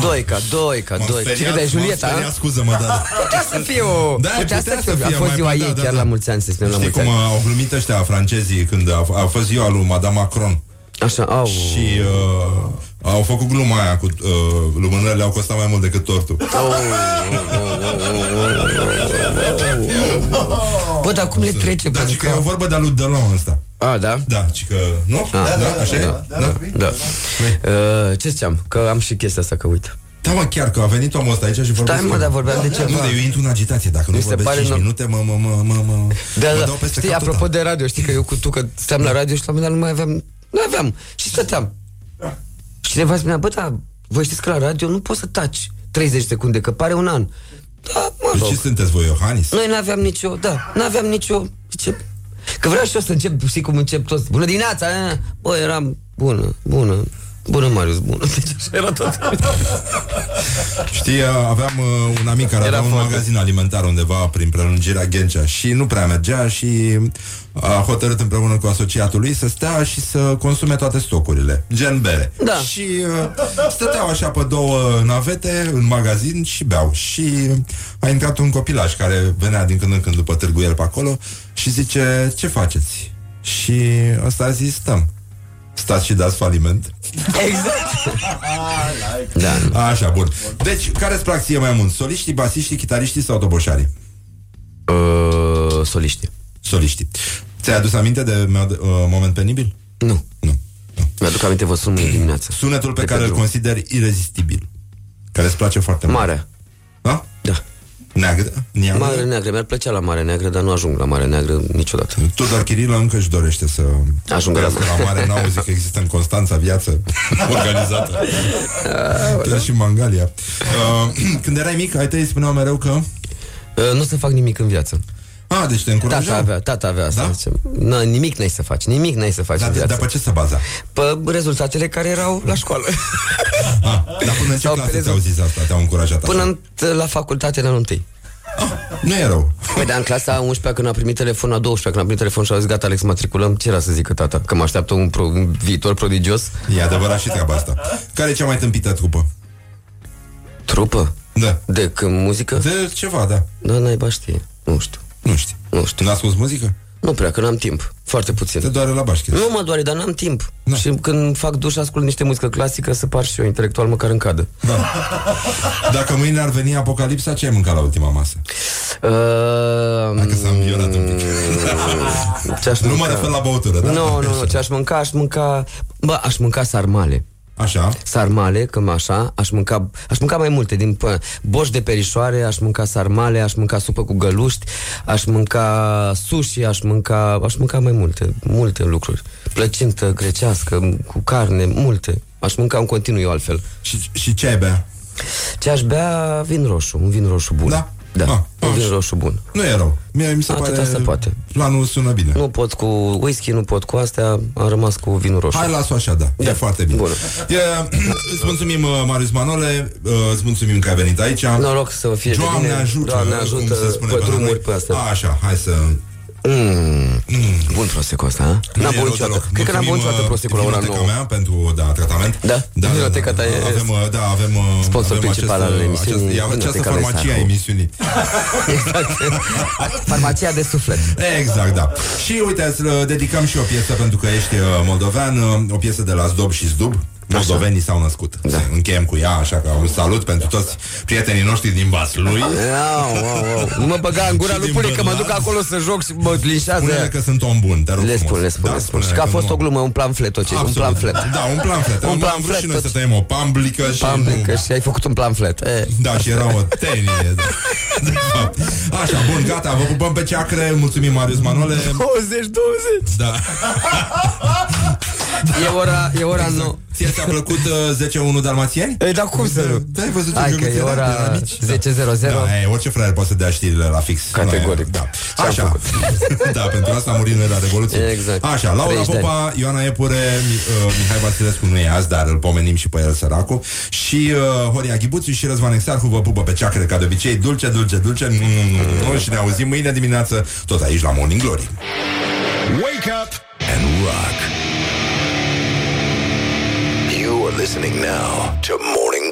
Speaker 19: Doica, Doica,
Speaker 2: M-am
Speaker 19: Doica.
Speaker 2: speriat,
Speaker 19: Cine de Julieta,
Speaker 2: m-am
Speaker 19: a?
Speaker 2: speriat, scuză-mă, da, da.
Speaker 19: Putea să fie o...
Speaker 2: Da,
Speaker 19: putea
Speaker 2: putea
Speaker 19: să
Speaker 2: să
Speaker 19: fie. A
Speaker 2: fie,
Speaker 19: fost
Speaker 2: mai-
Speaker 19: ziua
Speaker 2: da,
Speaker 19: ei,
Speaker 2: da,
Speaker 19: chiar
Speaker 2: da.
Speaker 19: la mulți ani, să spunem la
Speaker 2: Știi
Speaker 19: mulți
Speaker 2: cum
Speaker 19: ani.
Speaker 2: au glumit ăștia francezii când a, a fost ziua lui Madame Macron
Speaker 19: Așa, au.
Speaker 2: și uh, au făcut gluma aia cu uh, lumânările au costat mai mult decât tortul.
Speaker 19: Bă, dar cum le trece?
Speaker 2: Dar
Speaker 19: pentru
Speaker 2: și că e o vorbă de-a lui Delon ăsta.
Speaker 19: A, da?
Speaker 2: Da, și că... Nu?
Speaker 19: A,
Speaker 2: da, așa e?
Speaker 19: da, da, da. Uh, Ce ziceam? Că am și chestia asta, că uite.
Speaker 2: Da, mă, chiar că a venit omul ăsta aici și vorbesc
Speaker 19: Stai, mă,
Speaker 2: eu.
Speaker 19: dar vorbeam de ceva.
Speaker 2: Nu, de eu intru în agitație. Dacă nu
Speaker 19: Mi se
Speaker 2: vorbesc
Speaker 19: pare
Speaker 2: 5
Speaker 19: no-
Speaker 2: minute, mă, mă, mă, mă, mă,
Speaker 19: Da,
Speaker 2: mă
Speaker 19: da,
Speaker 2: dau peste
Speaker 19: știi,
Speaker 2: cap
Speaker 19: apropo
Speaker 2: total.
Speaker 19: de radio, știi că eu cu tu, că stăteam la radio și la un moment dat nu mai aveam, nu aveam, și stăteam. Și cineva spunea, bă, da, voi știți că la radio nu poți să taci 30 secunde, că pare un an. Da, mă
Speaker 2: Deci
Speaker 19: rog.
Speaker 2: ce sunteți voi, Iohannis?
Speaker 19: Noi n-aveam nicio, da, n-aveam nicio, ce, că vreau și eu să încep, știi cum încep toți, bună dimineața, eh? bă, eram bună, bună, bună, Marius, bună, <laughs> deci așa era tot.
Speaker 2: Știi, aveam uh, un amic care
Speaker 19: Era
Speaker 2: avea un
Speaker 19: foarte-
Speaker 2: magazin alimentar undeva prin prelungirea Ghencea și nu prea mergea și a hotărât împreună cu asociatul lui să stea și să consume toate stocurile, gen bere.
Speaker 19: Da.
Speaker 2: Și uh, stăteau așa pe două navete în magazin și beau. Și a intrat un copilaj care venea din când în când după târgu el pe acolo și zice, ce faceți? Și ăsta a zis, stăm. Stați și dați faliment.
Speaker 19: Exact. Da.
Speaker 2: Așa, bun. Deci, care îți plac ție mai mult? Soliștii, basiștii, chitariștii sau toboșarii?
Speaker 19: Uh, soliștii.
Speaker 2: Soliștii. Ți-ai adus aminte de meu- uh, moment penibil?
Speaker 19: Nu.
Speaker 2: Nu.
Speaker 19: Mi-aduc aminte, vă sun mâine dimineață.
Speaker 2: Sunetul pe
Speaker 19: De
Speaker 2: care
Speaker 19: pe
Speaker 2: îl
Speaker 19: drum.
Speaker 2: consideri irezistibil. Care îți place foarte mult.
Speaker 19: Marea.
Speaker 2: Da?
Speaker 19: Da.
Speaker 2: Neagră? Neagră?
Speaker 19: Mare Neagră, mi-ar plăcea la Mare Neagră, dar nu ajung la Mare Neagră niciodată.
Speaker 2: Tudor Chirilă încă își dorește să
Speaker 19: Ajungă la
Speaker 2: trăiască la mare. N-auzi că există în Constanța viață <laughs> organizată. Chiar și în Mangalia. Uh, <clears throat> când erai mic, ai tăi spuneau mereu că...
Speaker 19: Uh, nu o să fac nimic în viață.
Speaker 2: A, deci te încurajau.
Speaker 19: Tata avea, tata avea asta. Da? Na, nimic n-ai să faci, nimic n-ai să faci
Speaker 2: Dar
Speaker 19: în
Speaker 2: de-
Speaker 19: viață.
Speaker 2: dar pe ce se baza?
Speaker 19: Pe rezultatele care erau la școală.
Speaker 2: Ah, dar până în ce
Speaker 19: Sau
Speaker 2: clasă
Speaker 19: pe
Speaker 2: ți-au zis asta? Te-au încurajat
Speaker 19: Până
Speaker 2: așa?
Speaker 19: în, la facultate la întâi.
Speaker 2: Nu e rău.
Speaker 19: Păi dar în clasa a 11 când a primit telefon, a 12 când a primit telefon și a zis gata Alex, matriculăm, ce era să zică tata? Că mă așteaptă un, pro, un viitor prodigios?
Speaker 2: E adevărat și treaba asta. Care e cea mai tâmpită trupă?
Speaker 19: Trupă?
Speaker 2: Da.
Speaker 19: De când muzică?
Speaker 2: De ceva, da.
Speaker 19: Da, naiba știe. Nu știu.
Speaker 2: Nu știu.
Speaker 19: Nu știu.
Speaker 2: N-ascult muzică?
Speaker 19: Nu prea, că n-am timp. Foarte puțin.
Speaker 2: Te doare la bașchi.
Speaker 19: Nu mă doare, dar n-am timp. Da. Și când fac duș, ascult niște muzică clasică să par și eu intelectual măcar în cadă.
Speaker 2: Da. Dacă mâine ar veni apocalipsa, ce ai mâncat la ultima masă?
Speaker 19: Uh,
Speaker 2: Dacă s-a înviorat un pic.
Speaker 19: ce aș
Speaker 2: Nu
Speaker 19: mânca?
Speaker 2: mă refer la băutură, da?
Speaker 19: Nu, nu, nu, ce aș mânca, aș mânca... Bă, aș mânca sarmale.
Speaker 2: Așa?
Speaker 19: Sarmale, cam așa, aș mânca, aș mânca mai multe, din pă, boș de perișoare, aș mânca sarmale, aș mânca supă cu găluști, aș mânca sushi, aș mânca, aș mânca mai multe, multe lucruri. Plăcintă grecească, cu carne, multe. Aș mânca în continuu eu altfel.
Speaker 2: Și, și ce ai bea?
Speaker 19: Ce aș bea? Vin roșu, un vin roșu bun.
Speaker 2: Da?
Speaker 19: Da,
Speaker 2: Ah,
Speaker 19: un vin roșu bun.
Speaker 2: Nu e rău. Mie mi se
Speaker 19: Atâta
Speaker 2: pare...
Speaker 19: se poate.
Speaker 2: Planul sună bine.
Speaker 19: Nu pot cu whisky, nu pot cu astea, am rămas cu vinul roșu.
Speaker 2: Hai, las-o așa, da. E foarte bine.
Speaker 19: Bună.
Speaker 2: E, <clears throat> îți mulțumim, uh, Marius Manole, uh, îți mulțumim că ai venit aici.
Speaker 19: Noroc să fie de
Speaker 2: Doamne
Speaker 19: bine.
Speaker 2: ajută,
Speaker 19: Doamne
Speaker 2: cum
Speaker 19: ajută
Speaker 2: se spune
Speaker 19: pe
Speaker 2: la
Speaker 19: drumuri
Speaker 2: noi.
Speaker 19: pe astea.
Speaker 2: A, așa, hai să
Speaker 19: Mm. Bun prosecul ăsta, ha? N-am băut niciodată. Cred că n-am băut niciodată prosecul la ora
Speaker 2: Vinoteca
Speaker 19: 9.
Speaker 2: mea pentru da, tratament.
Speaker 19: Da?
Speaker 2: da,
Speaker 19: Vinoteca ta e
Speaker 2: avem, uh, da, avem, uh,
Speaker 19: sponsor
Speaker 2: avem
Speaker 19: principal
Speaker 2: acest,
Speaker 19: al
Speaker 2: uh,
Speaker 19: emisiunii,
Speaker 2: Acest, această
Speaker 19: Vinoteca lui
Speaker 2: farmacie a
Speaker 19: Sarhu.
Speaker 2: emisiunii. <laughs>
Speaker 19: Exact. Farmacia de suflet.
Speaker 2: Exact, da. Și uite, să dedicăm și o piesă pentru că ești uh, moldovean, uh, o piesă de la Zdob și Zdub. Moldovenii s-au născut. Da. Încheiem cu ea, așa că un salut pentru toți prietenii noștri din Vaslui.
Speaker 19: Au, au, au. Nu mă băga în gura
Speaker 2: Și
Speaker 19: lui
Speaker 2: din
Speaker 19: Puli că mă
Speaker 2: Bârlad.
Speaker 19: duc acolo să joc și mă linșează.
Speaker 2: Spune-le că sunt om bun, te rog
Speaker 19: Le
Speaker 2: frumos.
Speaker 19: spun, le spun,
Speaker 2: Da,
Speaker 19: le spun.
Speaker 2: spune-le
Speaker 19: Și că a
Speaker 2: că
Speaker 19: fost
Speaker 2: nu-
Speaker 19: o glumă, un pamflet, tot ce
Speaker 2: Absolut.
Speaker 19: un pamflet.
Speaker 2: Da, un pamflet.
Speaker 19: Un
Speaker 2: Am vrut
Speaker 19: pamflet,
Speaker 2: și noi
Speaker 19: tot.
Speaker 2: să tăiem o pamblică și...
Speaker 19: Pamblică și ai făcut un pamflet. E.
Speaker 2: Da, și era o tenie. Da. De fapt. Așa, bun, gata, vă pupăm pe ceacre, mulțumim Marius Manole.
Speaker 19: 20, 20.
Speaker 2: Da.
Speaker 19: E ora, e ora
Speaker 2: Exact.
Speaker 19: nu.
Speaker 2: Ție ți-a plăcut uh, 10-1 dalmațieni?
Speaker 19: Ei, dar cum să nu?
Speaker 2: Da, ai văzut
Speaker 19: Hai
Speaker 2: în
Speaker 19: că e
Speaker 2: Găluț,
Speaker 19: ora
Speaker 2: era de la mici?
Speaker 19: 10.00.
Speaker 2: Da, e, orice fraier poate să dea știrile la fix.
Speaker 19: Categoric.
Speaker 2: Da.
Speaker 19: Ce-am
Speaker 2: Așa.
Speaker 19: făcut? <laughs>
Speaker 2: da, pentru asta am murit noi la Revoluție.
Speaker 19: Exact.
Speaker 2: Așa, Laura
Speaker 19: 30 de
Speaker 2: Popa, Ioana Epure, Mi- uh, Mihai Vasilescu nu e azi, dar îl pomenim și pe el săracu. Și uh, Horia Ghibuțiu și Răzvan Exarhu vă pupă pe ceacre ca de obicei. Dulce, dulce, dulce. Mm, mm, mm, și ne auzim mâine dimineață tot aici la Morning Glory.
Speaker 3: Wake up and rock. You are listening now to Morning